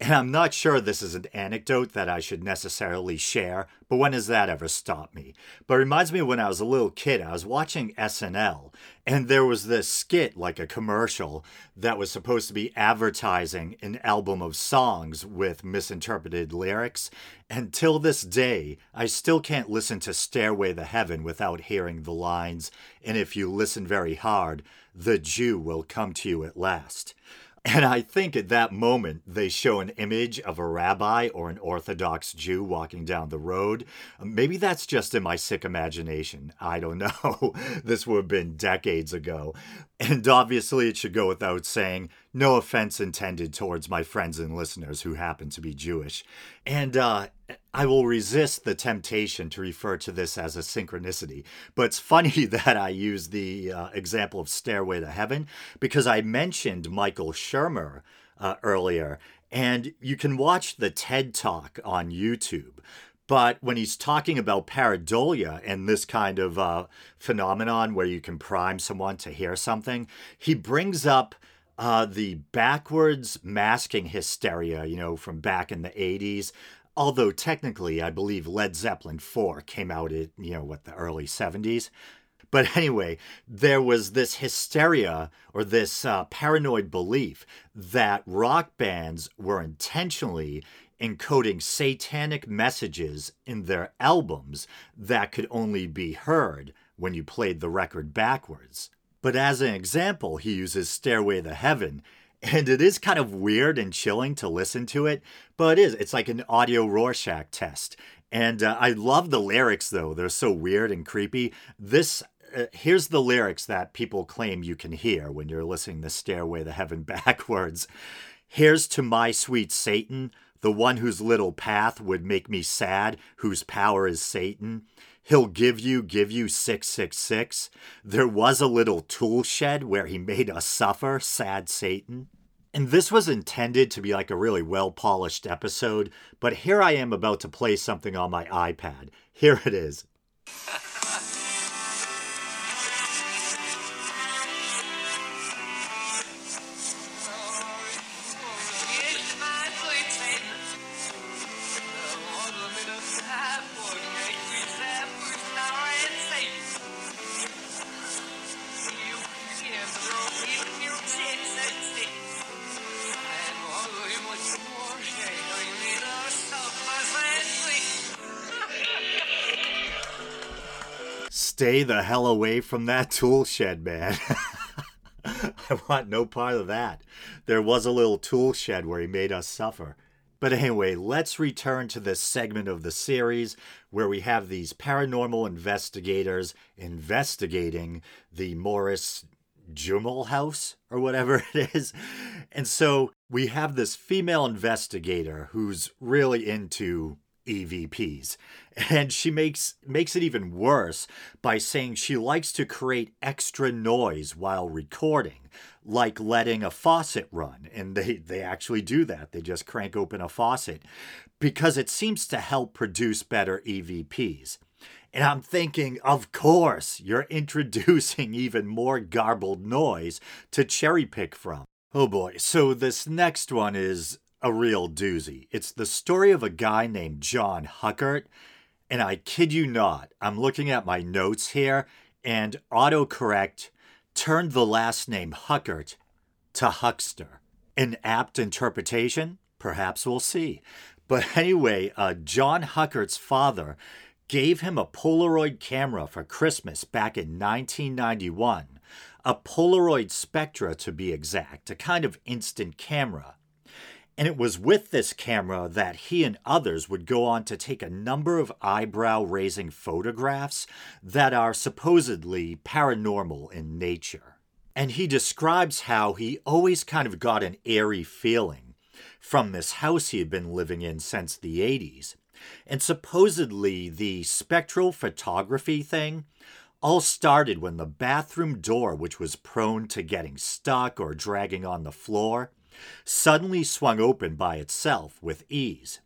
And I'm not sure this is an anecdote that I should necessarily share, but when has that ever stopped me? But it reminds me when I was a little kid, I was watching SNL, and there was this skit, like a commercial, that was supposed to be advertising an album of songs with misinterpreted lyrics. And till this day, I still can't listen to Stairway to Heaven without hearing the lines, and if you listen very hard, the Jew will come to you at last. And I think at that moment, they show an image of a rabbi or an Orthodox Jew walking down the road. Uh, maybe that's just in my sick imagination. I don't know. this would have been decades ago. And obviously, it should go without saying no offense intended towards my friends and listeners who happen to be Jewish. And uh, I will resist the temptation to refer to this as a synchronicity. But it's funny that I use the uh, example of Stairway to Heaven because I mentioned Michael Shermer uh, earlier. And you can watch the TED Talk on YouTube. But when he's talking about pareidolia and this kind of uh, phenomenon where you can prime someone to hear something, he brings up uh, the backwards masking hysteria, you know, from back in the 80s. Although technically, I believe Led Zeppelin 4 came out in, you know, what, the early 70s. But anyway, there was this hysteria or this uh, paranoid belief that rock bands were intentionally encoding satanic messages in their albums that could only be heard when you played the record backwards. But as an example, he uses Stairway to Heaven, and it is kind of weird and chilling to listen to it, but it is. It's like an audio Rorschach test. And uh, I love the lyrics, though. They're so weird and creepy. This uh, here's the lyrics that people claim you can hear when you're listening to Stairway to Heaven backwards. Here's to my sweet Satan, the one whose little path would make me sad, whose power is Satan. He'll give you, give you 666. There was a little tool shed where he made us suffer, sad Satan. And this was intended to be like a really well polished episode, but here I am about to play something on my iPad. Here it is. Stay the hell away from that tool shed, man. I want no part of that. There was a little tool shed where he made us suffer. But anyway, let's return to this segment of the series where we have these paranormal investigators investigating the Morris Jumel house or whatever it is. And so we have this female investigator who's really into EVPs. And she makes makes it even worse by saying she likes to create extra noise while recording, like letting a faucet run. And they, they actually do that. They just crank open a faucet because it seems to help produce better EVPs. And I'm thinking, of course, you're introducing even more garbled noise to cherry pick from. Oh boy. So this next one is a real doozy. It's the story of a guy named John Huckert. And I kid you not, I'm looking at my notes here, and autocorrect turned the last name Huckert to Huckster. An apt interpretation? Perhaps we'll see. But anyway, uh, John Huckert's father gave him a Polaroid camera for Christmas back in 1991. A Polaroid Spectra, to be exact, a kind of instant camera. And it was with this camera that he and others would go on to take a number of eyebrow raising photographs that are supposedly paranormal in nature. And he describes how he always kind of got an airy feeling from this house he had been living in since the 80s. And supposedly, the spectral photography thing all started when the bathroom door, which was prone to getting stuck or dragging on the floor, suddenly swung open by itself with ease.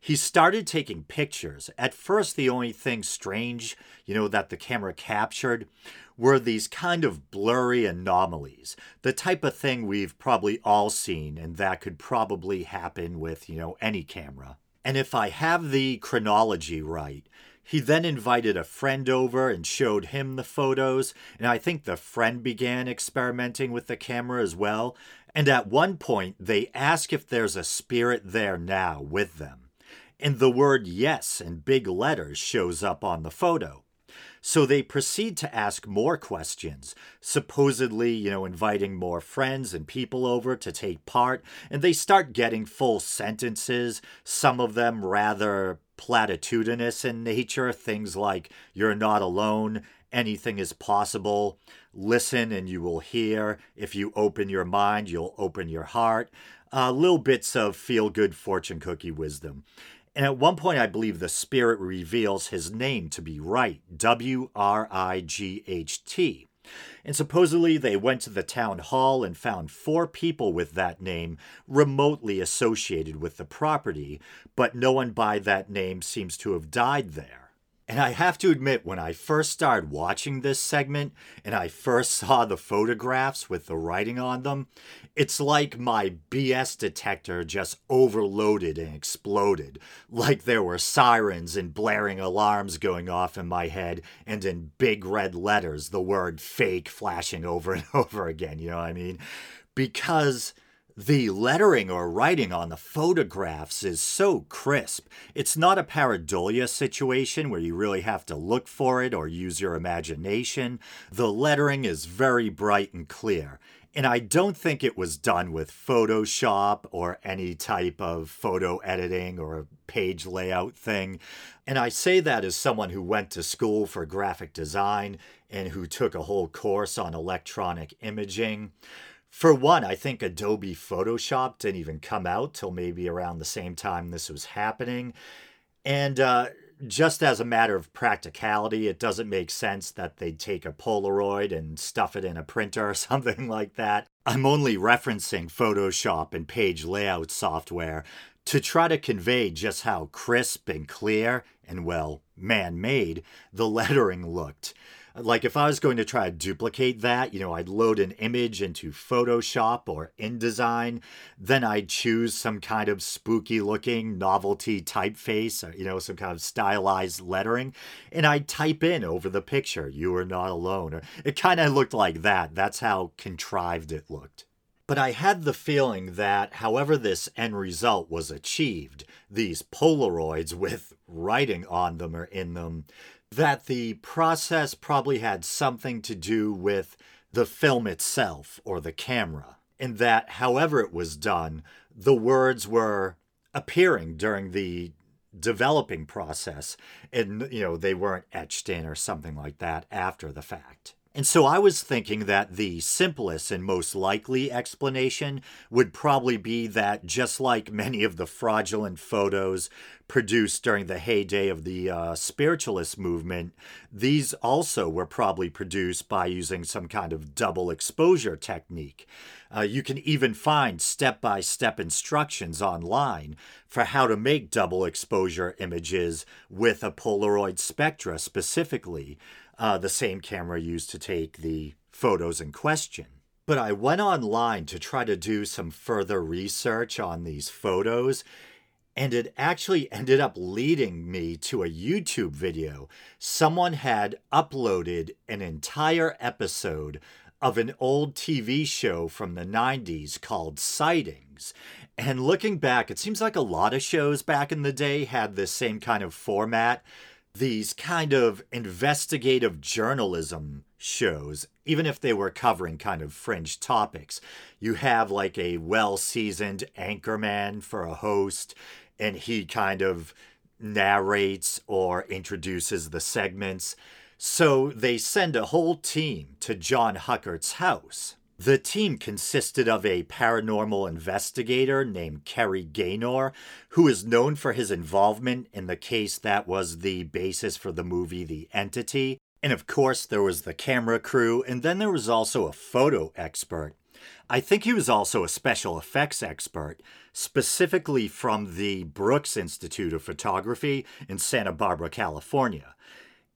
He started taking pictures. At first, the only thing strange, you know, that the camera captured were these kind of blurry anomalies, the type of thing we've probably all seen, and that could probably happen with, you know, any camera. And if I have the chronology right, he then invited a friend over and showed him the photos, and I think the friend began experimenting with the camera as well. And at one point, they ask if there's a spirit there now with them. And the word yes in big letters shows up on the photo. So they proceed to ask more questions, supposedly, you know, inviting more friends and people over to take part, and they start getting full sentences, some of them rather platitudinous in nature, things like, you're not alone, anything is possible, listen and you will hear, if you open your mind, you'll open your heart. Uh, little bits of feel good fortune cookie wisdom. And at one point, I believe the spirit reveals his name to be Wright, W R I G H T. And supposedly they went to the town hall and found four people with that name remotely associated with the property, but no one by that name seems to have died there. And I have to admit, when I first started watching this segment and I first saw the photographs with the writing on them, it's like my BS detector just overloaded and exploded. Like there were sirens and blaring alarms going off in my head, and in big red letters, the word fake flashing over and over again. You know what I mean? Because the lettering or writing on the photographs is so crisp. It's not a pareidolia situation where you really have to look for it or use your imagination. The lettering is very bright and clear. And I don't think it was done with Photoshop or any type of photo editing or page layout thing. And I say that as someone who went to school for graphic design and who took a whole course on electronic imaging. For one, I think Adobe Photoshop didn't even come out till maybe around the same time this was happening. And uh, just as a matter of practicality, it doesn't make sense that they'd take a Polaroid and stuff it in a printer or something like that. I'm only referencing Photoshop and page layout software to try to convey just how crisp and clear and, well, man made the lettering looked. Like if I was going to try to duplicate that, you know, I'd load an image into Photoshop or InDesign, then I'd choose some kind of spooky looking novelty typeface, or, you know, some kind of stylized lettering, and I'd type in over the picture, you are not alone. Or it kind of looked like that. That's how contrived it looked. But I had the feeling that, however, this end result was achieved, these Polaroids with writing on them or in them, that the process probably had something to do with the film itself or the camera, and that however it was done, the words were appearing during the developing process and you know they weren't etched in or something like that after the fact. And so I was thinking that the simplest and most likely explanation would probably be that just like many of the fraudulent photos produced during the heyday of the uh, spiritualist movement, these also were probably produced by using some kind of double exposure technique. Uh, you can even find step by step instructions online for how to make double exposure images with a Polaroid spectra specifically uh, the same camera used to take the photos in question. But I went online to try to do some further research on these photos, and it actually ended up leading me to a YouTube video. Someone had uploaded an entire episode of an old TV show from the 90s called Sightings. And looking back, it seems like a lot of shows back in the day had this same kind of format these kind of investigative journalism shows, even if they were covering kind of fringe topics. You have like a well seasoned anchorman for a host, and he kind of narrates or introduces the segments. So they send a whole team to John Huckert's house. The team consisted of a paranormal investigator named Kerry Gaynor, who is known for his involvement in the case that was the basis for the movie The Entity. And of course, there was the camera crew, and then there was also a photo expert. I think he was also a special effects expert, specifically from the Brooks Institute of Photography in Santa Barbara, California.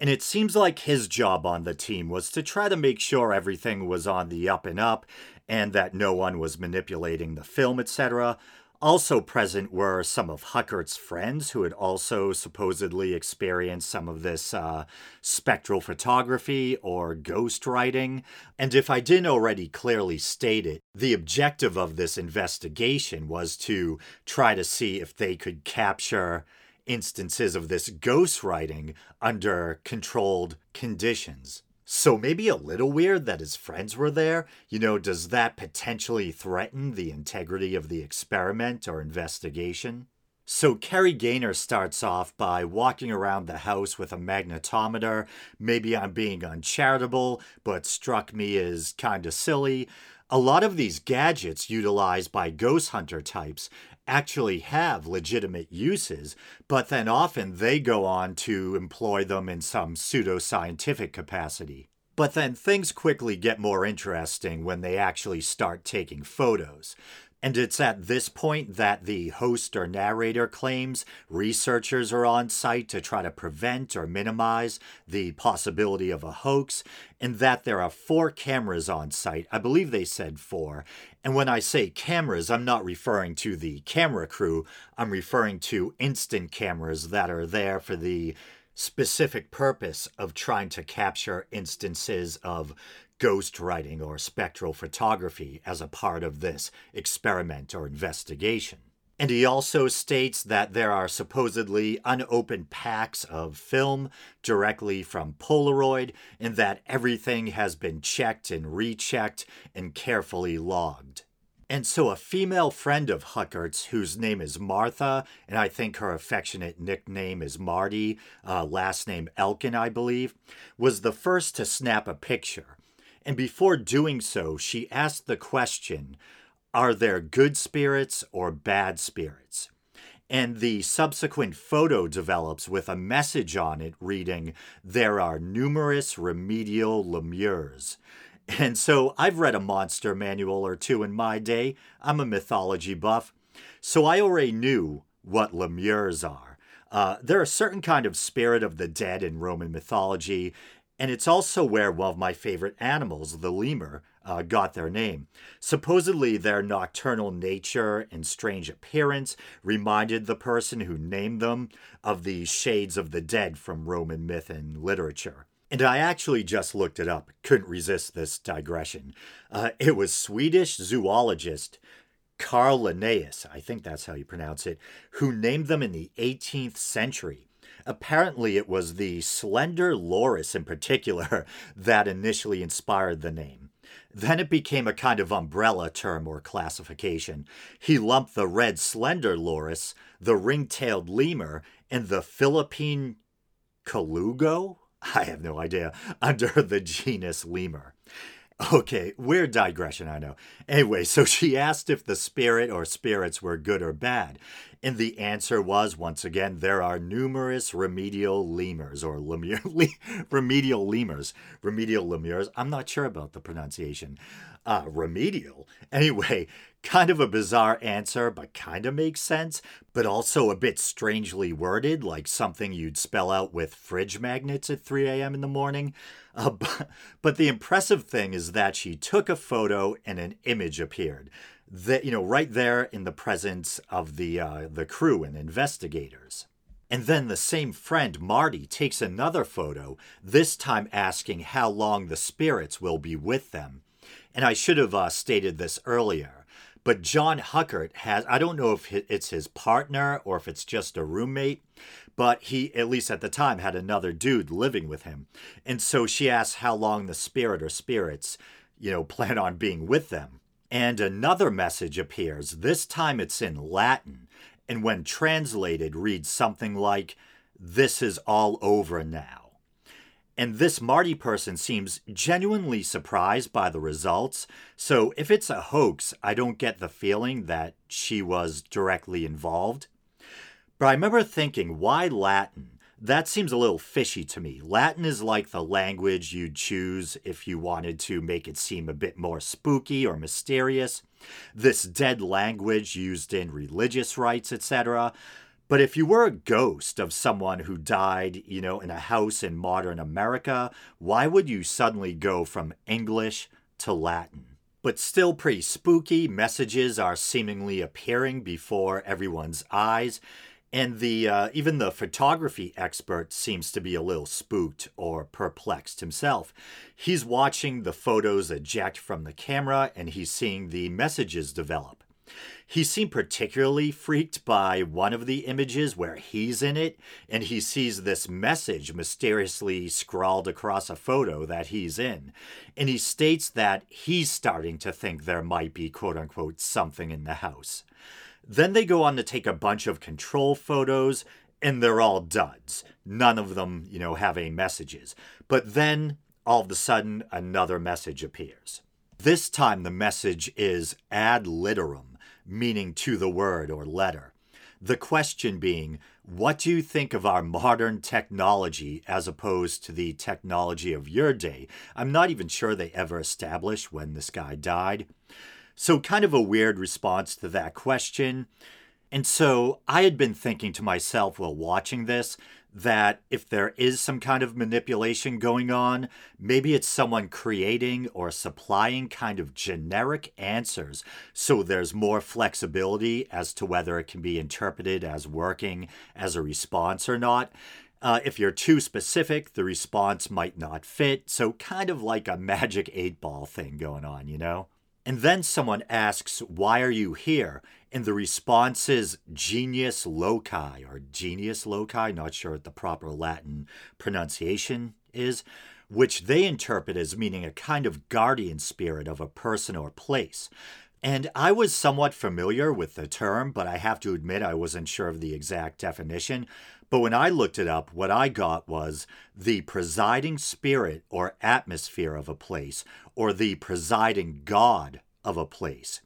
And it seems like his job on the team was to try to make sure everything was on the up and up and that no one was manipulating the film, etc. Also present were some of Huckert's friends who had also supposedly experienced some of this uh, spectral photography or ghost writing. And if I didn't already clearly state it, the objective of this investigation was to try to see if they could capture instances of this ghostwriting under controlled conditions. So maybe a little weird that his friends were there. You know, does that potentially threaten the integrity of the experiment or investigation? So Kerry Gaynor starts off by walking around the house with a magnetometer. Maybe I'm being uncharitable, but struck me as kind of silly. A lot of these gadgets utilized by ghost hunter types actually have legitimate uses, but then often they go on to employ them in some pseudoscientific capacity. But then things quickly get more interesting when they actually start taking photos. And it's at this point that the host or narrator claims researchers are on site to try to prevent or minimize the possibility of a hoax, and that there are four cameras on site. I believe they said four. And when I say cameras, I'm not referring to the camera crew, I'm referring to instant cameras that are there for the specific purpose of trying to capture instances of ghost writing or spectral photography as a part of this experiment or investigation. And he also states that there are supposedly unopened packs of film directly from Polaroid, and that everything has been checked and rechecked and carefully logged. And so, a female friend of Huckert's, whose name is Martha, and I think her affectionate nickname is Marty, uh, last name Elkin, I believe, was the first to snap a picture. And before doing so, she asked the question Are there good spirits or bad spirits? and the subsequent photo develops with a message on it reading, There are numerous remedial lemures. And so I've read a monster manual or two in my day. I'm a mythology buff. So I already knew what lemures are. Uh, they're a certain kind of spirit of the dead in Roman mythology, and it's also where one of my favorite animals, the lemur, uh, got their name. Supposedly, their nocturnal nature and strange appearance reminded the person who named them of the shades of the dead from Roman myth and literature. And I actually just looked it up, couldn't resist this digression. Uh, it was Swedish zoologist Carl Linnaeus, I think that's how you pronounce it, who named them in the 18th century. Apparently, it was the slender loris in particular that initially inspired the name. Then it became a kind of umbrella term or classification. He lumped the red slender loris, the ring tailed lemur, and the Philippine colugo? I have no idea, under the genus lemur. Okay, weird digression, I know. Anyway, so she asked if the spirit or spirits were good or bad. And the answer was once again, there are numerous remedial lemurs or lemur, le, remedial lemurs, remedial lemurs. I'm not sure about the pronunciation. Uh, remedial. Anyway, kind of a bizarre answer, but kind of makes sense, but also a bit strangely worded, like something you'd spell out with fridge magnets at 3 a.m. in the morning. Uh, but, but the impressive thing is that she took a photo and an image appeared that you know right there in the presence of the uh, the crew and investigators. And then the same friend, Marty, takes another photo, this time asking how long the spirits will be with them. And I should have uh, stated this earlier, but John Huckert has, I don't know if it's his partner or if it's just a roommate, but he, at least at the time, had another dude living with him. And so she asks how long the spirit or spirits, you know, plan on being with them. And another message appears. This time it's in Latin. And when translated, reads something like, This is all over now. And this Marty person seems genuinely surprised by the results. So if it's a hoax, I don't get the feeling that she was directly involved. But I remember thinking, why Latin? That seems a little fishy to me. Latin is like the language you'd choose if you wanted to make it seem a bit more spooky or mysterious. This dead language used in religious rites, etc. But if you were a ghost of someone who died, you know, in a house in modern America, why would you suddenly go from English to Latin? But still pretty spooky, messages are seemingly appearing before everyone's eyes and the uh, even the photography expert seems to be a little spooked or perplexed himself. He's watching the photos eject from the camera and he's seeing the messages develop. He seemed particularly freaked by one of the images where he's in it and he sees this message mysteriously scrawled across a photo that he's in. And he states that he's starting to think there might be quote unquote something in the house. Then they go on to take a bunch of control photos, and they're all duds. None of them, you know, have any messages. But then, all of a sudden, another message appears. This time, the message is ad literam, meaning to the word or letter. The question being, what do you think of our modern technology as opposed to the technology of your day? I'm not even sure they ever established when this guy died. So, kind of a weird response to that question. And so I had been thinking to myself while watching this that if there is some kind of manipulation going on, maybe it's someone creating or supplying kind of generic answers so there's more flexibility as to whether it can be interpreted as working as a response or not. Uh, if you're too specific, the response might not fit. So, kind of like a magic eight ball thing going on, you know? And then someone asks, Why are you here? And the response is genius loci or genius loci, not sure what the proper Latin pronunciation is, which they interpret as meaning a kind of guardian spirit of a person or place. And I was somewhat familiar with the term, but I have to admit I wasn't sure of the exact definition. But when I looked it up, what I got was the presiding spirit or atmosphere of a place, or the presiding god of a place.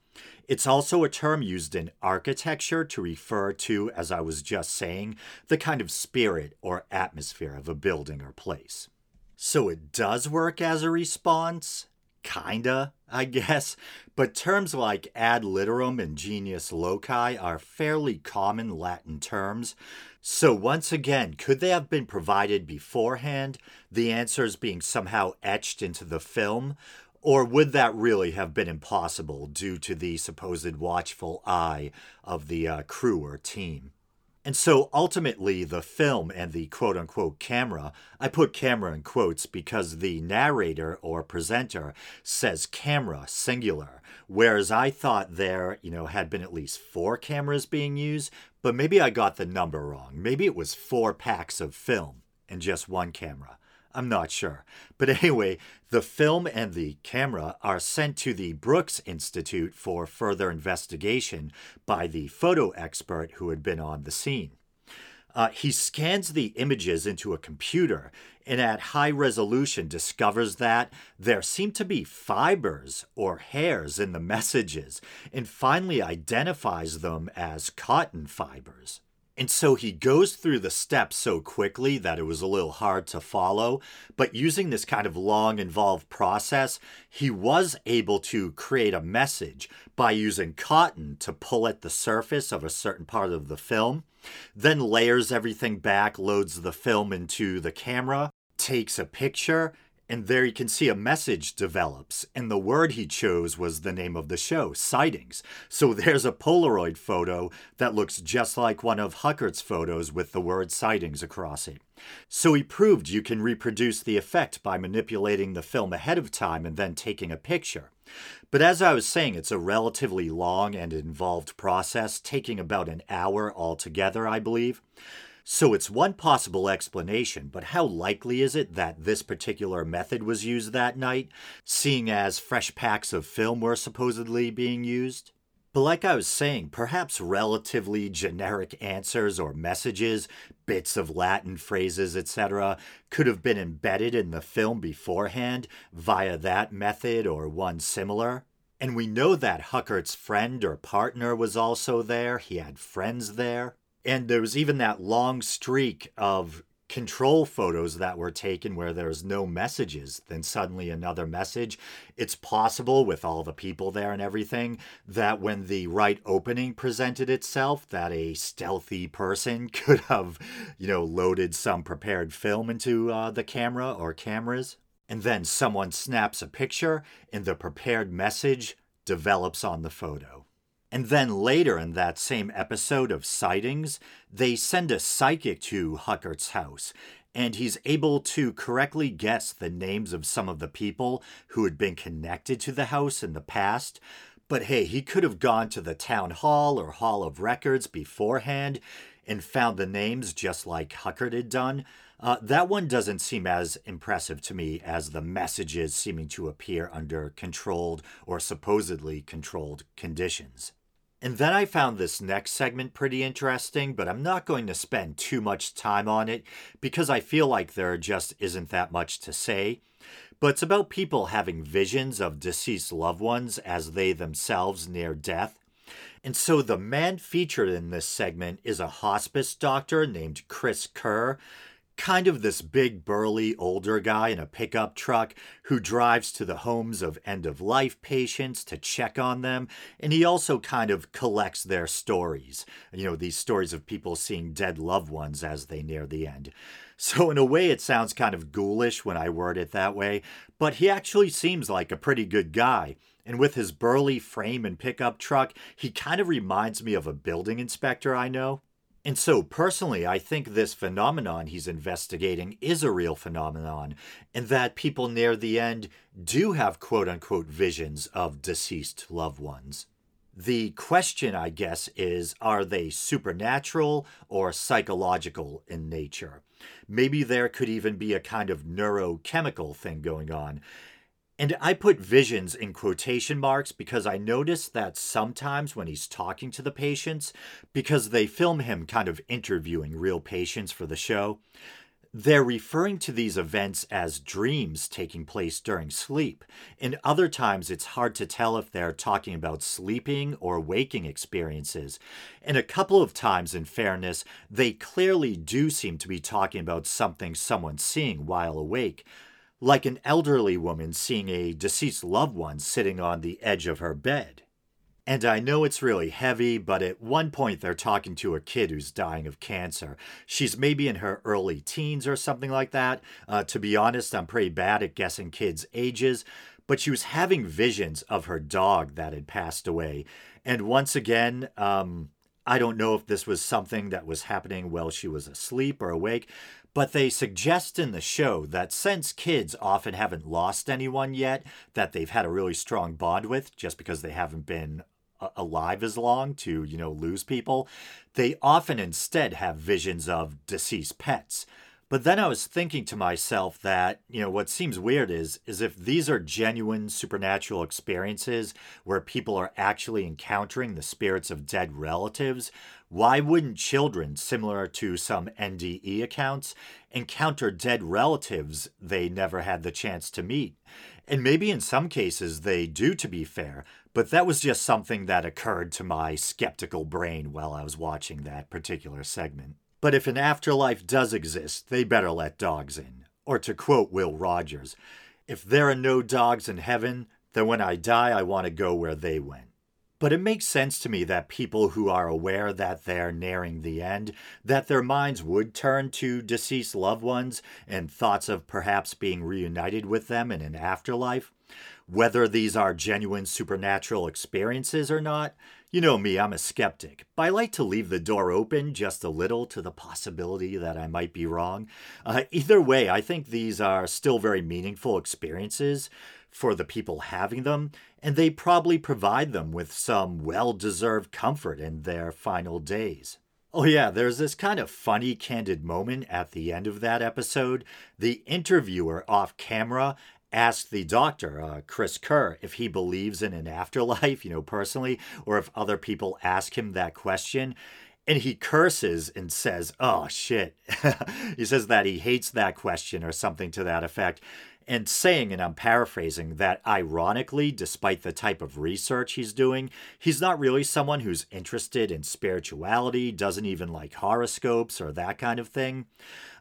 It's also a term used in architecture to refer to, as I was just saying, the kind of spirit or atmosphere of a building or place. So it does work as a response, kinda, I guess, but terms like ad literam and genius loci are fairly common Latin terms. So, once again, could they have been provided beforehand, the answers being somehow etched into the film? Or would that really have been impossible due to the supposed watchful eye of the uh, crew or team? And so ultimately, the film and the quote unquote camera, I put camera in quotes because the narrator or presenter says camera singular, whereas I thought there, you know, had been at least four cameras being used, but maybe I got the number wrong. Maybe it was four packs of film and just one camera. I'm not sure. But anyway, the film and the camera are sent to the Brooks Institute for further investigation by the photo expert who had been on the scene. Uh, he scans the images into a computer and at high resolution discovers that there seem to be fibers or hairs in the messages and finally identifies them as cotton fibers. And so he goes through the steps so quickly that it was a little hard to follow. But using this kind of long, involved process, he was able to create a message by using cotton to pull at the surface of a certain part of the film, then layers everything back, loads the film into the camera, takes a picture, and there you can see a message develops. And the word he chose was the name of the show, Sightings. So there's a Polaroid photo that looks just like one of Huckert's photos with the word Sightings across it. So he proved you can reproduce the effect by manipulating the film ahead of time and then taking a picture. But as I was saying, it's a relatively long and involved process, taking about an hour altogether, I believe. So it's one possible explanation, but how likely is it that this particular method was used that night, seeing as fresh packs of film were supposedly being used? But like I was saying, perhaps relatively generic answers or messages, bits of Latin phrases, etc., could have been embedded in the film beforehand via that method or one similar. And we know that Huckert's friend or partner was also there, he had friends there. And there was even that long streak of control photos that were taken where there's no messages, then suddenly another message. It's possible with all the people there and everything that when the right opening presented itself, that a stealthy person could have, you know, loaded some prepared film into uh, the camera or cameras. And then someone snaps a picture and the prepared message develops on the photo. And then later in that same episode of Sightings, they send a psychic to Huckert's house, and he's able to correctly guess the names of some of the people who had been connected to the house in the past. But hey, he could have gone to the town hall or hall of records beforehand and found the names just like Huckert had done. Uh, that one doesn't seem as impressive to me as the messages seeming to appear under controlled or supposedly controlled conditions. And then I found this next segment pretty interesting, but I'm not going to spend too much time on it because I feel like there just isn't that much to say. But it's about people having visions of deceased loved ones as they themselves near death. And so the man featured in this segment is a hospice doctor named Chris Kerr kind of this big, burly, older guy in a pickup truck who drives to the homes of end of life patients to check on them. And he also kind of collects their stories, you know, these stories of people seeing dead loved ones as they near the end. So, in a way, it sounds kind of ghoulish when I word it that way, but he actually seems like a pretty good guy. And with his burly frame and pickup truck, he kind of reminds me of a building inspector I know. And so, personally, I think this phenomenon he's investigating is a real phenomenon, and that people near the end do have quote unquote visions of deceased loved ones. The question, I guess, is are they supernatural or psychological in nature? Maybe there could even be a kind of neurochemical thing going on. And I put visions in quotation marks because I noticed that sometimes when he's talking to the patients, because they film him kind of interviewing real patients for the show, they're referring to these events as dreams taking place during sleep. And other times, it's hard to tell if they're talking about sleeping or waking experiences. And a couple of times, in fairness, they clearly do seem to be talking about something someone's seeing while awake, like an elderly woman seeing a deceased loved one sitting on the edge of her bed. And I know it's really heavy, but at one point they're talking to a kid who's dying of cancer. She's maybe in her early teens or something like that. Uh, to be honest, I'm pretty bad at guessing kids' ages, but she was having visions of her dog that had passed away. And once again, um, I don't know if this was something that was happening while she was asleep or awake, but they suggest in the show that since kids often haven't lost anyone yet that they've had a really strong bond with just because they haven't been uh, alive as long to, you know, lose people, they often instead have visions of deceased pets. But then I was thinking to myself that, you know, what seems weird is is if these are genuine supernatural experiences where people are actually encountering the spirits of dead relatives, why wouldn't children, similar to some NDE accounts, encounter dead relatives they never had the chance to meet? And maybe in some cases they do, to be fair, but that was just something that occurred to my skeptical brain while I was watching that particular segment. But if an afterlife does exist, they better let dogs in. Or to quote Will Rogers, if there are no dogs in heaven, then when I die, I want to go where they went. But it makes sense to me that people who are aware that they're nearing the end, that their minds would turn to deceased loved ones and thoughts of perhaps being reunited with them in an afterlife. Whether these are genuine supernatural experiences or not, you know me, I'm a skeptic, but I like to leave the door open just a little to the possibility that I might be wrong. Uh, either way, I think these are still very meaningful experiences for the people having them, and they probably provide them with some well deserved comfort in their final days. Oh, yeah, there's this kind of funny, candid moment at the end of that episode. The interviewer off camera asked the doctor, uh, Chris Kerr, if he believes in an afterlife, you know, personally, or if other people ask him that question. And he curses and says, Oh, shit. he says that he hates that question or something to that effect and saying, and I'm paraphrasing, that ironically, despite the type of research he's doing, he's not really someone who's interested in spirituality, doesn't even like horoscopes or that kind of thing,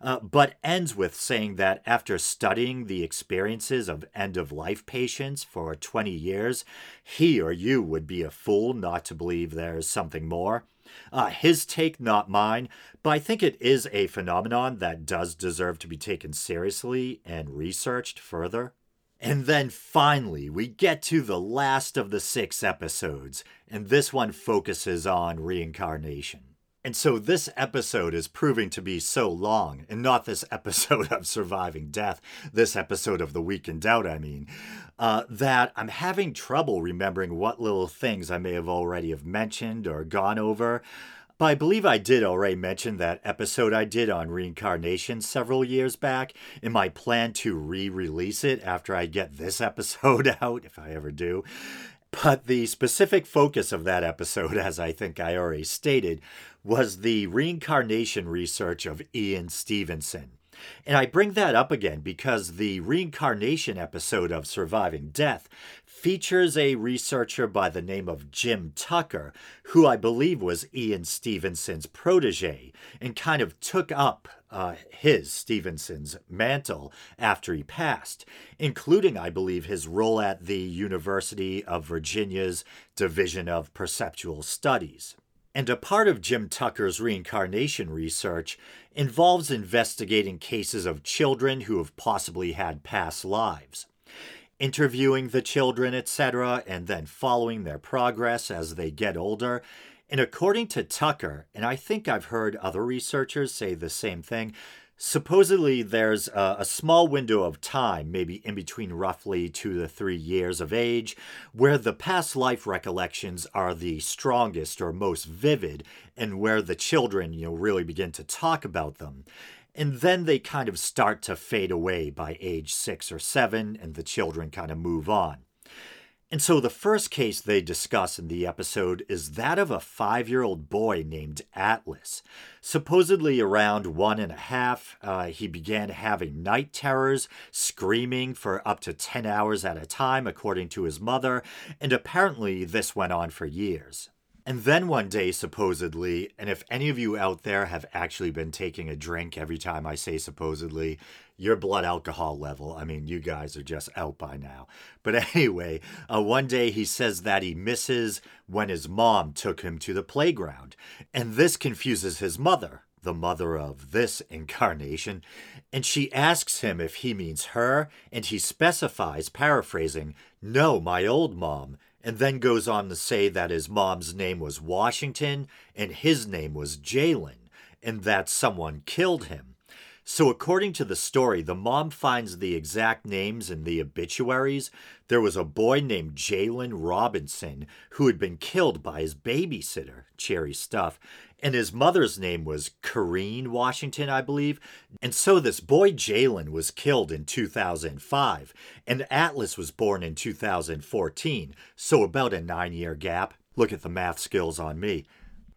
uh, but ends with saying that after studying the experiences of end of life patients for 20 years, he or you would be a fool not to believe there's something more. Uh, his take, not mine, but I think it is a phenomenon that does deserve to be taken seriously and researched further. And then finally, we get to the last of the six episodes, and this one focuses on reincarnation. And so this episode is proving to be so long, and not this episode of Surviving Death, this episode of The Week in Doubt, I mean, uh, that I'm having trouble remembering what little things I may have already have mentioned or gone over. But I believe I did already mention that episode I did on reincarnation several years back in my plan to re release it after I get this episode out, if I ever do. But the specific focus of that episode, as I think I already stated, was the reincarnation research of Ian Stevenson. And I bring that up again because the reincarnation episode of Surviving Death features a researcher by the name of Jim Tucker, who I believe was Ian Stevenson's protege and kind of took up uh, his, Stevenson's, mantle after he passed, including, I believe, his role at the University of Virginia's Division of Perceptual Studies. And a part of Jim Tucker's reincarnation research involves investigating cases of children who have possibly had past lives, interviewing the children, etc., and then following their progress as they get older. And according to Tucker, and I think I've heard other researchers say the same thing, supposedly there's a, a, small window of time, maybe in between roughly two to three years of age, where the past life recollections are the strongest or most vivid, and where the children, you know, really begin to talk about them. And then they kind of start to fade away by age six or seven, and the children kind of move on. And so the first case they discuss in the episode is that of a five year old boy named Atlas. Supposedly around one and a half, uh, he began having night terrors, screaming for up to 10 hours at a time, according to his mother, and apparently this went on for years. And then one day, supposedly, and if any of you out there have actually been taking a drink every time I say supposedly, your blood alcohol level, I mean, you guys are just out by now. But anyway, uh, one day he says that he misses when his mom took him to the playground. And this confuses his mother, the mother of this incarnation, and she asks him if he means her, and he specifies, paraphrasing, No, my old mom and then goes on to say that his mom's name was Washington and his name was Jalen, and that someone killed him. So, according to the story, the mom finds the exact names in the obituaries. There was a boy named Jalen Robinson who had been killed by his babysitter, Cherry Stuff, and his mother's name was Corrine Washington, I believe. And so this boy Jalen was killed in 2005, and Atlas was born in 2014, so about a nine year gap. Look at the math skills on me.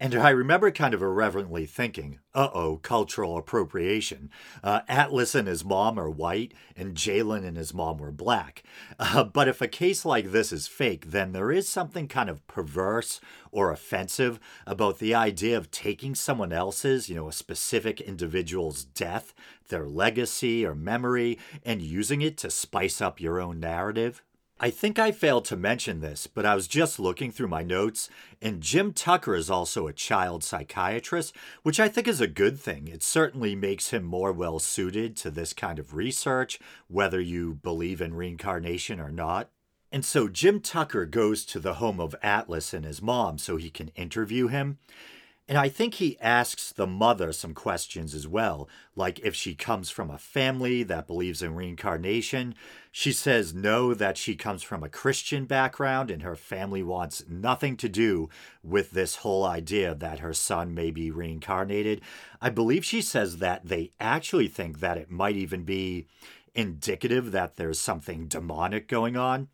And I remember kind of irreverently thinking, uh oh, cultural appropriation. Uh, Atlas and his mom are white, and Jalen and his mom were black. Uh, but if a case like this is fake, then there is something kind of perverse or offensive about the idea of taking someone else's, you know, a specific individual's death, their legacy or memory, and using it to spice up your own narrative. I think I failed to mention this, but I was just looking through my notes, and Jim Tucker is also a child psychiatrist, which I think is a good thing. It certainly makes him more well suited to this kind of research, whether you believe in reincarnation or not. And so Jim Tucker goes to the home of Atlas and his mom so he can interview him. And I think he asks the mother some questions as well, like if she comes from a family that believes in reincarnation. She says no, that she comes from a Christian background and her family wants nothing to do with this whole idea that her son may be reincarnated. I believe she says that they actually think that it might even be indicative that there's something demonic going on.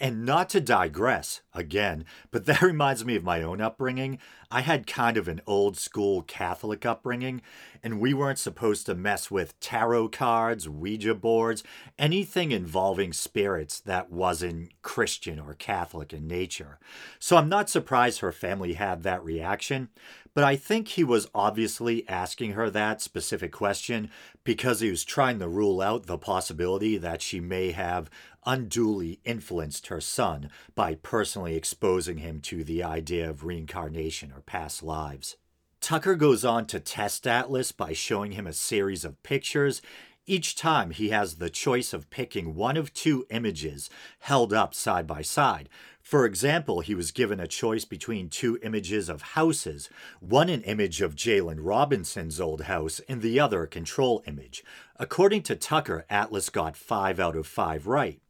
And not to digress again, but that reminds me of my own upbringing. I had kind of an old school Catholic upbringing, and we weren't supposed to mess with tarot cards, Ouija boards, anything involving spirits that wasn't Christian or Catholic in nature. So I'm not surprised her family had that reaction, but I think he was obviously asking her that specific question because he was trying to rule out the possibility that she may have unduly influenced her son by personally exposing him to the idea of reincarnation or past lives. Tucker goes on to test Atlas by showing him a series of pictures. Each time he has the choice of picking one of two images held up side by side. For example, he was given a choice between two images of houses, one an image of Jalen Robinson's old house and the other a control image. According to Tucker, Atlas got five out of five right.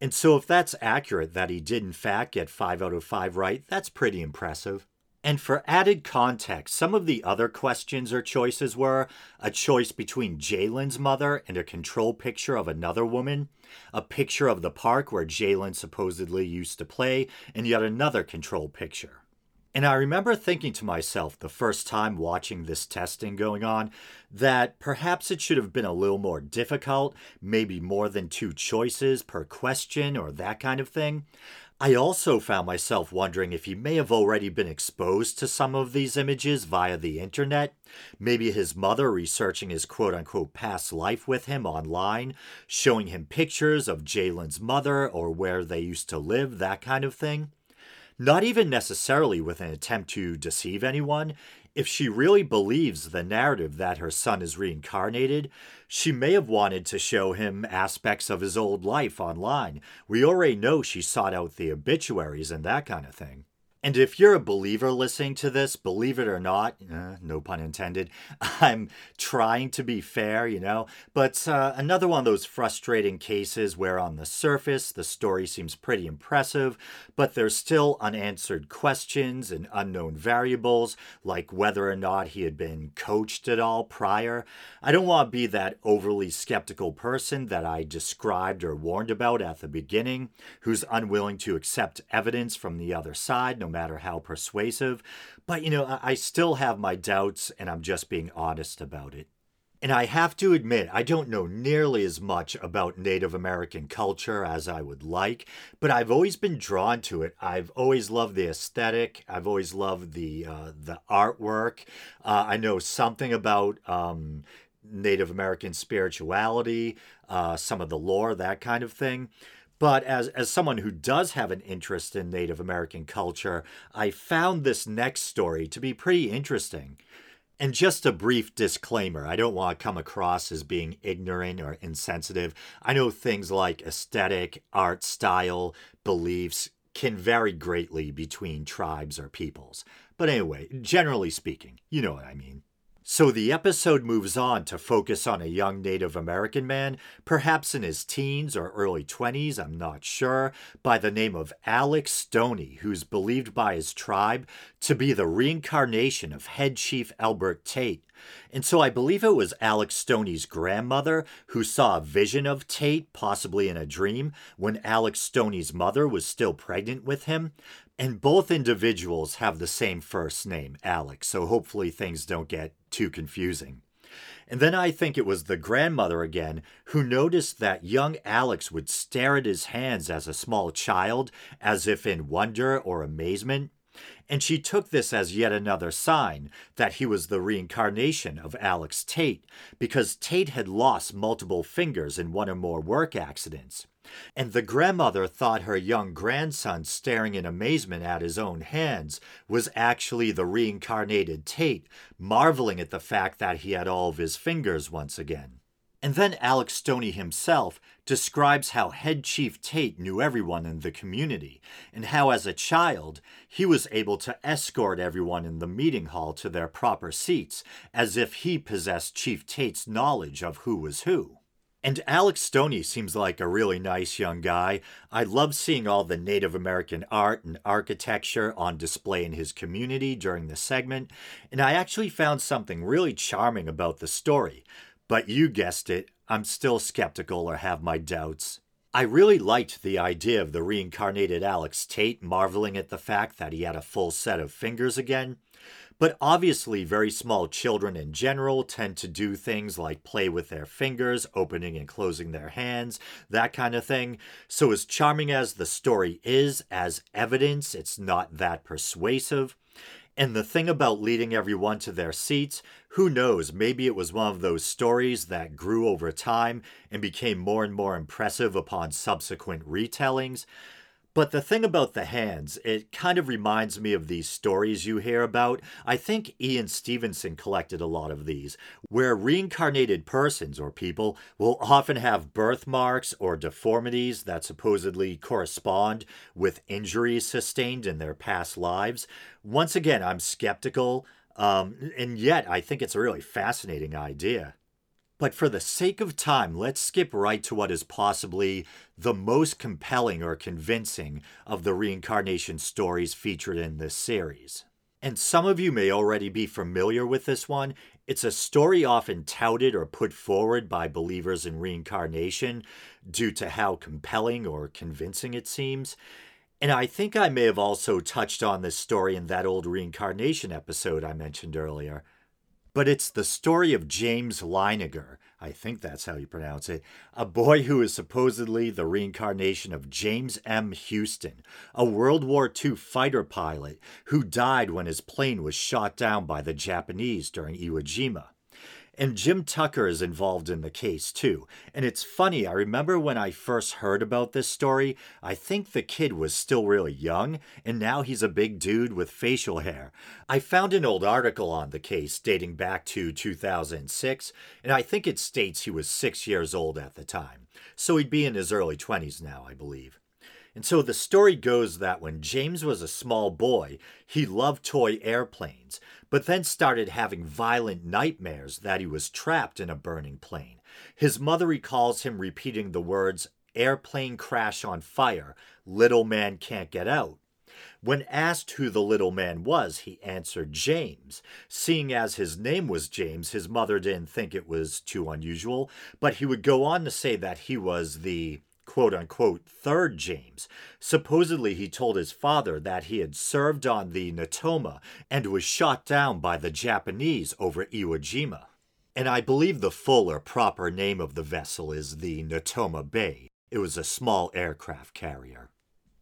And so, if that's accurate, that he did in fact get five out of five right, that's pretty impressive. And for added context, some of the other questions or choices were a choice between Jalen's mother and a control picture of another woman, a picture of the park where Jalen supposedly used to play, and yet another control picture. And I remember thinking to myself the first time watching this testing going on that perhaps it should have been a little more difficult, maybe more than two choices per question or that kind of thing. I also found myself wondering if he may have already been exposed to some of these images via the internet. Maybe his mother researching his quote unquote past life with him online, showing him pictures of Jalen's mother or where they used to live, that kind of thing not even necessarily with an attempt to deceive anyone. If she really believes the narrative that her son is reincarnated, she may have wanted to show him aspects of his old life online. We already know she sought out the obituaries and that kind of thing. And if you're a believer listening to this, believe it or not, uh, no pun intended, I'm trying to be fair, you know, but uh, another one of those frustrating cases where on the surface the story seems pretty impressive, but there's still unanswered questions and unknown variables, like whether or not he had been coached at all prior. I don't want to be that overly skeptical person that I described or warned about at the beginning, who's unwilling to accept evidence from the other side, no matter how persuasive. But, you know, I still have my doubts, and I'm just being honest about it. And I have to admit, I don't know nearly as much about Native American culture as I would like, but I've always been drawn to it. I've always loved the aesthetic. I've always loved the uh, the artwork. Uh, I know something about um, Native American spirituality, uh, some of the lore, that kind of thing. But as, as someone who does have an interest in Native American culture, I found this next story to be pretty interesting. And just a brief disclaimer I don't want to come across as being ignorant or insensitive. I know things like aesthetic, art style, beliefs can vary greatly between tribes or peoples. But anyway, generally speaking, you know what I mean. So the episode moves on to focus on a young Native American man, perhaps in his teens or early 20s, I'm not sure, by the name of Alex Stoney, who's believed by his tribe to be the reincarnation of head chief Albert Tate. And so I believe it was Alex Stoney's grandmother who saw a vision of Tate, possibly in a dream, when Alex Stoney's mother was still pregnant with him. And both individuals have the same first name, Alex, so hopefully things don't get too confusing. And then I think it was the grandmother again who noticed that young Alex would stare at his hands as a small child, as if in wonder or amazement. And she took this as yet another sign that he was the reincarnation of Alex Tate, because Tate had lost multiple fingers in one or more work accidents. And the grandmother thought her young grandson staring in amazement at his own hands was actually the reincarnated Tate, marveling at the fact that he had all of his fingers once again. And then Alex Stoney himself describes how head chief Tate knew everyone in the community, and how as a child he was able to escort everyone in the meeting hall to their proper seats, as if he possessed Chief Tate's knowledge of who was who. And Alex Stoney seems like a really nice young guy. I love seeing all the Native American art and architecture on display in his community during the segment, and I actually found something really charming about the story. But you guessed it, I'm still skeptical or have my doubts. I really liked the idea of the reincarnated Alex Tate marveling at the fact that he had a full set of fingers again. But obviously, very small children in general tend to do things like play with their fingers, opening and closing their hands, that kind of thing. So, as charming as the story is, as evidence, it's not that persuasive. And the thing about leading everyone to their seats, who knows, maybe it was one of those stories that grew over time and became more and more impressive upon subsequent retellings. But the thing about the hands, it kind of reminds me of these stories you hear about. I think Ian Stevenson collected a lot of these, where reincarnated persons or people will often have birthmarks or deformities that supposedly correspond with injuries sustained in their past lives. Once again, I'm skeptical, um, and yet I think it's a really fascinating idea. But for the sake of time, let's skip right to what is possibly the most compelling or convincing of the reincarnation stories featured in this series. And some of you may already be familiar with this one. It's a story often touted or put forward by believers in reincarnation due to how compelling or convincing it seems. And I think I may have also touched on this story in that old reincarnation episode I mentioned earlier. But it's the story of James Leininger, I think that's how you pronounce it, a boy who is supposedly the reincarnation of James M. Huston, a World War II fighter pilot who died when his plane was shot down by the Japanese during Iwo Jima. And Jim Tucker is involved in the case too. And it's funny, I remember when I first heard about this story, I think the kid was still really young, and now he's a big dude with facial hair. I found an old article on the case dating back to 2006, and I think it states he was six years old at the time. So he'd be in his early 20s now, I believe. And so the story goes that when James was a small boy, he loved toy airplanes, but then started having violent nightmares that he was trapped in a burning plane. His mother recalls him repeating the words, airplane crash on fire, little man can't get out. When asked who the little man was, he answered James. Seeing as his name was James, his mother didn't think it was too unusual, but he would go on to say that he was the quote unquote third James. Supposedly, he told his father that he had served on the Natoma and was shot down by the Japanese over Iwo Jima. And I believe the full or proper name of the vessel is the Natoma Bay. It was a small aircraft carrier.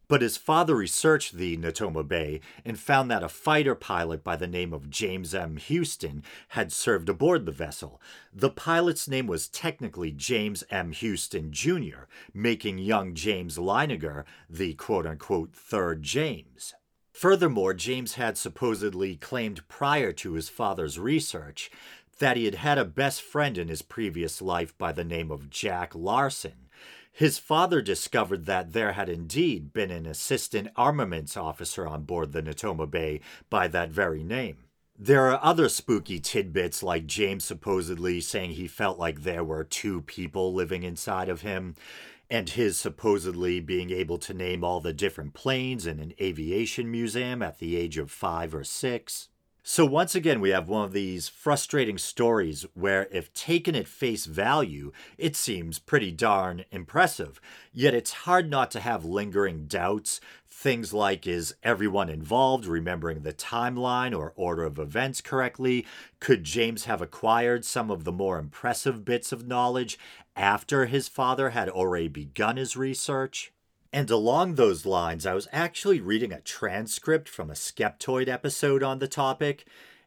But his father researched the Natoma Bay and found that a fighter pilot by the name of James M. Huston had served aboard the vessel. The pilot's name was technically James M. Huston Jr., making young James Leininger the quote unquote third James. Furthermore, James had supposedly claimed prior to his father's research that he had had a best friend in his previous life by the name of Jack Larsen. His father discovered that there had indeed been an assistant armaments officer on board the Natoma Bay by that very name. There are other spooky tidbits, like James supposedly saying he felt like there were two people living inside of him, and his supposedly being able to name all the different planes in an aviation museum at the age of five or six. So, once again, we have one of these frustrating stories where, if taken at face value, it seems pretty darn impressive. Yet it's hard not to have lingering doubts. Things like is everyone involved remembering the timeline or order of events correctly? Could James have acquired some of the more impressive bits of knowledge after his father had already begun his research? And along those lines, I was actually reading a transcript from a Skeptoid episode on the topic,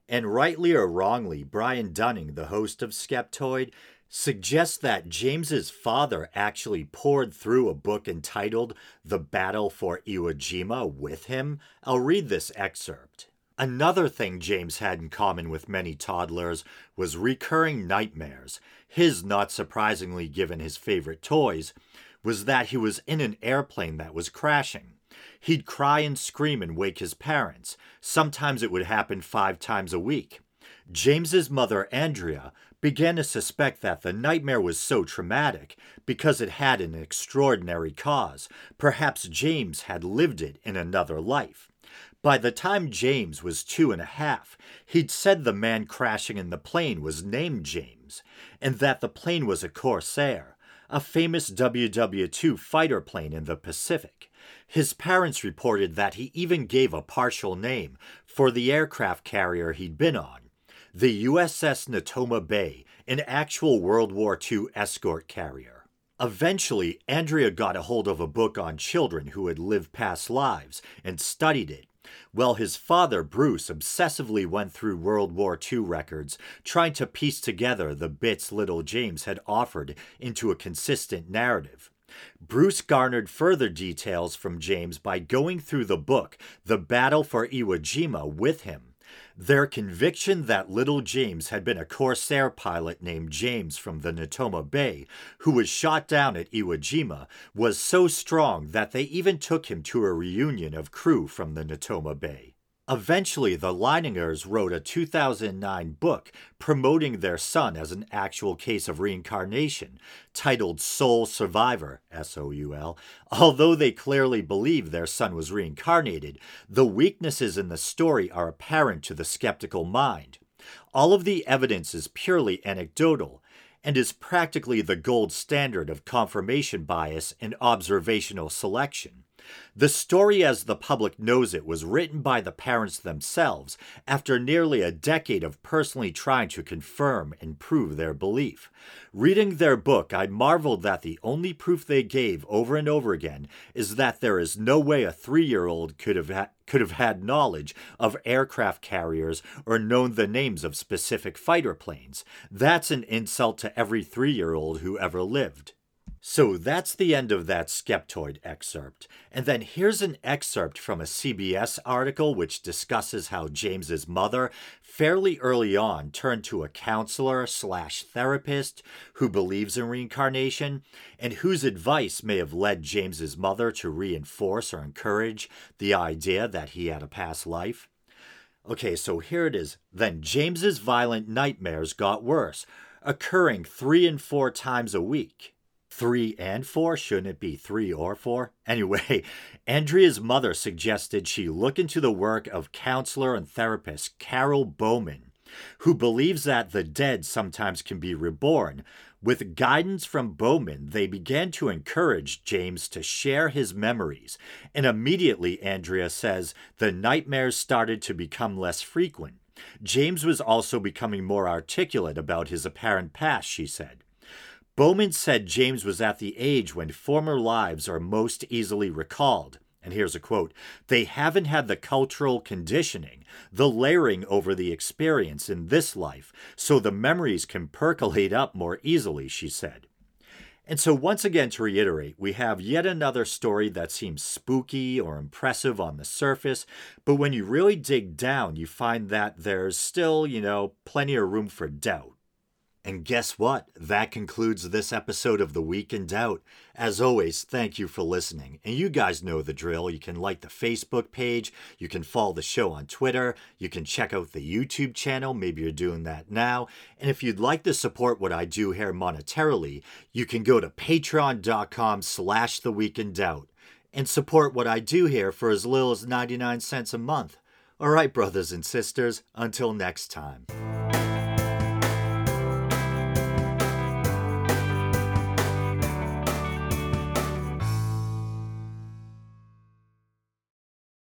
and rightly or wrongly, Brian Dunning, the host of Skeptoid, suggests that James's father actually pored through a book entitled The Battle for Iwo Jima with him. I'll read this excerpt. Another thing James had in common with many toddlers was recurring nightmares, his not surprisingly given his favorite toys, was that he was in an airplane that was crashing. He'd cry and scream and wake his parents. Sometimes it would happen five times a week. James's mother, Andrea, began to suspect that the nightmare was so traumatic because it had an extraordinary cause. Perhaps James had lived it in another life. By the time James was two and a half, he'd said the man crashing in the plane was named James, and that the plane was a Corsair, a famous WW 2 fighter plane in the Pacific. His parents reported that he even gave a partial name for the aircraft carrier he'd been on the USS Natoma Bay, an actual World War II escort carrier. Eventually, Andrea got a hold of a book on children who had lived past lives and studied it well, his father, Bruce, obsessively went through World War II records, trying to piece together the bits little James had offered into a consistent narrative. Bruce garnered further details from James by going through the book, The Battle for Iwo Jima, with him. Their conviction that little James had been a Corsair pilot named James from the Natoma Bay, who was shot down at Iwo Jima, was so strong that they even took him to a reunion of crew from the Natoma Bay. Eventually, the Leiningers wrote a 2009 book promoting their son as an actual case of reincarnation, titled Soul Survivor, S O U L. Although they clearly believe their son was reincarnated, the weaknesses in the story are apparent to the skeptical mind. All of the evidence is purely anecdotal and is practically the gold standard of confirmation bias and observational selection. The story as the public knows it was written by the parents themselves after nearly a decade of personally trying to confirm and prove their belief. Reading their book, I marveled that the only proof they gave over and over again is that there is no way a three year old could have ha- could have had knowledge of aircraft carriers or known the names of specific fighter planes. That's an insult to every three year old who ever lived. So that's the end of that Skeptoid excerpt. And then here's an excerpt from a CBS article which discusses how James's mother fairly early on turned to a counselor slash therapist who believes in reincarnation and whose advice may have led James's mother to reinforce or encourage the idea that he had a past life. Okay, so here it is. Then James's violent nightmares got worse, occurring three and four times a week three and four? Shouldn't it be three or four? Anyway, Andrea's mother suggested she look into the work of counselor and therapist Carol Bowman, who believes that the dead sometimes can be reborn. With guidance from Bowman, they began to encourage James to share his memories, and immediately, Andrea says, the nightmares started to become less frequent. James was also becoming more articulate about his apparent past, she said. Bowman said James was at the age when former lives are most easily recalled. And here's a quote They haven't had the cultural conditioning, the layering over the experience in this life, so the memories can percolate up more easily, she said. And so, once again, to reiterate, we have yet another story that seems spooky or impressive on the surface, but when you really dig down, you find that there's still, you know, plenty of room for doubt. And guess what? That concludes this episode of The Week in Doubt. As always, thank you for listening. And you guys know the drill. You can like the Facebook page, you can follow the show on Twitter, you can check out the YouTube channel. Maybe you're doing that now. And if you'd like to support what I do here monetarily, you can go to patreon.com slash The Week in Doubt and support what I do here for as little as 99 cents a month. All right, brothers and sisters, until next time.